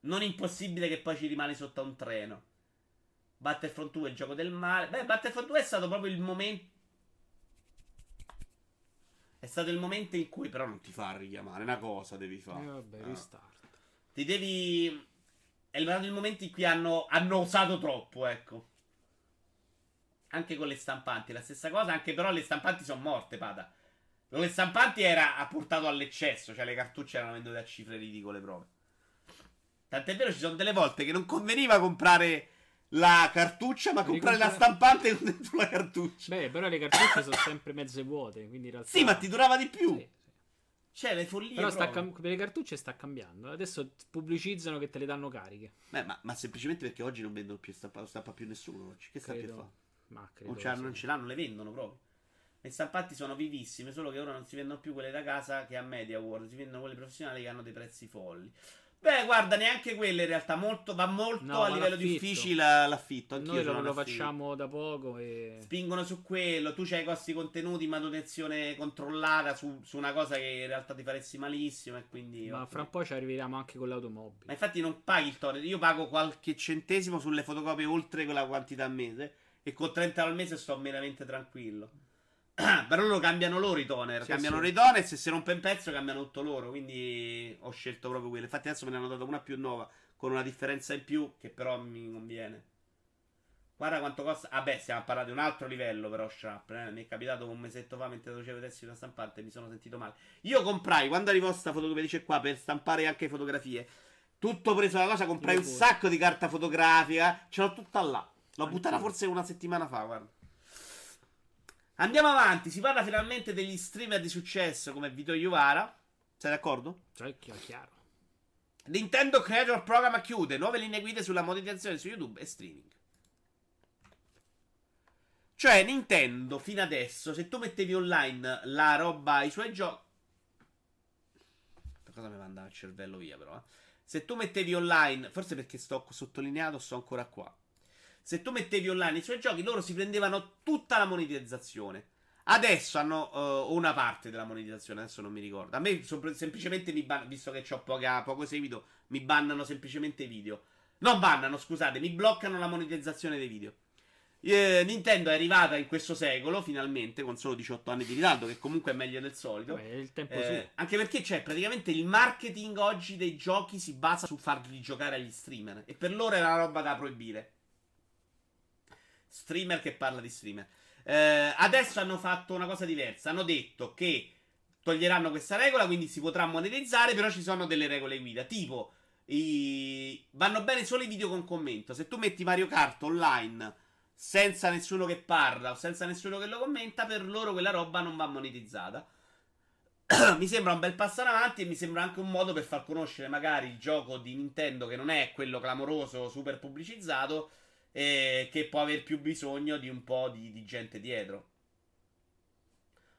non impossibile che poi ci rimani sotto a un treno. Battlefront 2 è il gioco del male. Beh, Battlefront 2 è stato proprio il momento è stato il momento in cui però non ti fa richiamare, una cosa devi fare. Eh, vabbè, restart. Ti devi... È stato il momento in cui hanno, hanno osato troppo, ecco. Anche con le stampanti, la stessa cosa, anche però le stampanti sono morte, Pada. Le stampanti era ha portato all'eccesso, cioè le cartucce erano vendute a cifre ridicole proprio. Tant'è vero, ci sono delle volte che non conveniva comprare la cartuccia, ma comprare la stampante con dentro la cartuccia. Beh, però le cartucce sono sempre mezze vuote, quindi in realtà... Sì, ma ti durava di più. Sì. Cioè, le follie. Però sta cam- per le cartucce sta cambiando. Adesso pubblicizzano che te le danno cariche. Beh, ma, ma semplicemente perché oggi non vendono più stampa, non stampa più nessuno. oggi. Che Credo. fa? Ma credo. Non, sì. non ce l'hanno, le vendono proprio. Le stampanti sono vivissime, solo che ora non si vendono più quelle da casa che a Media World, si vendono quelle professionali che hanno dei prezzi folli. Beh, guarda, neanche quelle in realtà molto, va molto No, a ma livello l'affitto. difficile l'affitto. Anch'io Noi lo, lo facciamo da poco e... Spingono su quello, tu c'hai i costi contenuti, manutenzione controllata su, su una cosa che in realtà ti faresti malissimo e quindi... Ma fra un po' ci arriviamo anche con Ma l'automobile. infatti non paghi il torrent, io pago qualche centesimo sulle fotocopie oltre quella quantità al mese e con 30 euro al mese sto meramente tranquillo. Però loro cambiano loro i toner, Sì, cambiano sì. i toner, se si rompe un pezzo cambiano tutto loro, quindi ho scelto proprio quello. Infatti adesso me ne hanno dato una più nuova, con una differenza in più che però mi conviene. Guarda quanto costa. Ah, beh, stiamo a parlare di un altro livello, però, Shrap. Eh? Mi è capitato un mesetto fa mentre facevo i testi una stampante mi sono sentito male. Io comprai, quando arrivò sta fotocopia dice qua, per stampare anche fotografie. Tutto preso la cosa, comprai un sacco di carta fotografica. Ce l'ho tutta là. L'ho buttata forse una settimana fa, guarda. Andiamo avanti. Si parla finalmente degli streamer di successo come Vito Iuvara. Sei d'accordo? Cioè, chi- chiaro. Nintendo Creator Program chiude. Nuove linee guida sulla monetizzazione su YouTube e streaming. Cioè, Nintendo fino adesso, se tu mettevi online la roba, i suoi giochi. Questa cosa mi manda il cervello via, però. eh. Se tu mettevi online, forse perché sto sottolineato, sto ancora qua. Se tu mettevi online i suoi giochi, loro si prendevano tutta la monetizzazione. Adesso hanno eh, una parte della monetizzazione, adesso non mi ricordo. A me sopra- semplicemente mi ban- visto che ho poco seguito, mi bannano semplicemente i video. Non bannano, scusate, mi bloccano la monetizzazione dei video. Eh, Nintendo è arrivata in questo secolo, finalmente, con solo 18 anni di ritardo, che comunque è meglio del solito. Tempo Eh, anche perché c'è praticamente il marketing oggi dei giochi si basa su farli giocare agli streamer. E per loro è una roba da proibire. Streamer che parla di streamer. Eh, adesso hanno fatto una cosa diversa. Hanno detto che toglieranno questa regola, quindi si potrà monetizzare, però ci sono delle regole guida. Tipo, i- vanno bene solo i video con commento. Se tu metti Mario Kart online senza nessuno che parla o senza nessuno che lo commenta, per loro quella roba non va monetizzata. mi sembra un bel passo in avanti e mi sembra anche un modo per far conoscere magari il gioco di Nintendo che non è quello clamoroso, super pubblicizzato e che può aver più bisogno di un po' di, di gente dietro.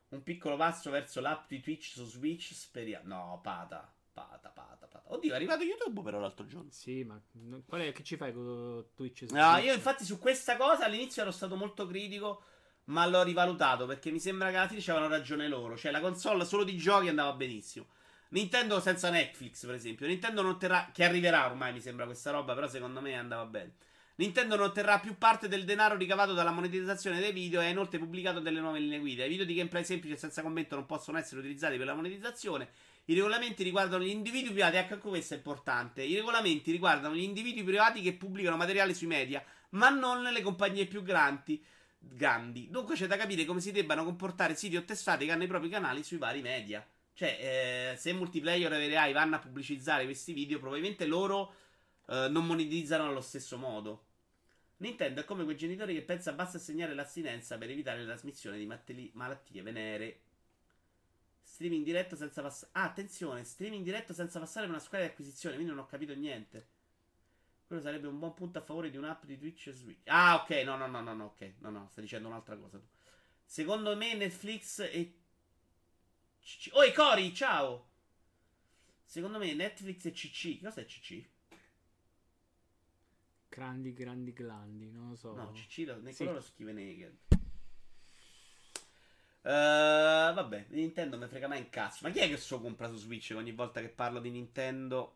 Un piccolo passo verso l'app di Twitch su Switch, speriamo. No, pata, pata, pata, pata. Oddio, è arrivato YouTube però l'altro giorno. Sì, ma qual è che ci fai con Twitch? No, io infatti su questa cosa all'inizio ero stato molto critico, ma l'ho rivalutato perché mi sembra che alla fine avevano ragione loro. Cioè, la console solo di giochi andava benissimo. Nintendo senza Netflix, per esempio. Nintendo non terrà. Che arriverà ormai, mi sembra questa roba, però secondo me andava bene. Nintendo non otterrà più parte del denaro ricavato dalla monetizzazione dei video e ha inoltre pubblicato delle nuove linee guida. I video di gameplay semplici e senza commento non possono essere utilizzati per la monetizzazione. I regolamenti riguardano gli individui privati, ecco anche questo è importante. I regolamenti riguardano gli individui privati che pubblicano materiale sui media, ma non le compagnie più grandi. grandi. Dunque c'è da capire come si debbano comportare siti o testate che hanno i propri canali sui vari media. Cioè, eh, se multiplayer e AI vanno a pubblicizzare questi video, probabilmente loro eh, non monetizzano allo stesso modo. Nintendo è come quei genitori che pensa basta segnare l'astinenza per evitare la trasmissione di matteli- malattie venere. Streaming diretto senza passare. Ah, attenzione, streaming diretto senza passare per una squadra di acquisizione. Quindi non ho capito niente. Quello sarebbe un buon punto a favore di un'app di Twitch e Switch. Ah, ok, no, no, no, no, no, ok. No, no, stai dicendo un'altra cosa tu. Secondo me Netflix e. CC... Oh, e Cori, ciao! Secondo me Netflix e CC. Cos'è CC? Grandi, grandi, grandi, non lo so. No, CC lo, ne- Sì. quello lo scrive Naked. Eh, vabbè, Nintendo mi frega mai in cazzo. Ma chi è che so compra su Switch ogni volta che parlo di Nintendo?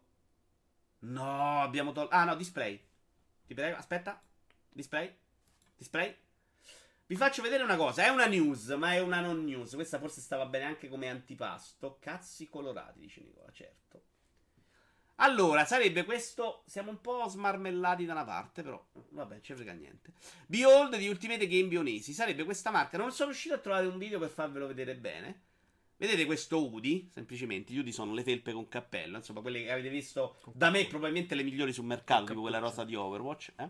No, abbiamo tolto. Ah, no, display. Ti prego, aspetta. Display. Display. Vi faccio vedere una cosa. È una news, ma è una non news. Questa forse stava bene anche come antipasto. Cazzi colorati, dice Nicola, certo. Allora, sarebbe questo. Siamo un po' smarmellati da una parte, però. Vabbè, ci frega niente. Behold di Ultimate Game Bionesi. Sarebbe questa marca. Non sono riuscito a trovare un video per farvelo vedere bene. Vedete questo Udi? Semplicemente, gli Udi sono le felpe con cappello. Insomma, quelle che avete visto da me, probabilmente le migliori sul mercato, tipo quella rosa di Overwatch. Eh?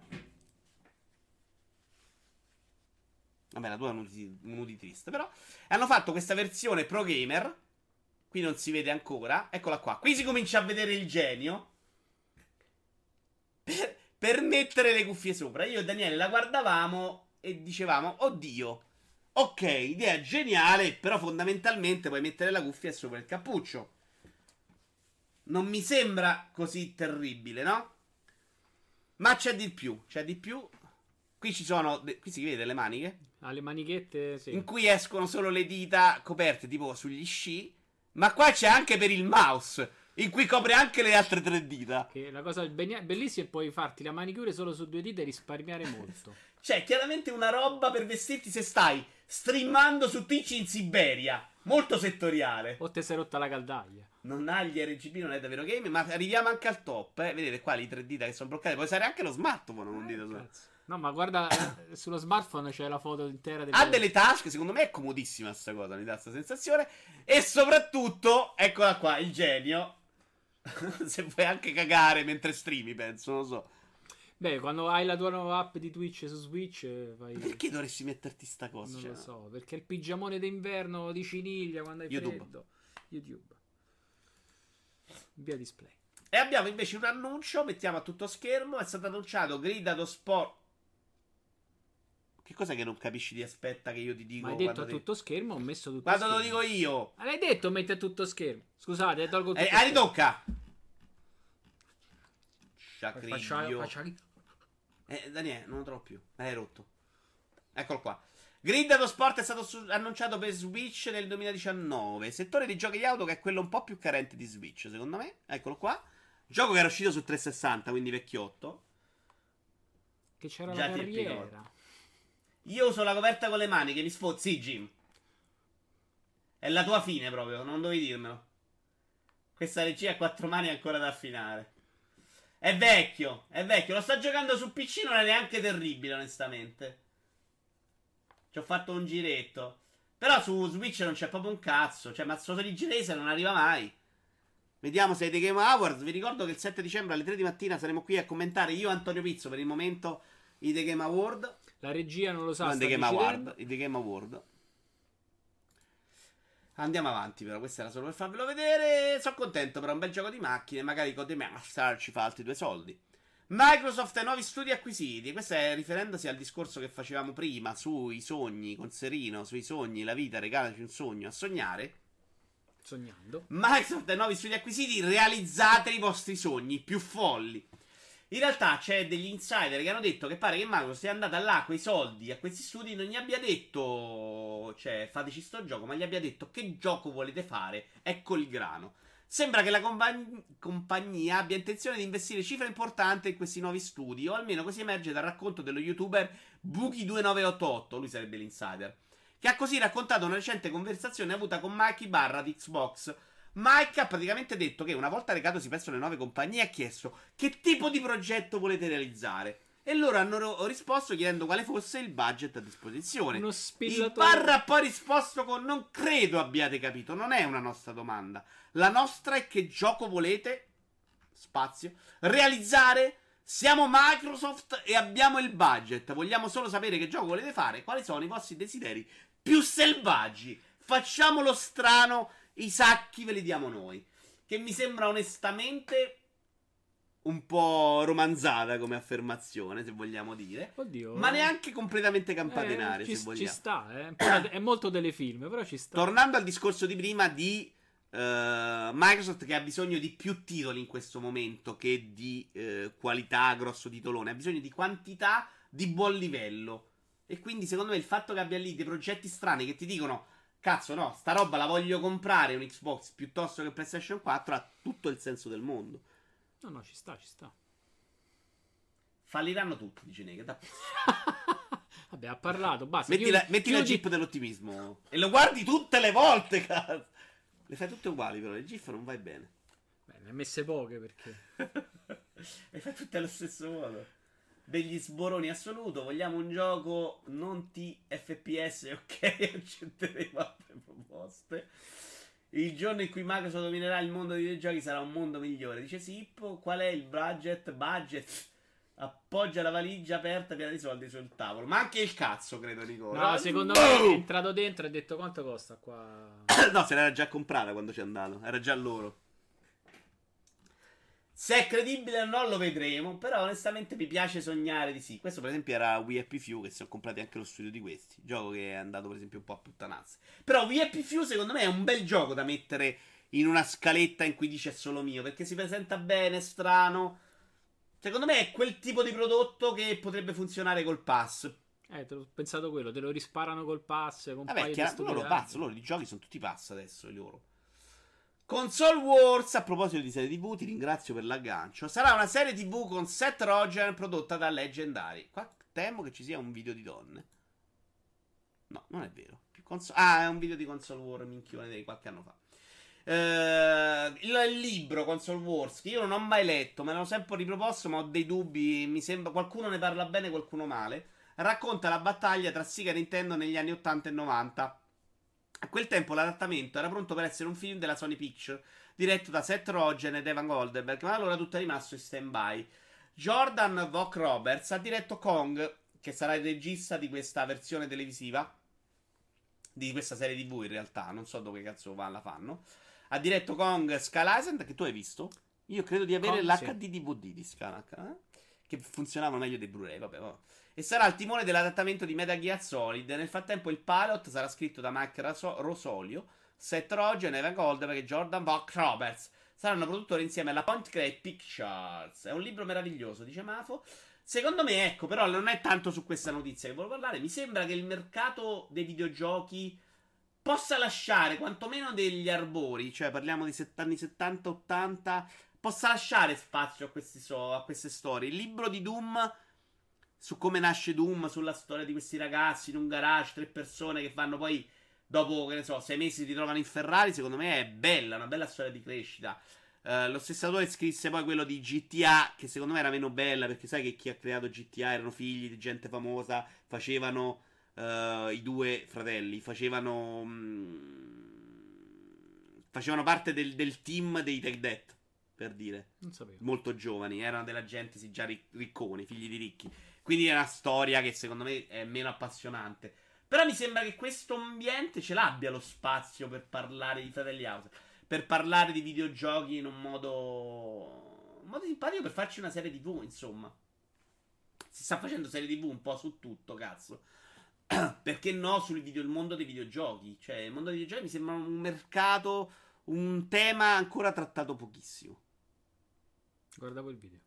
Vabbè, la tua è un Udi, un Udi triste, però. E hanno fatto questa versione pro gamer. Qui non si vede ancora. Eccola qua. Qui si comincia a vedere il genio. Per, per mettere le cuffie sopra. Io e Daniele la guardavamo e dicevamo, oddio. Ok, idea geniale, però fondamentalmente puoi mettere la cuffia sopra il cappuccio. Non mi sembra così terribile, no? Ma c'è di più, c'è di più. Qui ci sono, qui si vede le maniche? Ah, le manichette, sì. In cui escono solo le dita coperte, tipo sugli sci. Ma qua c'è anche per il mouse, in cui copre anche le altre tre dita. Che la cosa bellissima è puoi farti la manicure solo su due dita e risparmiare molto. C'è chiaramente una roba per vestirti se stai streamando su Twitch in Siberia. Molto settoriale. O te sei rotta la caldaia. Non ha gli RGB, non è davvero game, ma arriviamo anche al top. Eh. Vedete qua le tre dita che sono bloccate. Puoi usare anche lo smartphone, non dite solo. No, ma guarda, eh, sullo smartphone c'è la foto intera delle... Ha delle tasche, secondo me è comodissima questa cosa, mi dà questa sensazione. E soprattutto, eccola qua, il genio. Se puoi anche cagare mentre streami, penso, non lo so. Beh, quando hai la tua nuova app di Twitch su Switch, eh, fai... Perché dovresti metterti sta cosa? Non cioè? lo so, perché il pigiamone d'inverno di ciniglia quando hai YouTube. freddo. YouTube. Via display. E abbiamo invece un annuncio, mettiamo a tutto schermo, è stato annunciato Gridado Sport che cos'è che non capisci di aspetta che io ti dico? Ma hai detto a tutto schermo, ho messo tutto quando schermo. Quando lo dico io? Ma l'hai detto metti a tutto schermo. Scusate, tolgo tutto eh, ah, ritocca. Sciacriglio. Eh, Daniele, non lo trovo più. Me l'hai rotto. Eccolo qua. Grid dello Sport è stato su- annunciato per Switch nel 2019. Settore di giochi di auto che è quello un po' più carente di Switch, secondo me. Eccolo qua. Gioco che era uscito su 360, quindi vecchiotto. Che c'era Già la carriera. Io uso la coperta con le mani, che mi sfozzi, Jim. È la tua fine proprio, non dovevi dirmelo. Questa regia a quattro mani è ancora da affinare. È vecchio, è vecchio. Lo sta giocando su PC, non è neanche terribile, onestamente. Ci ho fatto un giretto. Però su Switch non c'è proprio un cazzo. Cioè, mazzoso di girese non arriva mai. Vediamo se è The Game Awards. Vi ricordo che il 7 dicembre alle 3 di mattina saremo qui a commentare io e Antonio Pizzo per il momento i The Game Award. La regia non lo sa. Non The Game Award. The Game Award. Andiamo avanti, però. Questa era solo per farvelo vedere. Sono contento per un bel gioco di macchine. Magari Codemaster ci fa altri due soldi. Microsoft e nuovi studi acquisiti. Questo è riferendosi al discorso che facevamo prima sui sogni con Serino. Sui sogni, la vita, regalaci un sogno a sognare. Sognando. Microsoft e nuovi studi acquisiti. Realizzate i vostri sogni più folli. In realtà c'è degli insider che hanno detto che pare che Microsoft sia andata là quei soldi a questi studi non gli abbia detto, cioè fateci sto gioco, ma gli abbia detto che gioco volete fare, ecco il grano. Sembra che la compagn- compagnia abbia intenzione di investire cifre importanti in questi nuovi studi, o almeno così emerge dal racconto dello youtuber Buki2988, lui sarebbe l'insider, che ha così raccontato una recente conversazione avuta con Mikey Barra di Xbox Mike ha praticamente detto che una volta recatosi presso le nuove compagnie ha chiesto che tipo di progetto volete realizzare. E loro hanno risposto chiedendo quale fosse il budget a disposizione. Uno spillatore. Il Barra ha poi risposto con non credo abbiate capito, non è una nostra domanda. La nostra è che gioco volete, spazio, realizzare. Siamo Microsoft e abbiamo il budget. Vogliamo solo sapere che gioco volete fare, quali sono i vostri desideri più selvaggi. Facciamolo strano i sacchi ve li diamo noi. Che mi sembra onestamente un po' romanzata come affermazione, se vogliamo dire. Oddio. Ma neanche completamente campatenare, eh, ci, se vogliamo. Ci sta, eh. è molto delle film, però ci sta. Tornando al discorso di prima di uh, Microsoft che ha bisogno di più titoli in questo momento che di uh, qualità grosso titolone, ha bisogno di quantità di buon livello. E quindi secondo me il fatto che abbia lì dei progetti strani che ti dicono Cazzo, no, sta roba la voglio comprare un Xbox piuttosto che PlayStation 4 ha tutto il senso del mondo. No, no, ci sta, ci sta. Falliranno tutti, dice Nega. Vabbè, ha parlato, basta. Metti, chiudi, la, metti chiudi... la Jeep dell'ottimismo. E lo guardi tutte le volte, cazzo. Le fai tutte uguali, però. Le GIF non vai bene. Beh, ne ha messe poche perché. le fai tutte allo stesso modo degli sboroni assoluto. Vogliamo un gioco non TFPS, ok? Accetteremo altre proposte. Il giorno in cui Microsoft dominerà il mondo dei videogiochi sarà un mondo migliore. Dice Sippo, qual è il budget? Budget Appoggia la valigia aperta piena di soldi sul tavolo. Ma anche il cazzo, credo, Nicola. No, secondo me è entrato dentro e ha detto quanto costa qua. no, se l'era già comprata quando ci è andato. Era già loro. Se è credibile o no lo vedremo, però onestamente mi piace sognare di sì. Questo per esempio era Wii Happy Few che si sono comprati anche lo studio di questi. Gioco che è andato per esempio un po' a puttanazze. Però Wii Happy Few secondo me è un bel gioco da mettere in una scaletta in cui dice è solo mio, perché si presenta bene, strano. Secondo me è quel tipo di prodotto che potrebbe funzionare col pass. Eh, te l'ho pensato quello, te lo risparano col pass. Con Vabbè, chiaro, loro pass, loro i giochi sono tutti pass adesso, loro. Console Wars, a proposito di serie TV, ti ringrazio per l'aggancio. Sarà una serie TV con Seth Rogen prodotta da Leggendary. Qua temo che ci sia un video di donne. No, non è vero. Console... Ah, è un video di Console War minchione di qualche anno fa. Uh, il libro Console Wars che io non ho mai letto, me l'hanno sempre riproposto, ma ho dei dubbi. Mi sembra qualcuno ne parla bene, qualcuno male. Racconta la battaglia tra Sega e Nintendo negli anni 80 e 90. A quel tempo l'adattamento era pronto per essere un film della Sony Picture, diretto da Seth Rogen ed Evan Goldberg, ma allora tutto è rimasto in stand-by. Jordan Vogt Roberts ha diretto Kong, che sarà il regista di questa versione televisiva, di questa serie TV in realtà, non so dove cazzo va, la fanno. Ha diretto Kong Skull Island, che tu hai visto? Io credo di avere Kong, l'HD DVD di Skull eh? che funzionava meglio dei Blu-ray, vabbè, vabbè e sarà il timone dell'adattamento di Metal Gear Solid. Nel frattempo il pilot sarà scritto da Mike Rosolio, Seth Rogen, Evan Goldberg e Jordan Vogt Roberts. Saranno produttori insieme alla Point Create Pictures. È un libro meraviglioso, dice Mafo. Secondo me, ecco, però non è tanto su questa notizia che volevo parlare. Mi sembra che il mercato dei videogiochi possa lasciare quantomeno degli arbori, cioè parliamo di anni 70-80, possa lasciare spazio a, so- a queste storie. Il libro di Doom su come nasce Doom, sulla storia di questi ragazzi in un garage, tre persone che vanno poi dopo, che ne so, sei mesi si ritrovano in Ferrari, secondo me è bella, una bella storia di crescita. Uh, lo stesso autore scrisse poi quello di GTA, che secondo me era meno bella, perché sai che chi ha creato GTA erano figli di gente famosa, facevano uh, i due fratelli, facevano... Mm, facevano parte del, del team dei Tech Death, per dire. Non sapevo. Molto giovani, erano della gente, sì, già ricconi, figli di ricchi. Quindi è una storia che secondo me è meno appassionante. Però mi sembra che questo ambiente ce l'abbia lo spazio per parlare di Fratelli House. Per parlare di videogiochi in un modo. Un modo simpatico per farci una serie TV, insomma. Si sta facendo serie TV un po' su tutto, cazzo. Perché no sul video, mondo dei videogiochi? Cioè, il mondo dei videogiochi mi sembra un mercato, un tema ancora trattato pochissimo. Guardavo il video.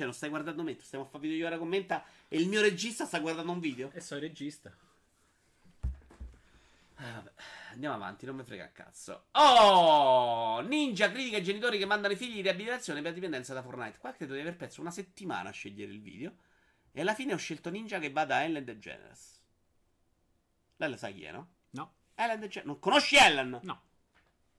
Cioè, non stai guardando me, stiamo a fare video io ora commenta e il mio regista sta guardando un video. E sono il regista. Ah. Andiamo avanti, non mi frega a cazzo. Oh! Ninja critica i genitori che mandano i figli in riabilitazione per dipendenza da Fortnite. Qua credo di aver perso una settimana a scegliere il video. E alla fine ho scelto Ninja che va da Ellen DeGeneres. Lei la sai chi è, no? No. Ellen DeGeneres. Non conosci Ellen? No.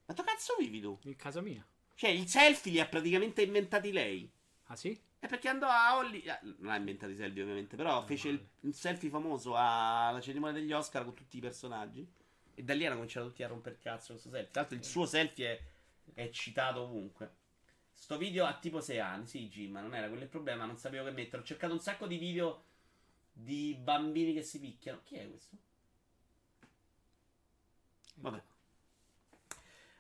Ma tu cazzo vivi tu? In casa mia. Cioè, i selfie li ha praticamente inventati lei. Ah sì? È perché andò a Holly. Eh, non ha inventato i selfie, ovviamente. Però Oh, fece il, il selfie famoso alla cerimonia degli Oscar con tutti i personaggi. E da lì hanno cominciato tutti a romper cazzo questo selfie. Tra l'altro, il suo selfie è, è citato ovunque. Sto video ha tipo 6 anni. Sì, Jim, ma non era quello il problema. Non sapevo che mettere. Ho cercato un sacco di video di bambini che si picchiano. Chi è questo? Vabbè.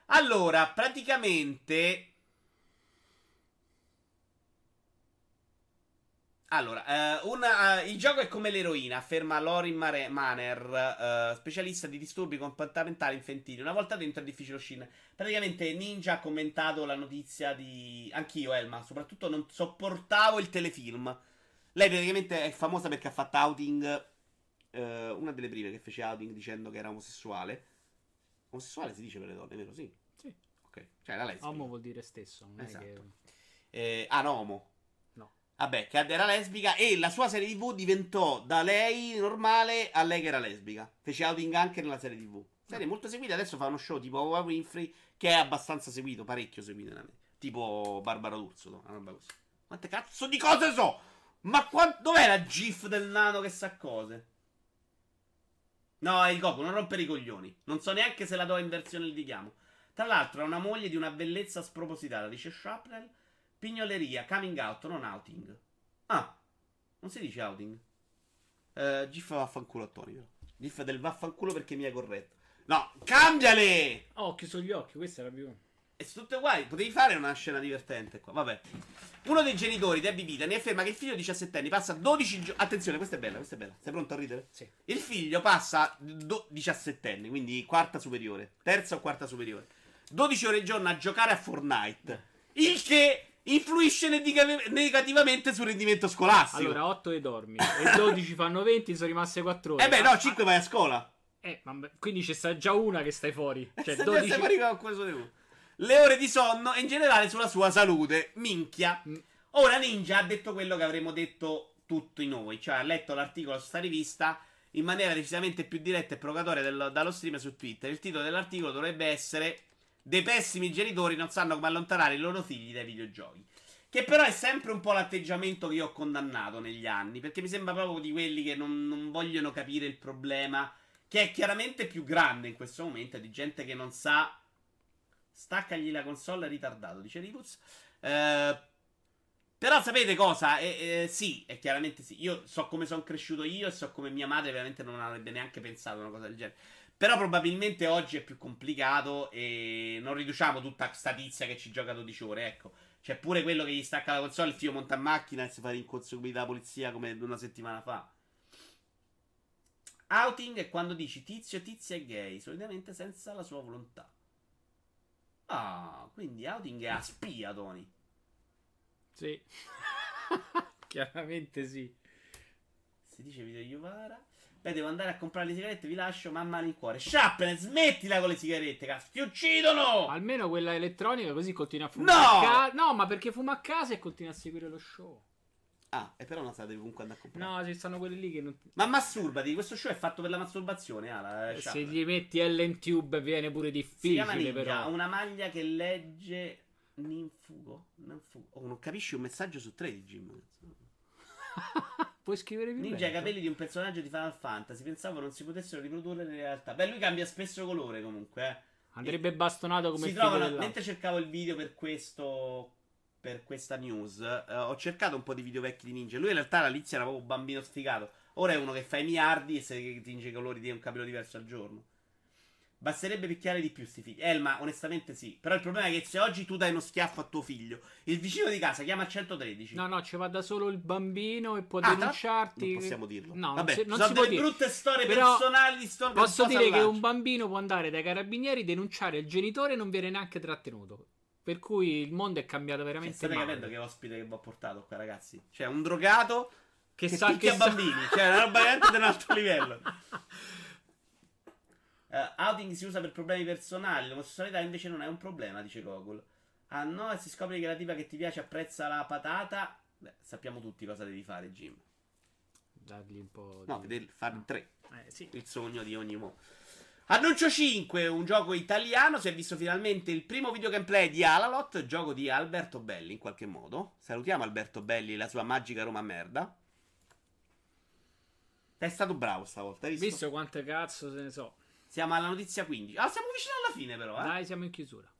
Allora, praticamente. Allora, eh, una, eh, il gioco è come l'eroina, afferma Lorin Mare- Manner, eh, specialista di disturbi comportamentali infantili. Una volta dentro è difficile uscire. Praticamente Ninja ha commentato la notizia di... Anch'io, Elma, soprattutto non sopportavo il telefilm. Lei praticamente è famosa perché ha fatto outing, eh, una delle prime che fece outing dicendo che era omosessuale. Omosessuale si dice per le donne, vero? Sì. Sì. Ok, cioè la lesbica. Homo vuol dire stesso. Non Esatto. è che... Eh, ah, no, omo. Vabbè, che era lesbica e la sua serie TV diventò da lei normale a lei che era lesbica. Fece outing anche nella serie TV. Serie molto seguita, adesso fa uno show tipo Oprah Winfrey che è abbastanza seguito, parecchio seguito. nella me- Tipo Barbara D'Urso, una roba così. Quante cazzo di cose so? Ma qua... dov'è la gif del nano che sa cose? No, è il Goku, non rompere i coglioni. Non so neanche se la do in versione il richiamo. Tra l'altro ha una moglie di una bellezza spropositata, dice Shrapnel. Pignoleria, coming out, non outing. Ah, non si dice outing. Eh, GIF vaffanculo a Tony, però. GIF del vaffanculo perché mi hai corretto. No, cambiale! Oh, ho chiuso gli occhi, questa era più. E sono tutte uguali. Potevi fare una scena divertente qua. Vabbè. Uno dei genitori, Debbie Vita, ne afferma che il figlio di 17 anni passa 12 giorni. Attenzione, questa è bella, questa è bella. Sei pronto a ridere? Sì. Il figlio passa do- 17 anni, quindi quarta superiore, terza o quarta superiore. 12 ore al giorno a giocare a Fortnite. Il che influisce nedica- negativamente sul rendimento scolastico. Allora, 8 e dormi. E 12 fanno 20, sono rimaste 4 ore. eh beh, Ah, no, 5 vai a scuola. Eh, vabbè, quindi c'è sta già una che stai fuori. Cioè, Se 12... stai fuori con questo uno. Le ore di sonno e in generale sulla sua salute. Minchia. Mm. Ora Ninja ha detto quello che avremmo detto tutti noi, cioè ha letto l'articolo su sta rivista in maniera decisamente più diretta e provocatoria del- dallo stream su Twitter. Il titolo dell'articolo dovrebbe essere Dei pessimi genitori non sanno come allontanare i loro figli dai videogiochi. Che però è sempre un po' l'atteggiamento che io ho condannato negli anni, perché mi sembra proprio di quelli che non, non vogliono capire il problema, che è chiaramente più grande in questo momento, di gente che non sa... Staccagli la console, ritardato, dice Ribuz. Eh, però sapete cosa? Eh, eh, sì, è chiaramente sì. Io so come sono cresciuto io e so come mia madre veramente non avrebbe neanche pensato a una cosa del genere. Però probabilmente oggi è più complicato e non riduciamo tutta questa tizia che ci gioca 12 ore, ecco. C'è pure quello che gli stacca la console, il figlio monta in macchina e si fa rinconseguire dalla polizia come una settimana fa. Outing è quando dici tizio, tizia è gay, solitamente senza la sua volontà. Ah, quindi outing è a spia, Tony. Sì. Chiaramente sì. Si dice video Iovara. Beh, devo andare a comprare le sigarette, vi lascio, mamma cuore. Sharpen, smettila con le sigarette, cazzo, ti uccidono! Almeno quella elettronica così continua a No! fumare. a ca- no, ma perché fuma a casa e continua a seguire lo show. Ah, e però non sa, devi comunque andare a comprare. No, ci stanno quelli lì che non. Ma masturbati, questo show è fatto per la masturbazione, eh, Se gli metti Ellen Tube viene pure Si chiama difficile, Ninja, però. una maglia che legge Ninfugo. Ninfugo. Oh, non capisci un messaggio su tre di Jim. Puoi scrivere più Ninja i capelli di un personaggio di Final Fantasy. Pensavo non si potessero riprodurre nella realtà. Beh, lui cambia spesso colore comunque. Eh. Andrebbe bastonato come si trovano. dell'altro. Mentre cercavo il video per questo. Per questa news, eh, ho cercato un po' di video vecchi di Ninja. Lui in realtà all'inizio era proprio un bambino sfigato. Ora è uno che fa i miliardi e si tinge i colori di un capello diverso al giorno. Basterebbe picchiare di più sti figli. Elma, onestamente sì. Però il problema è che se oggi tu dai uno schiaffo a tuo figlio, il vicino di casa chiama il 113. No, no, ci va da solo il bambino e può Ah, denunciarti. Non possiamo dirlo. No, Vabbè, non si, non Sono si delle dire. brutte storie Però personali di storie Posso dire che un bambino può andare dai carabinieri, denunciare il genitore e non viene neanche trattenuto. Per cui il mondo è cambiato Cioè, veramente state male. capendo che ospite che vi ho portato qua, ragazzi? Cioè, un drogato Che, che sa picchia che sa- bambini. Cioè, una roba veramente di un altro livello. Eh, outing si usa per problemi personali, l'omosessualità invece non è un problema, dice Gogol. Ah no, e si scopre che la tipa che ti piace apprezza la patata. Beh, sappiamo tutti cosa devi fare, Jim. Dargli un po' No, di... devi fare tre. Eh, sì. Il sogno di ogni uomo. Annuncio 5, un gioco italiano. Si è visto finalmente il primo video gameplay di Alalot, gioco di Alberto Belli in qualche modo. Salutiamo Alberto Belli e la sua magica Roma merda. È stato bravo stavolta, hai visto? Visto quante cazzo se ne so. Siamo alla notizia 15. Ah, siamo vicini alla fine però, eh. Dai, siamo in chiusura.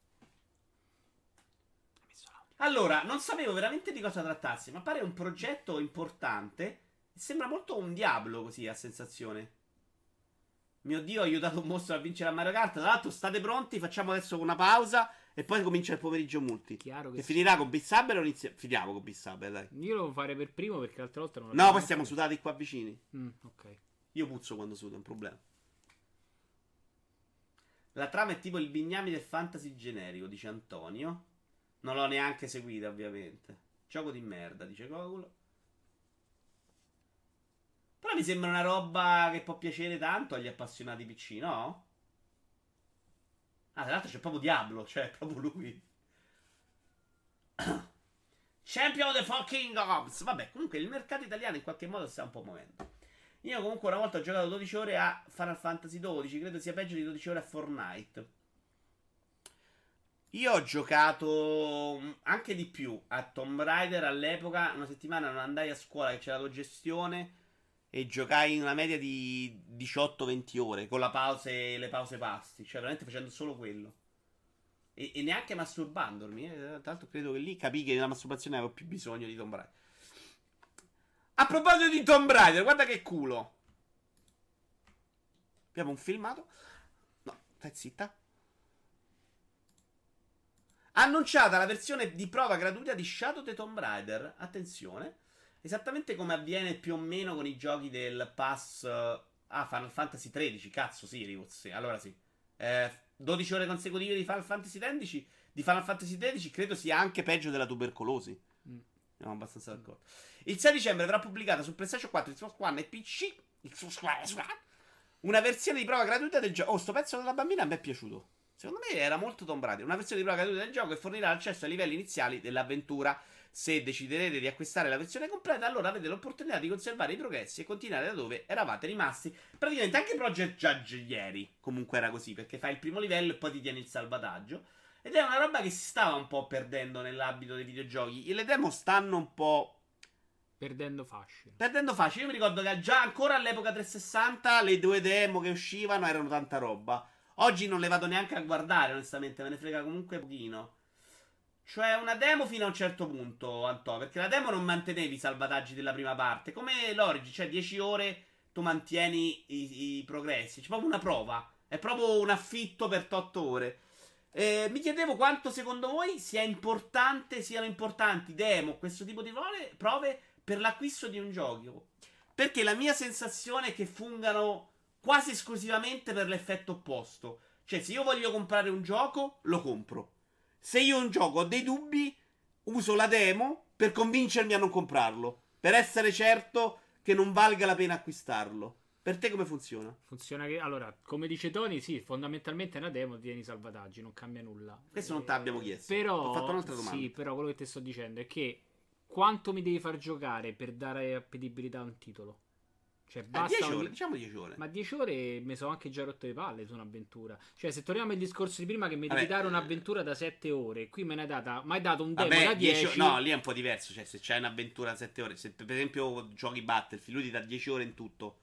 Allora, non sapevo veramente di cosa trattarsi, ma pare un progetto importante. Sembra molto un Diablo così a sensazione. Mio dio, ho aiutato un mostro a vincere a Mario Kart. Tra l'altro, state pronti? Facciamo adesso una pausa e poi comincia il pomeriggio multi. Chiaro che Che sì. finirà con Beat Saber o inizia... Finiamo con Beat Saber, dai. Io lo devo fare per primo perché l'altra volta non No, l'avevo poi fatto. sudati qua vicini. Mm, ok. Io puzzo quando sudo, è un problema. La trama è tipo il bignami del fantasy generico, dice Antonio. Non l'ho neanche seguita, ovviamente. Gioco di merda, dice Gogol. Però mi sembra una roba che può piacere tanto agli appassionati PC, no? Ah, tra l'altro c'è proprio Diablo, cioè proprio lui. Champion of the fucking Ops. Vabbè, comunque il mercato italiano in qualche modo sta un po' muovendo. Io comunque una volta ho giocato 12 ore a Final Fantasy 12, credo sia peggio di 12 ore a Fortnite. Io ho giocato mm, anche di più a Tomb Raider all'epoca, una settimana non andai a scuola che c'era l'autogestione e giocai in una media di 18-20 ore con la pause, le pause pasti, cioè veramente facendo solo quello. E, e neanche masturbandomi. Eh. Tra credo che lì capì che nella masturbazione avevo più bisogno di Tomb Raider. A proposito di Tomb Raider, guarda che culo. Abbiamo un filmato. No, stai zitta. Annunciata la versione di prova gratuita di Shadow the Tomb Raider. Attenzione. Esattamente come avviene più o meno con i giochi del pass. Uh, ah, Final Fantasy XIII. Cazzo, sì, Rivuz. Sì. Allora sì. Eh, 12 ore consecutive di Final Fantasy XII. Di Final Fantasy XIII credo sia anche peggio della tubercolosi. Siamo abbastanza d'accordo. Il 6 dicembre verrà pubblicata su PlayStation 4, Xbox One e PC. Xbox One. Una versione di prova gratuita del gioco. Oh, sto pezzo della bambina me è piaciuto. Secondo me era molto Tomb. Una versione di prova gratuita del gioco che fornirà accesso ai livelli iniziali dell'avventura. Se deciderete di acquistare la versione completa, allora avete l'opportunità di conservare i progressi e continuare da dove eravate rimasti. Praticamente anche Project Judge ieri comunque era così, perché fai il primo livello e poi ti tieni il salvataggio. Ed è una roba che si stava un po' perdendo nell'ambito dei videogiochi. E le demo stanno un po'. Perdendo fascino. Perdendo fascino. Io mi ricordo che già ancora all'epoca 360 le due demo che uscivano erano tanta roba. Oggi non le vado neanche a guardare, onestamente, me ne frega comunque pochino. Cioè, una demo fino a un certo punto, Anto, perché la demo non mantenevi i salvataggi della prima parte. Come l'Origi, cioè 10 ore tu mantieni i, i progressi. C'è proprio una prova. È proprio un affitto per 8 ore. Eh, mi chiedevo quanto secondo voi sia importante, siano importanti demo, questo tipo di prove per l'acquisto di un gioco. Perché la mia sensazione è che fungano quasi esclusivamente per l'effetto opposto. Cioè, se io voglio comprare un gioco, lo compro. Se io un gioco ho dei dubbi, uso la demo per convincermi a non comprarlo. Per essere certo che non valga la pena acquistarlo. Per te come funziona? Funziona che, allora, come dice Tony, sì, fondamentalmente è una demo, tieni salvataggi, non cambia nulla. Questo non te l'abbiamo chiesto. Però, Ho fatto un'altra domanda. Sì, però quello che ti sto dicendo è che quanto mi devi far giocare per dare appetibilità a un titolo? Cioè, eh, basta. 10 ore, diciamo 10 ore. Ma 10 ore mi sono anche già rotto le palle su un'avventura. Cioè, se torniamo al discorso di prima, che mi devi dare un'avventura da 7 ore, qui me ne hai data. Ma hai dato un demo Vabbè, da 10. 10 no, lì è un po' diverso. Cioè, se c'hai un'avventura da 7 ore, se per esempio giochi Battlefield, lui ti dà 10 ore in tutto.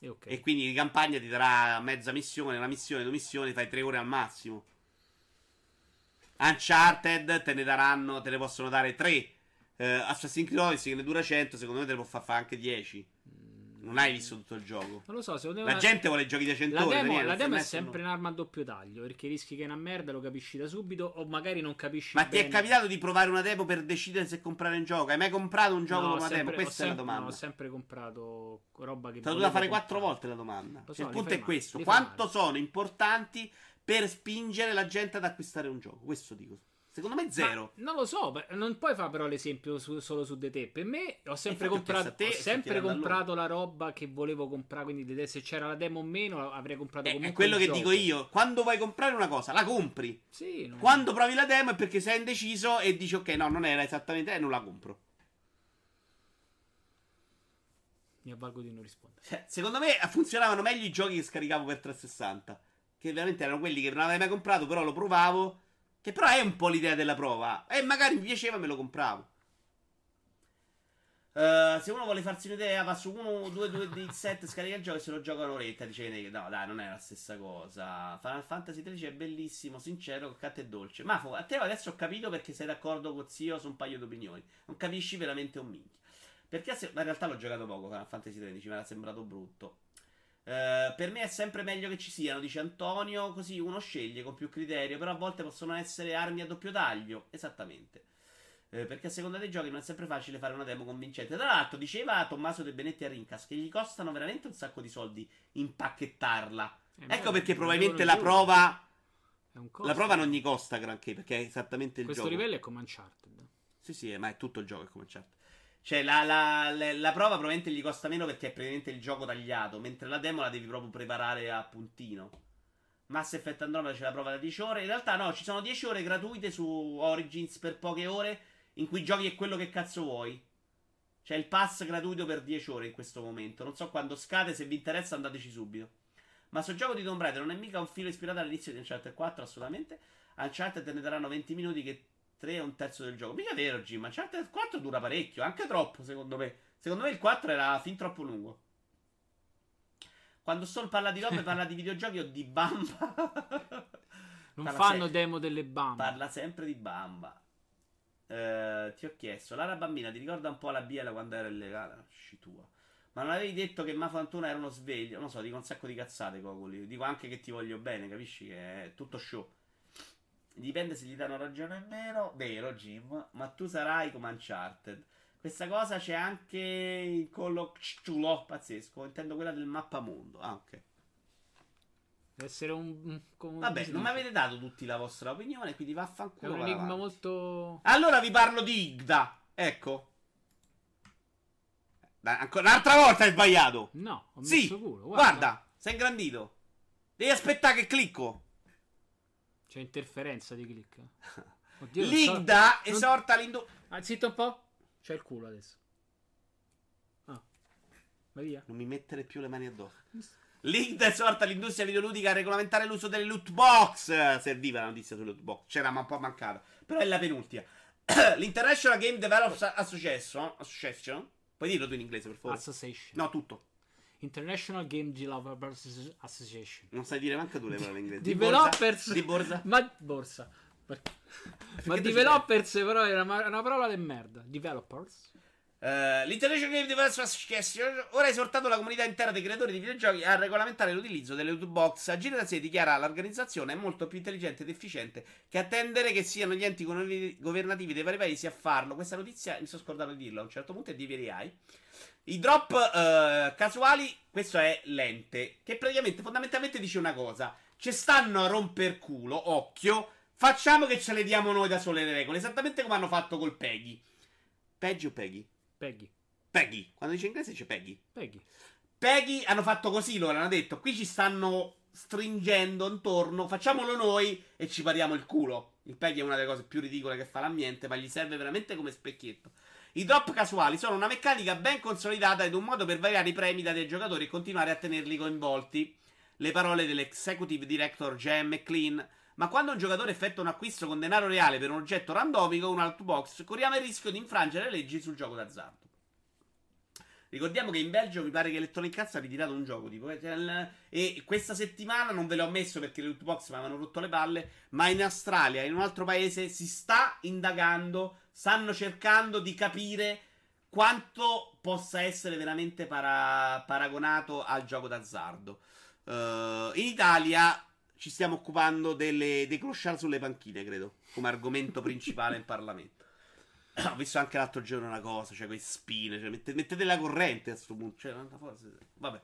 E, okay. e quindi di campagna ti darà mezza missione, una missione, due missioni, fai 3 ore al massimo. Uncharted te ne daranno, te ne possono dare 3. Uh, Assassin's Creed Odyssey che ne dura 100, secondo me te ne può far fare anche 10. Non hai visto tutto il gioco. Non lo so, secondo me. La gente vuole giochi da 100 la ore. Demo, la demo è sempre no. un'arma a doppio taglio. Perché rischi che è una merda, lo capisci da subito. O magari non capisci. Ma bene. ti è capitato di provare una demo per decidere se comprare un gioco? Hai mai comprato un gioco no, con una sempre, demo? Questa sempre, è la domanda. No, ho sempre comprato roba che. Ti ho dovuto fare quattro volte la domanda. So, cioè, il punto è questo: quanto sono importanti per spingere la gente ad acquistare un gioco? Questo dico. Secondo me zero. Ma non lo so, non puoi fare però l'esempio su, solo su The Te. Per me ho sempre comprato, te, ho sempre comprato la roba che volevo comprare, quindi se c'era la demo o meno avrei comprato eh, comunque È quello che gioco. dico io, quando vuoi comprare una cosa, la compri. Sì, no. Quando provi la demo è perché sei indeciso e dici ok, no, non era esattamente, e eh, non la compro. Mi avvalgo di non rispondere. Cioè, secondo me funzionavano meglio i giochi che scaricavo per 360, che veramente erano quelli che non avevo mai comprato, però lo provavo che però è un po' l'idea della prova. E magari mi piaceva me lo compravo. Uh, se uno vuole farsi un'idea, va su 1, 2, 2 di 7, scarica il gioco e se lo gioca un'oretta. Dice che no, dai, non è la stessa cosa. Final Fantasy 13 è bellissimo, sincero, coccato e dolce. Ma a te adesso ho capito perché sei d'accordo con zio su un paio di opinioni. Non capisci veramente un minchio. Perché se, in realtà l'ho giocato poco. Final Fantasy 13 mi era sembrato brutto. Uh, per me è sempre meglio che ci siano, dice Antonio, così uno sceglie con più criterio, però a volte possono essere armi a doppio taglio. Esattamente. Uh, perché a seconda dei giochi non è sempre facile fare una demo convincente. Tra l'altro, diceva Tommaso De Benetti a Rincas che gli costano veramente un sacco di soldi impacchettarla. Eh, ecco perché probabilmente la prova. La prova non gli costa granché perché è esattamente il Questo gioco. Questo livello è come Uncharted. Sì, sì, ma è tutto il gioco è come Uncharted. Cioè, la, la, la, la, prova probabilmente gli costa meno perché è praticamente il gioco tagliato, mentre la demo la devi proprio preparare a puntino. Mass Effect Andromeda c'è la prova da 10 ore. In realtà no, ci sono 10 ore gratuite su Origins per poche ore in cui giochi è quello che cazzo vuoi. C'è il pass gratuito per 10 ore in questo momento. Non so quando scade, se vi interessa andateci subito. Ma sul gioco di Tomb Raider non è mica un filo ispirato all'inizio di Uncharted 4, assolutamente. Uncharted te ne daranno 20 minuti che 3 è un terzo del gioco. Mica vero, Jim. Uncharted 4 dura parecchio, anche troppo, secondo me. Secondo me il 4 era fin troppo lungo. Quando Sol parla di robe, parla di videogiochi o di bamba. Non Parla fanno se- demo delle bambe. Parla sempre di bamba. Eh, ti ho chiesto, Lara bambina, ti ricorda un po' la biela quando era illegale? Sci tua. Ma non avevi detto che Mafia 81 era uno sveglio? Non lo so, dico un sacco di cazzate, Cocoli. Dico anche che ti voglio bene, capisci? Che è tutto show. Dipende se gli danno ragione o meno. Vero, Jim. Ma tu sarai come Uncharted. Questa cosa c'è anche il collo Cthulhu, pazzesco. Intendo quella del mappamondo. Ah, ok. Deve essere un. un- come Vabbè, non mi avete dato tutti la vostra opinione, quindi È vaffanculo. un va enigma molto. Allora vi parlo di Igda. Ecco. Dai, ancora un'altra volta hai sbagliato. No, ho Sì, messo culo. guarda. sei ingrandito. Devi aspettare che clicco. C'è interferenza di click. Oddio, non so- L'Igda non- esorta l'industria. Ah, zitto un po'. C'è il culo adesso. Ah. Vai via. Non mi mettere più le mani addosso. L'Igda esorta l'industria videoludica a regolamentare l'uso delle loot box. Serviva la notizia sulle loot box. C'era ma un po' mancata. Però è la penultima. L'International Game Developers Association. Association. Puoi dirlo tu in inglese, per favore? Association. No, tutto. International Game Developers Association. Non sai dire manco tu le parole in inglese. Developers. Di borsa. Ma borsa. Perché- Ma developers però era una, una parola di merda. Developers. Eh, L'International Game Developers Association ora ha esortato la comunità intera dei creatori di videogiochi a regolamentare l'utilizzo delle loot box. Agire da sé dichiara l'organizzazione è molto più intelligente ed efficiente che attendere che siano gli enti governativi dei vari paesi a farlo. Questa notizia mi sono scordato di dirlo a un certo punto è di VRI. I drop eh, casuali, questo è l'ente, che praticamente fondamentalmente dice una cosa. Ci stanno a romper culo, occhio, facciamo che ce le diamo noi da sole le regole, esattamente come hanno fatto col Peggy. Peggy o Peggy? Peggy. Peggy. Quando dice inglese c'è Peggy. Peggy. Peggy hanno fatto così loro, hanno detto qui ci stanno stringendo intorno, facciamolo noi e ci pariamo il culo. Il Peggy è una delle cose più ridicole che fa l'ambiente, ma gli serve veramente come specchietto. I drop casuali sono una meccanica ben consolidata ed un modo per variare i premi dati ai giocatori e continuare a tenerli coinvolti. Le parole dell'executive director Jem McLean. Ma quando un giocatore effettua un acquisto con denaro reale per un oggetto randomico un outbox, corriamo il rischio di infrangere le leggi sul gioco d'azzardo. Ricordiamo che in Belgio mi pare che Electronic Arts ha ritirato un gioco tipo, eh, il- e questa settimana non ve l'ho messo perché le loot mi avevano rotto le palle, ma in Australia, in un altro paese, si sta indagando, stanno cercando di capire quanto possa essere veramente para- paragonato al gioco d'azzardo. Eh, in Italia ci stiamo occupando delle, dei clochard sulle panchine, credo, come argomento principale in Parlamento. Ho visto anche l'altro giorno una cosa, cioè quei spine, cioè mette- mettete la corrente a sto punto, cioè, forza. Vabbè.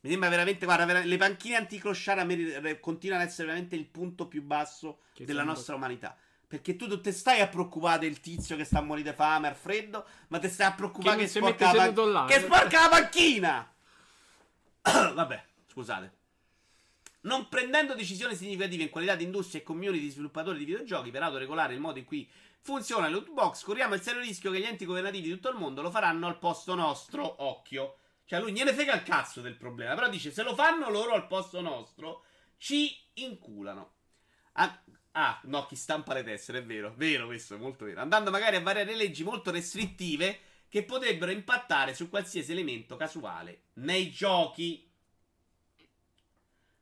Mi sembra veramente, guarda, vera- le panchine anticlosciare a me ri- continuano ad essere veramente il punto più basso Che della nostra umanità. Perché tu non te stai a preoccupare del tizio che sta a morire di fame al freddo, ma te stai a preoccupare Che che, sporca, la là. che sporca la panchina! Vabbè, scusate. Non prendendo decisioni significative in qualità di industria e community di sviluppatori di videogiochi per autoregolare il modo in cui funziona il loot box, corriamo il serio rischio che gli enti governativi di tutto il mondo lo faranno al posto nostro. Occhio. Cioè, lui gliene frega il cazzo del problema. Però dice: se lo fanno loro al posto nostro, ci inculano. Ah, ah, no, chi stampa le tessere, è vero, vero questo, molto vero. Andando magari a variare leggi molto restrittive che potrebbero impattare su qualsiasi elemento casuale nei giochi.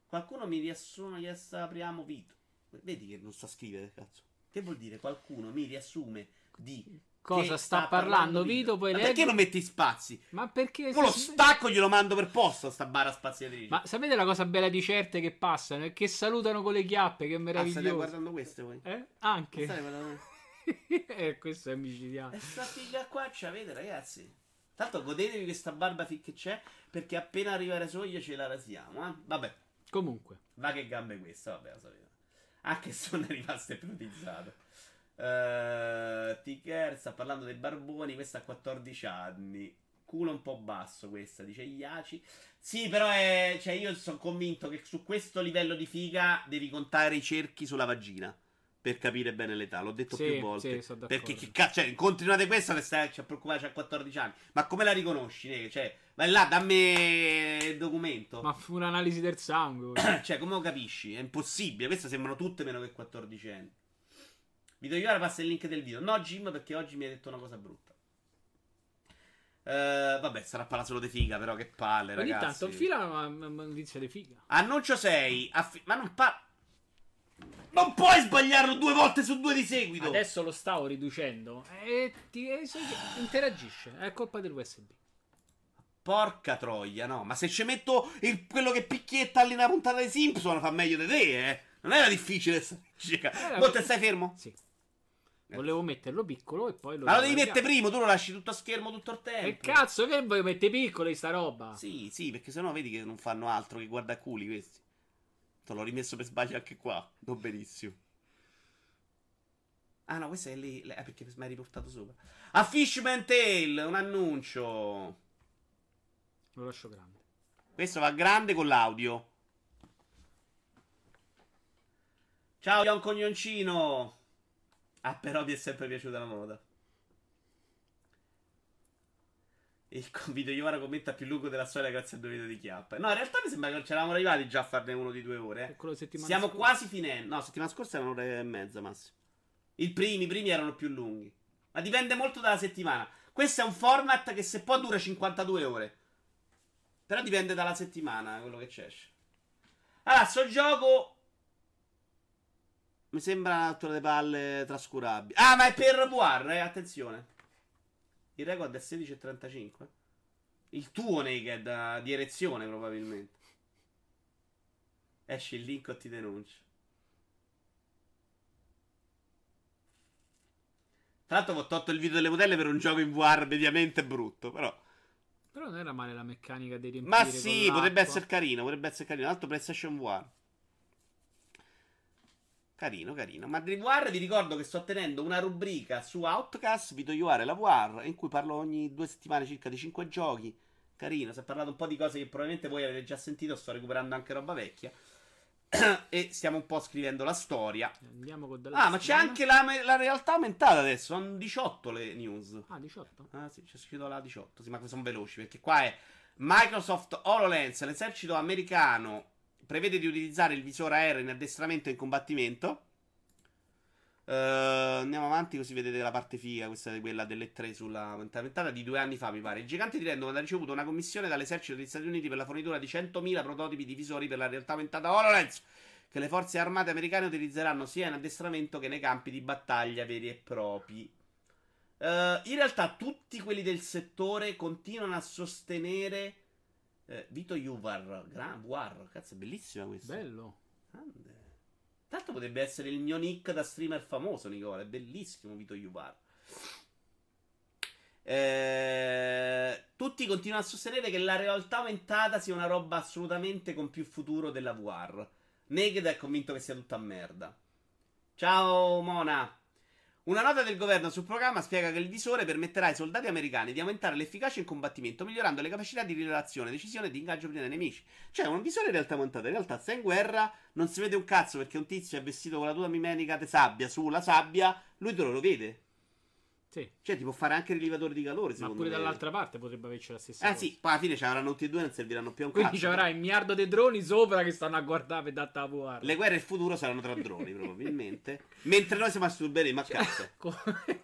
Qualcuno mi riassume che apriamo Vito. Vedi che non sa scrivere, cazzo. Che vuol dire qualcuno mi riassume di Cosa che sta, parlando Vito? Poi leggo- perché non metti spazi? Ma perché. Poi lo stacco glielo mando per posto sta bara spaziatrice. Ma sapete la cosa bella di certe che passano? È che salutano con le chiappe, che ah, state meraviglioso. guardando queste voi? Eh? Anche. State guardando... eh, questo è micidiale. E sta figlia qua c'avete, ragazzi. Tanto godetevi questa barba fi- che c'è, perché appena arriva la soglia ce la rasiamo, eh? Vabbè, Comunque. va che gambe questa, vabbè, la solita. Anche se non è rimasto ipnotizzato. Uh, Ticker sta parlando dei barboni, questa ha 14 anni. Culo un po' basso questa, dice Iaci. Sì, però è, cioè io sono convinto che su questo livello di figa devi contare i cerchi sulla vagina. Per capire bene l'età, l'ho detto Sì, più volte. sì, perché che cazzo, cioè, una di queste, ti stai a preoccupare, c'ha 14 anni. Ma come la riconosci? ne? Cioè, vai là, dammi il documento. Ma fu un'analisi del sangue. Cioè, come lo capisci? È impossibile. Queste sembrano tutte meno che 14 anni. Video Iora passa il link del video. No, Jim, perché oggi mi hai detto una cosa brutta. Eh, vabbè, sarà parlare solo di figa, però che palle, Ogni ragazzi. tanto fila una notizia di figa. Annuncio 6. affi- ma non pa... Non puoi sbagliarlo due volte su due di seguito. Adesso lo stavo riducendo e ti e interagisce. È colpa dell'USB. Porca troia, no. Ma se ci metto il- quello che picchietta lì nella puntata dei Simpson fa meglio di te, eh. Non era difficile. sta logica. Era- stai fermo? Sì. Volevo metterlo piccolo e poi lo Ma lo devi mettere prima, tu lo lasci tutto a schermo tutto il tempo. E cazzo, che voglio mettere piccolo in sta roba? Sì, sì, perché sennò vedi che non fanno altro che guarda culi questi. Te l'ho rimesso per sbaglio anche qua. Non benissimo. Ah no, questo è lì. eh, perché mi hai riportato sopra. A Fishman Tail, un annuncio. Lo lascio grande. Questo va grande con l'audio. Ciao, Ion Cognoncino. Ah, però mi è sempre piaciuta la moda. Il video Iovara commenta più lungo della storia grazie al due video di Chiappa. No, in realtà mi sembra che c'eravamo arrivati già a farne uno di due ore. Eh. Stiamo scorsa. quasi finendo. No, settimana scorsa erano un'ora e mezza, massimo. I primi, i primi erano più lunghi. Ma dipende molto dalla settimana. Questo è un format che se può dura 52 ore. Però dipende dalla settimana quello che esce. Allora, sto gioco. Mi sembra una rottura di palle trascurabile. Ah, ma è per War, eh, attenzione. Il record è 16,35. Il tuo naked di erezione, probabilmente. Esci il link o ti denuncio. Tra l'altro ho tolto il video delle modelle per un gioco in VR mediamente brutto, però... Però non era male la meccanica di riempire Ma sì, potrebbe essere carino, potrebbe essere carino. Tra l'altro PlayStation VR. Carino, carino. Ma VR vi ricordo che sto tenendo una rubrica su Outcast, Vito UR e la VR, in cui parlo ogni due settimane circa di 5 giochi. Carino, si è parlato un po' di cose che probabilmente voi avete già sentito, sto recuperando anche roba vecchia. e stiamo un po' scrivendo la storia. Andiamo con della Ah, ma c'è anche la, la realtà aumentata adesso, sono 18 le news. Ah, 18? Ah, sì, c'è scritto la 18. Sì, ma sono veloci perché qua è Microsoft HoloLens. L'esercito americano prevede di utilizzare il visore aereo in addestramento e in combattimento. Eh, andiamo avanti così vedete la parte figa. Questa è quella delle tre sulla ventata di due anni fa, mi pare. Il gigante di Random ha ricevuto una commissione dall'esercito degli Stati Uniti per la fornitura di 100.000 prototipi di visori per la realtà aumentata HoloLens che le forze armate americane utilizzeranno sia in addestramento che nei campi di battaglia veri e propri. Eh, in realtà tutti quelli del settore continuano a sostenere eh, Vito Juvar, Gran War, cazzo è bellissima questa. Bello. Grande. Tanto potrebbe essere il mio nick da streamer famoso, Nicola, è bellissimo Vito Juvar. Eh, tutti continuano a sostenere che la realtà aumentata sia una roba assolutamente con più futuro della VR. Naked è convinto che sia tutta merda. Ciao Mona. Una nota del governo sul programma spiega che il visore permetterà ai soldati americani di aumentare l'efficacia in combattimento, migliorando le capacità di rilevazione, decisione e di ingaggio prima dei nemici. Cioè, un visore in realtà montato. In realtà, sta in guerra, non si vede un cazzo perché un tizio è vestito con la tuta mimenica di sabbia sulla sabbia, lui te lo vede. Sì. Cioè, ti può fare anche rilevatore di calore, Ma pure me. dall'altra parte potrebbe averci la stessa Ah cosa. sì, poi alla fine ci avranno tutti e due, non serviranno più a un Quindi ci avrai un miliardo di droni sopra che stanno a guardare per data VR. Le guerre del futuro saranno tra droni, probabilmente. Mentre noi siamo masturberemo a cazzo. Con,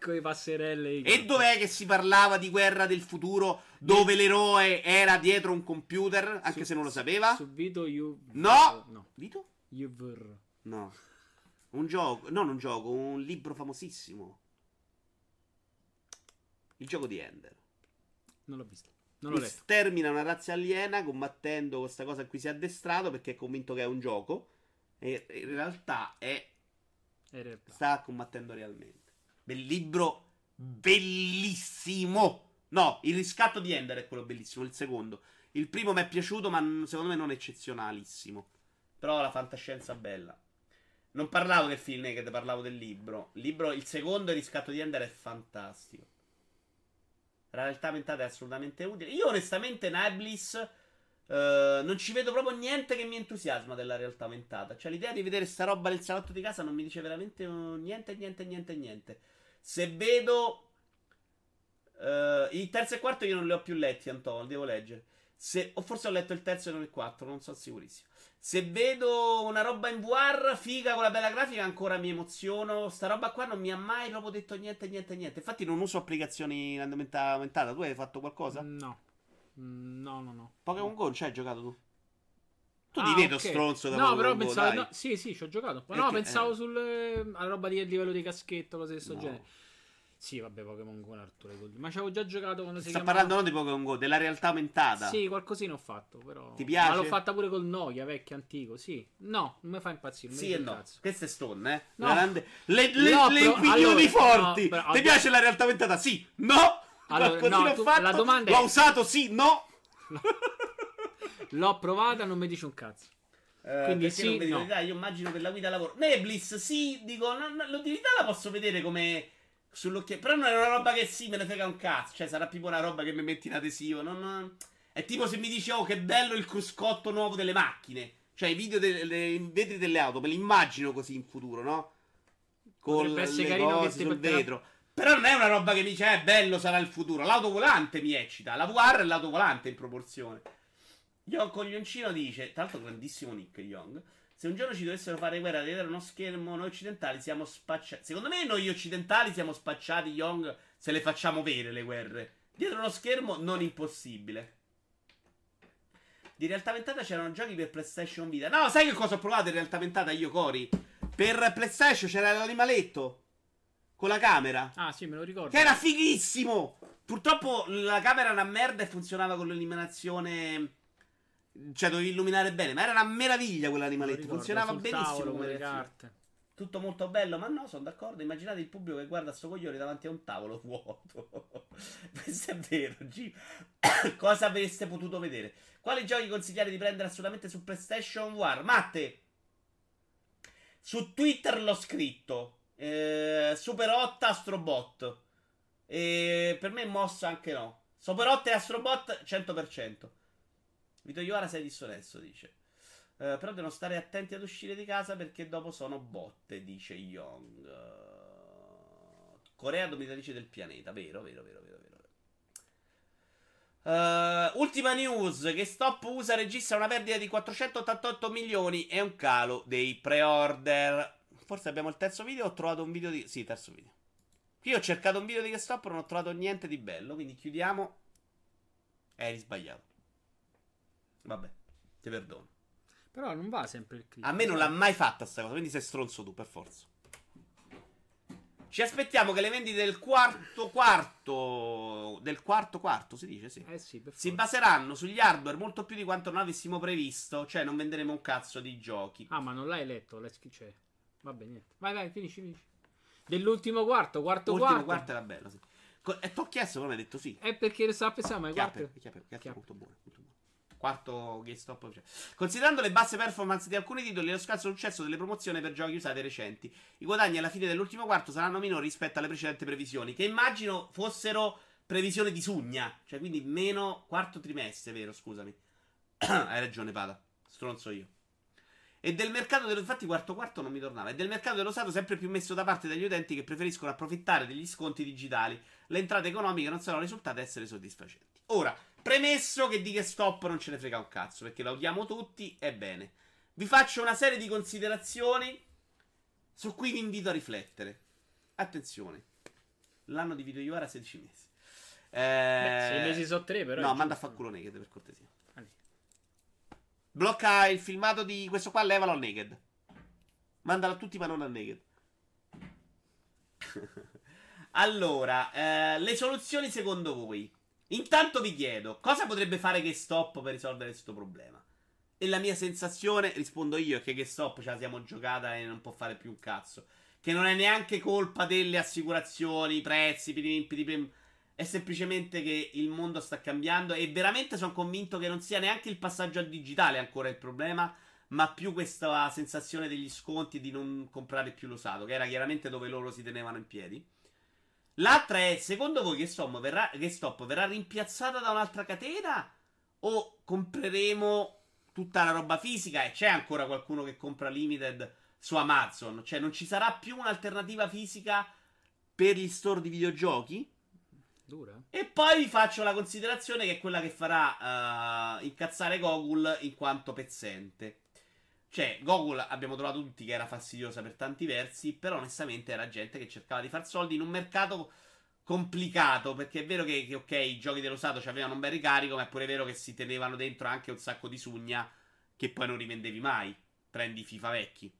con le passerelle. E dov'è che si parlava di guerra del futuro dove l'eroe era dietro un computer, anche Su- se non lo sapeva? Su Vito U... No! No. Vito? UVR. No. Un gioco, non un gioco, un libro famosissimo. Il gioco di Ender. Non l'ho visto. Non l'ho letto. stermina una razza aliena combattendo questa cosa a cui si è addestrato perché è convinto che è un gioco. E in realtà è È in realtà. sta combattendo realmente. Bel libro bellissimo. No, il riscatto di Ender è quello bellissimo, il secondo. Il primo mi è piaciuto, ma secondo me non eccezionalissimo. Però la fantascienza bella. Non parlavo del film Naked, parlavo del libro. Il libro, il secondo, il riscatto di Ender è fantastico. La realtà aumentata è assolutamente utile. Io onestamente Niblis eh, non ci vedo proprio niente che mi entusiasma della realtà aumentata. Cioè l'idea di vedere sta roba nel salotto di casa non mi dice veramente eh, niente, niente, niente, niente. Se vedo... eh, il terzo e quarto io non li ho più letti, Antonio, devo leggere. Se, o forse ho letto il terzo e non il quattro, non sono sicurissimo. Se vedo una roba in VR figa con la bella grafica, ancora mi emoziono. Sta roba qua non mi ha mai proprio detto niente, niente, niente. Infatti, non uso applicazioni in realtà aumentata. Tu hai fatto qualcosa? No. Mm, No, no, no. Pokémon Go ci hai giocato tu? Tu Ah, ti vedo ok. stronzo da No, Pokémon però Go, pensavo. no, sì, sì, ci ho giocato. Perché- no, pensavo eh. sul. eh, alla roba di livello di caschetto, cose di questo No. genere. Sì, vabbè, Pokémon Go Arturo. Ma ci avevo già giocato quando si Sta chiamava- parlando non di Pokémon Go, della realtà aumentata. Sì, qualcosina ho fatto, però. Ti piace? Ma l'ho fatta pure col Nokia, vecchio, antico. Sì. No, non mi fa impazzire. Sì e no. cazzo. Queste stone, eh. No. Grande- Le, le, No, le però- opinioni allora, forti. no, però- Ti piace la realtà aumentata? Sì. No. Allora, no, tu- fatto. la domanda è- L'ho usato? Sì. No. L'ho provata, non mi dice un cazzo. Eh, Quindi sì, no. Io immagino per la guida lavoro. Neblis, sì, dico, no, no, l'utilità la posso vedere come sull'occhiello. Però non è una roba che sì, me ne frega un cazzo. Cioè, sarà tipo una roba che mi metti in adesivo. Non... È tipo se mi dici, oh, che bello il cruscotto nuovo delle macchine. Cioè, i video delle i vetri delle auto, me li immagino così in futuro, no? Con Potrebbe le carino che cose sul metterà- vetro. Però non è una roba che mi dice, eh, bello sarà il futuro. L'autovolante mi eccita. La VR e l'autovolante in proporzione. Young Coglioncino dice, tra l'altro grandissimo nick Young, se un giorno ci dovessero fare guerra dietro uno schermo noi occidentali siamo spacciati. Secondo me noi occidentali siamo spacciati Young se le facciamo vere le guerre. Dietro uno schermo non impossibile. Di realtà aumentata c'erano giochi per PlayStation Vita. No, sai che cosa ho provato in realtà aumentata io, Cori? Per PlayStation c'era l'animaletto con la camera. Ah, sì, me lo ricordo. Che era fighissimo! Purtroppo la camera era una merda e funzionava con l'illuminazione. Cioè, dovevi illuminare bene, ma era una meraviglia quell'animaletto. ricordo, Funzionava benissimo come le carte. Tutto molto bello, ma no, sono d'accordo. Immaginate il pubblico che guarda sto coglione davanti a un tavolo vuoto. Questo è vero, G. Cosa avreste potuto vedere? Quali giochi consigliare di prendere assolutamente su PlayStation War? Matte, su Twitter l'ho scritto. Eh, Super 8 Astrobot. E per me mossa anche no. Super 8 e Astrobot 100%. Vito Iovara sei dissonesso, dice. Eh, però devono stare attenti ad uscire di casa perché dopo sono botte, dice Young. Eh, Corea dominatrice del pianeta, vero, vero, vero, vero, vero. Eh, ultima news, che Stop USA registra una perdita di 488 milioni e un calo dei pre-order. Forse abbiamo il terzo video, ho trovato un video di... Sì, terzo video. Io ho cercato un video di GameStop, non ho trovato niente di bello, quindi chiudiamo. Eri sbagliato. Vabbè, ti perdono. Però non va sempre il click. A me non l'ha mai fatta sta cosa, quindi sei stronzo tu, per forza. Ci aspettiamo che le vendite del quarto quarto. Del quarto quarto, si dice, sì. Eh sì, Si baseranno sugli hardware molto più di quanto non avessimo previsto. Cioè, non venderemo un cazzo di giochi. Ah, ma non l'hai letto? L'hai scritto. Cioè... Vabbè, niente. Vai, vai, finisci, finisci. Dell'ultimo quarto, quarto L'ultimo quarto. quarto era bello, sì. E ti ho chiesto, però mi hai detto sì. È perché stavo pensando, ma Chiappe, quarto... chiappe, Chiappe. molto buono, molto buono. Quarto GameStop. Cioè. Considerando le basse performance di alcuni titoli e lo scarso successo delle promozioni per giochi usati recenti, i guadagni alla fine dell'ultimo quarto saranno minori rispetto alle precedenti previsioni, che immagino fossero previsioni di Sugna, cioè quindi meno quarto trimestre, vero? Scusami. Hai ragione, Pada. Stronzo io. E del mercato dello infatti quarto quarto non mi tornava. E del mercato dello Stato sempre più messo da parte dagli utenti che preferiscono approfittare degli sconti digitali. Le entrate economiche non saranno risultate essere soddisfacenti. Ora, premesso che di che stop non ce ne frega un cazzo, perché la odiamo tutti, ebbene. Vi faccio una serie di considerazioni su cui vi invito a riflettere. Attenzione. L'anno di Video Iovara 16 mesi. Eh, Beh, sei mesi sono tre, però. No, manda a fa culo naked per cortesia. Ah, Blocca il filmato di questo qua, levalo al naked. Mandalo a tutti, ma non al naked. allora, eh, le soluzioni secondo voi? Intanto vi chiedo, cosa potrebbe fare GameStop per risolvere questo problema? E la mia sensazione, rispondo io, è che GameStop ce la siamo giocata e non può fare più un cazzo. Che non è neanche colpa delle assicurazioni, i prezzi, pirim, è semplicemente che il mondo sta cambiando e veramente sono convinto che non sia neanche il passaggio al digitale ancora il problema, ma più questa sensazione degli sconti di non comprare più l'usato, che era chiaramente dove loro si tenevano in piedi. L'altra è, secondo voi GameStop verrà, GameStop verrà rimpiazzata da un'altra catena o compreremo tutta la roba fisica e c'è ancora qualcuno che compra Limited su Amazon? Cioè non ci sarà più un'alternativa fisica per gli store di videogiochi? Dura? E poi vi faccio la considerazione che è quella che farà eh, incazzare Gogol in quanto pezzente. Cioè, Gogol abbiamo trovato tutti che era fastidiosa per tanti versi, però onestamente era gente che cercava di far soldi in un mercato complicato, perché è vero che, che, ok, i giochi dello Stato avevano un bel ricarico, ma è pure vero che si tenevano dentro anche un sacco di sugna che poi non rivendevi mai. Prendi FIFA vecchi.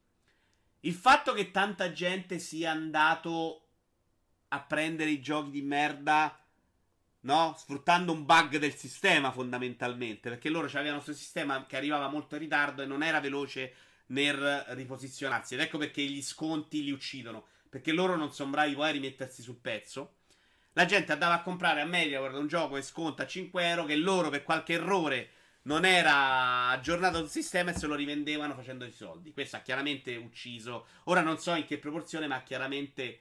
Il fatto che tanta gente sia andato a prendere i giochi di merda, no? Sfruttando un bug del sistema fondamentalmente, perché loro avevano questo sistema che arrivava molto in ritardo e non era veloce nel riposizionarsi. Ed ecco perché gli sconti li uccidono, perché loro non sono bravi poi a rimettersi sul pezzo. La gente andava a comprare a MediaWorld un gioco e sconta 5 euro che loro per qualche errore non era aggiornato il sistema e se lo rivendevano facendo i soldi. Questo ha chiaramente ucciso. Ora non so in che proporzione, ma ha chiaramente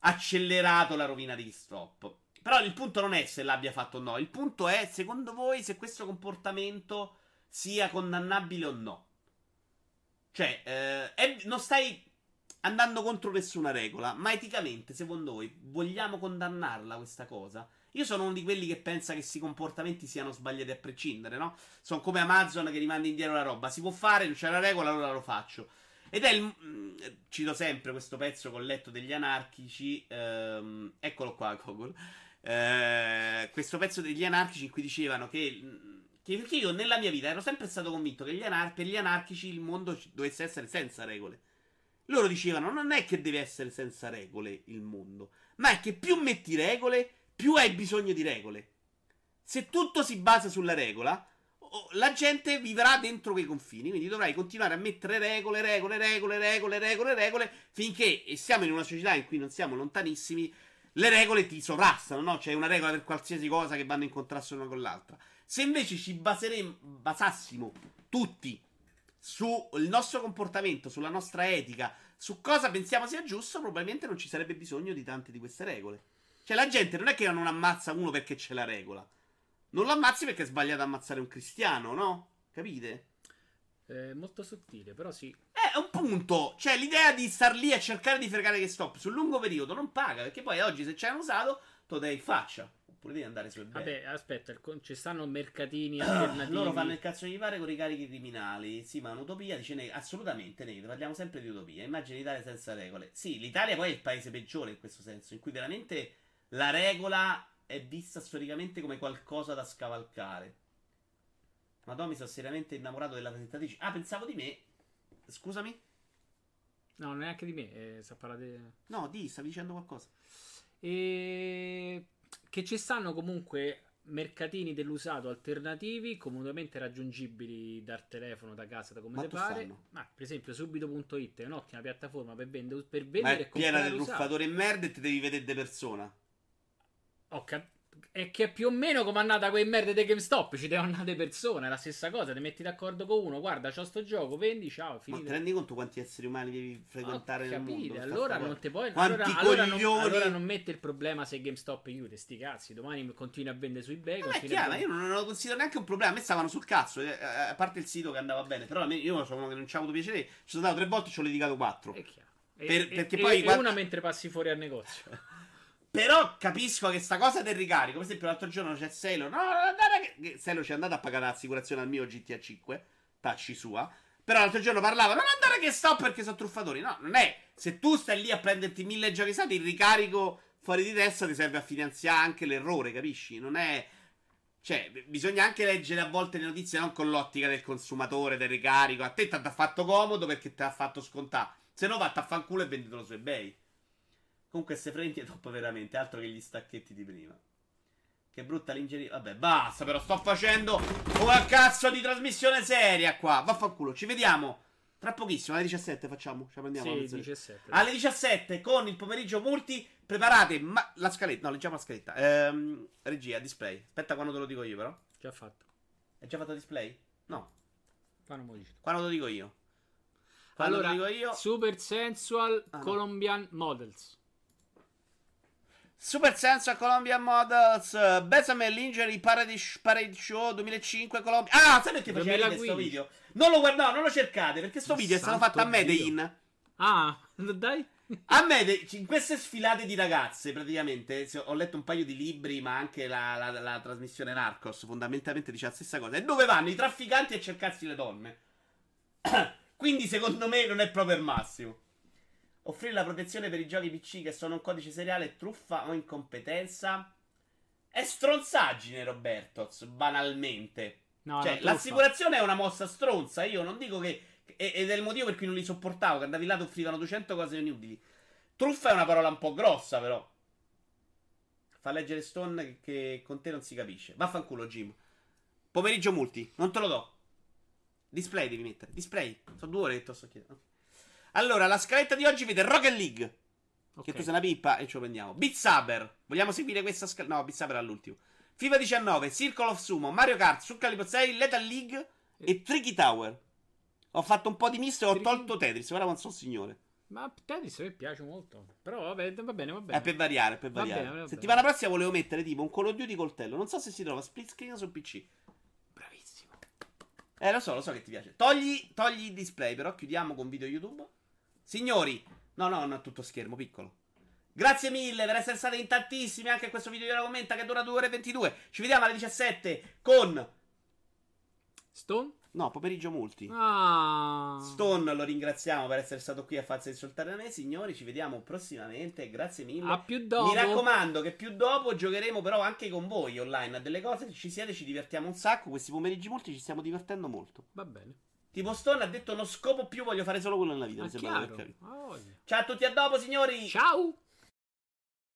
accelerato la rovina di Stop. Però il punto non è se l'abbia fatto o no. Il punto è, secondo voi, se questo comportamento sia condannabile o no. Cioè, eh, è, non stai andando contro nessuna regola, ma eticamente, secondo voi, vogliamo condannarla questa cosa? Io sono uno di quelli che pensa che questi comportamenti siano sbagliati a prescindere, no? Sono come Amazon che rimanda indietro la roba. Si può fare, non c'è la regola, allora lo faccio. Ed è il. Mm, cito sempre questo pezzo con letto degli anarchici. Ehm, eccolo qua, Google. Eh, questo pezzo degli anarchici in cui dicevano che. Mm, che perché io nella mia vita ero sempre stato convinto che gli anar- per gli anarchici il mondo dovesse essere senza regole. Loro dicevano: non è che deve essere senza regole il mondo, ma è che più metti regole, più hai bisogno di regole. Se tutto si basa sulla regola, la gente vivrà dentro quei confini. Quindi dovrai continuare a mettere regole, regole, regole, regole, regole, regole, finché, e siamo in una società in cui non siamo lontanissimi, le regole ti sovrastano, no? C'è una regola per qualsiasi cosa che vanno in contrasto l'una con l'altra. Se invece ci baseremo, basassimo tutti sul nostro comportamento, sulla nostra etica, su cosa pensiamo sia giusto, probabilmente non ci sarebbe bisogno di tante di queste regole. Cioè, la gente non è che non ammazza uno perché c'è la regola. Non lo ammazzi perché è sbagliato ammazzare un cristiano, no? Capite? È molto sottile, però sì. È un punto. Cioè, l'idea di star lì a cercare di fregare che stop sul lungo periodo non paga. Perché poi oggi, se c'è un usato, te lo dai in faccia. Oppure devi andare su Vabbè, aspetta, ci stanno mercatini alternativi. Loro fanno il cazzo di fare con i carichi criminali. Sì, ma un'utopia dice ne- assolutamente negro. Parliamo sempre di utopia. Immagini l'Italia senza regole. Sì, l'Italia poi è il paese peggiore in questo senso, in cui veramente la regola è vista storicamente come qualcosa da scavalcare. Ma Tommy sono seriamente innamorato della presentatrice. Ah, pensavo di me. Scusami? No, neanche di me. Eh, sta parlando No, di, stavi dicendo qualcosa. E... Che ci stanno comunque mercatini dell'usato alternativi comodamente raggiungibili dal telefono, da casa, da come Ma pare. Ma per esempio subito.it è un'ottima piattaforma per vendere, per vendere Ma è piena di l'usato. truffatori e merda e ti devi vedere di persona. Ho cap- è che più o meno come è andata quei merde di GameStop, ci devono andare persone, è la stessa cosa, ti metti d'accordo con uno, guarda, c'ho sto gioco, vendi, ciao, Ma ti finito. rendi conto quanti esseri umani devi frequentare Ho nel mondo? allora non ti puoi allora, allora non, allora non mette il problema se GameStop chiude, sti cazzi, domani continui a vendere su eBay, Ma è chiaro, io non lo considero neanche un problema. A me stavano sul cazzo. eh, eh, A parte il sito che andava bene, però me- io sono uno che non ci ha avuto piacere. Ci sono andato tre volte e ci ho litigato quattro. È chiaro. E, Per- e- perché e- poi e guarda- una mentre passi fuori al negozio. Però capisco che sta cosa del ricarico. Per esempio, l'altro giorno c'è Sailor. No, non andare. Che... Sailor ci è andata a pagare l'assicurazione al mio GTA 5. Tacci sua. Però l'altro giorno parlava. Non andare che sto perché sono truffatori. No, non è. Se tu stai lì a prenderti mille giochi usati, il ricarico fuori di testa ti serve a finanziare anche l'errore, capisci? Non è. Cioè, bisogna anche leggere a volte le notizie non con l'ottica del consumatore, del ricarico. A te ti ha fatto comodo perché ti ha fatto scontare. Se no, vatta a fanculo e venditelo su eBay. Comunque, se frenti è troppo veramente. Altro che gli stacchetti di prima. Che brutta l'ingeria. Vabbè, basta. Però sto facendo una cazzo di trasmissione seria qua. Vaffanculo. Ci vediamo tra pochissimo. Alle 17 facciamo. Ci prendiamo sì, mezz'ora. 17. Alle 17 con il pomeriggio multi. Preparate ma- la scaletta. No, leggiamo la scaletta. Ehm, regia, display. Aspetta quando te lo dico io, però. Già fatto. È già fatto display? No. Quando te lo dico io. Quando Allora, lo dico io. Super Sensual Ah, no. Colombian Models. Super Senza Colombian Models. Besame Lingerie Paradise, Parade Show 2005 Colombia. Ah, sai perché faceva ridere questo 2015. video? Non lo guardate, non lo cercate perché sto Ma video è stato fatto a Medellin. Dio. Ah, dai. A me, in queste sfilate di ragazze, praticamente, ho letto un paio di libri, ma anche la, la- la trasmissione Narcos, fondamentalmente dice la stessa cosa. E dove vanno i trafficanti a cercarsi le donne? Quindi, secondo me, non è proprio il massimo. Offrire la protezione per i giochi PC che sono un codice seriale truffa o incompetenza? È stronzaggine, Roberto, banalmente. No, Cioè, l'assicurazione è una mossa stronza. Io non dico che. Ed è il motivo per cui non li sopportavo. Che andavi là e offrivano 200 cose inutili. Truffa è una parola un po' grossa, però. Fa leggere Stone che, con te non si capisce. Vaffanculo, Jim. Pomeriggio multi, non te lo do. Display devi mettere. Display. Sono due ore che lo sto chiedendo. Allora, la scaletta di oggi vede Rocket League. Ok. Che cos'è una pippa? E ce lo prendiamo. Beat Saber. Vogliamo seguire questa scaletta? No, Beat Saber all'ultimo. FIFA 19, Circle of Sumo, Mario Kart, Sul Calibro 6, Lethal League e Tricky Tower. Ho fatto un po' di misto e ho Tricky- tolto Tetris. Ora non so signore. Ma Tetris a me piace molto. Però vabbè, va bene, va bene. È per variare, per Va variare. bene, va bene. Settimana prossima volevo mettere tipo un Call of Duty coltello. Non so se si trova split screen o su PC. Bravissimo. Eh, lo so, lo so che ti piace. Togli, togli il display, però chiudiamo con video YouTube. Signori, no, no, non è tutto schermo, piccolo. Grazie mille per essere stati in tantissimi anche a questo video della commenta che dura 2 ore e 22. Ci vediamo alle 17 con... Stone? No, pomeriggio multi. Ah. Stone lo ringraziamo per essere stato qui a farsi insultare da me. Signori, ci vediamo prossimamente. Grazie mille. A più dopo. Mi raccomando che più dopo giocheremo però anche con voi online a delle cose. Se ci siete ci divertiamo un sacco. Questi pomeriggi multi ci stiamo divertendo molto. Va bene. Tipo Stone ha detto non scopo più, voglio fare solo quello nella vita. Aver chiaro. Ah. Ciao a tutti, a dopo signori. Ciao.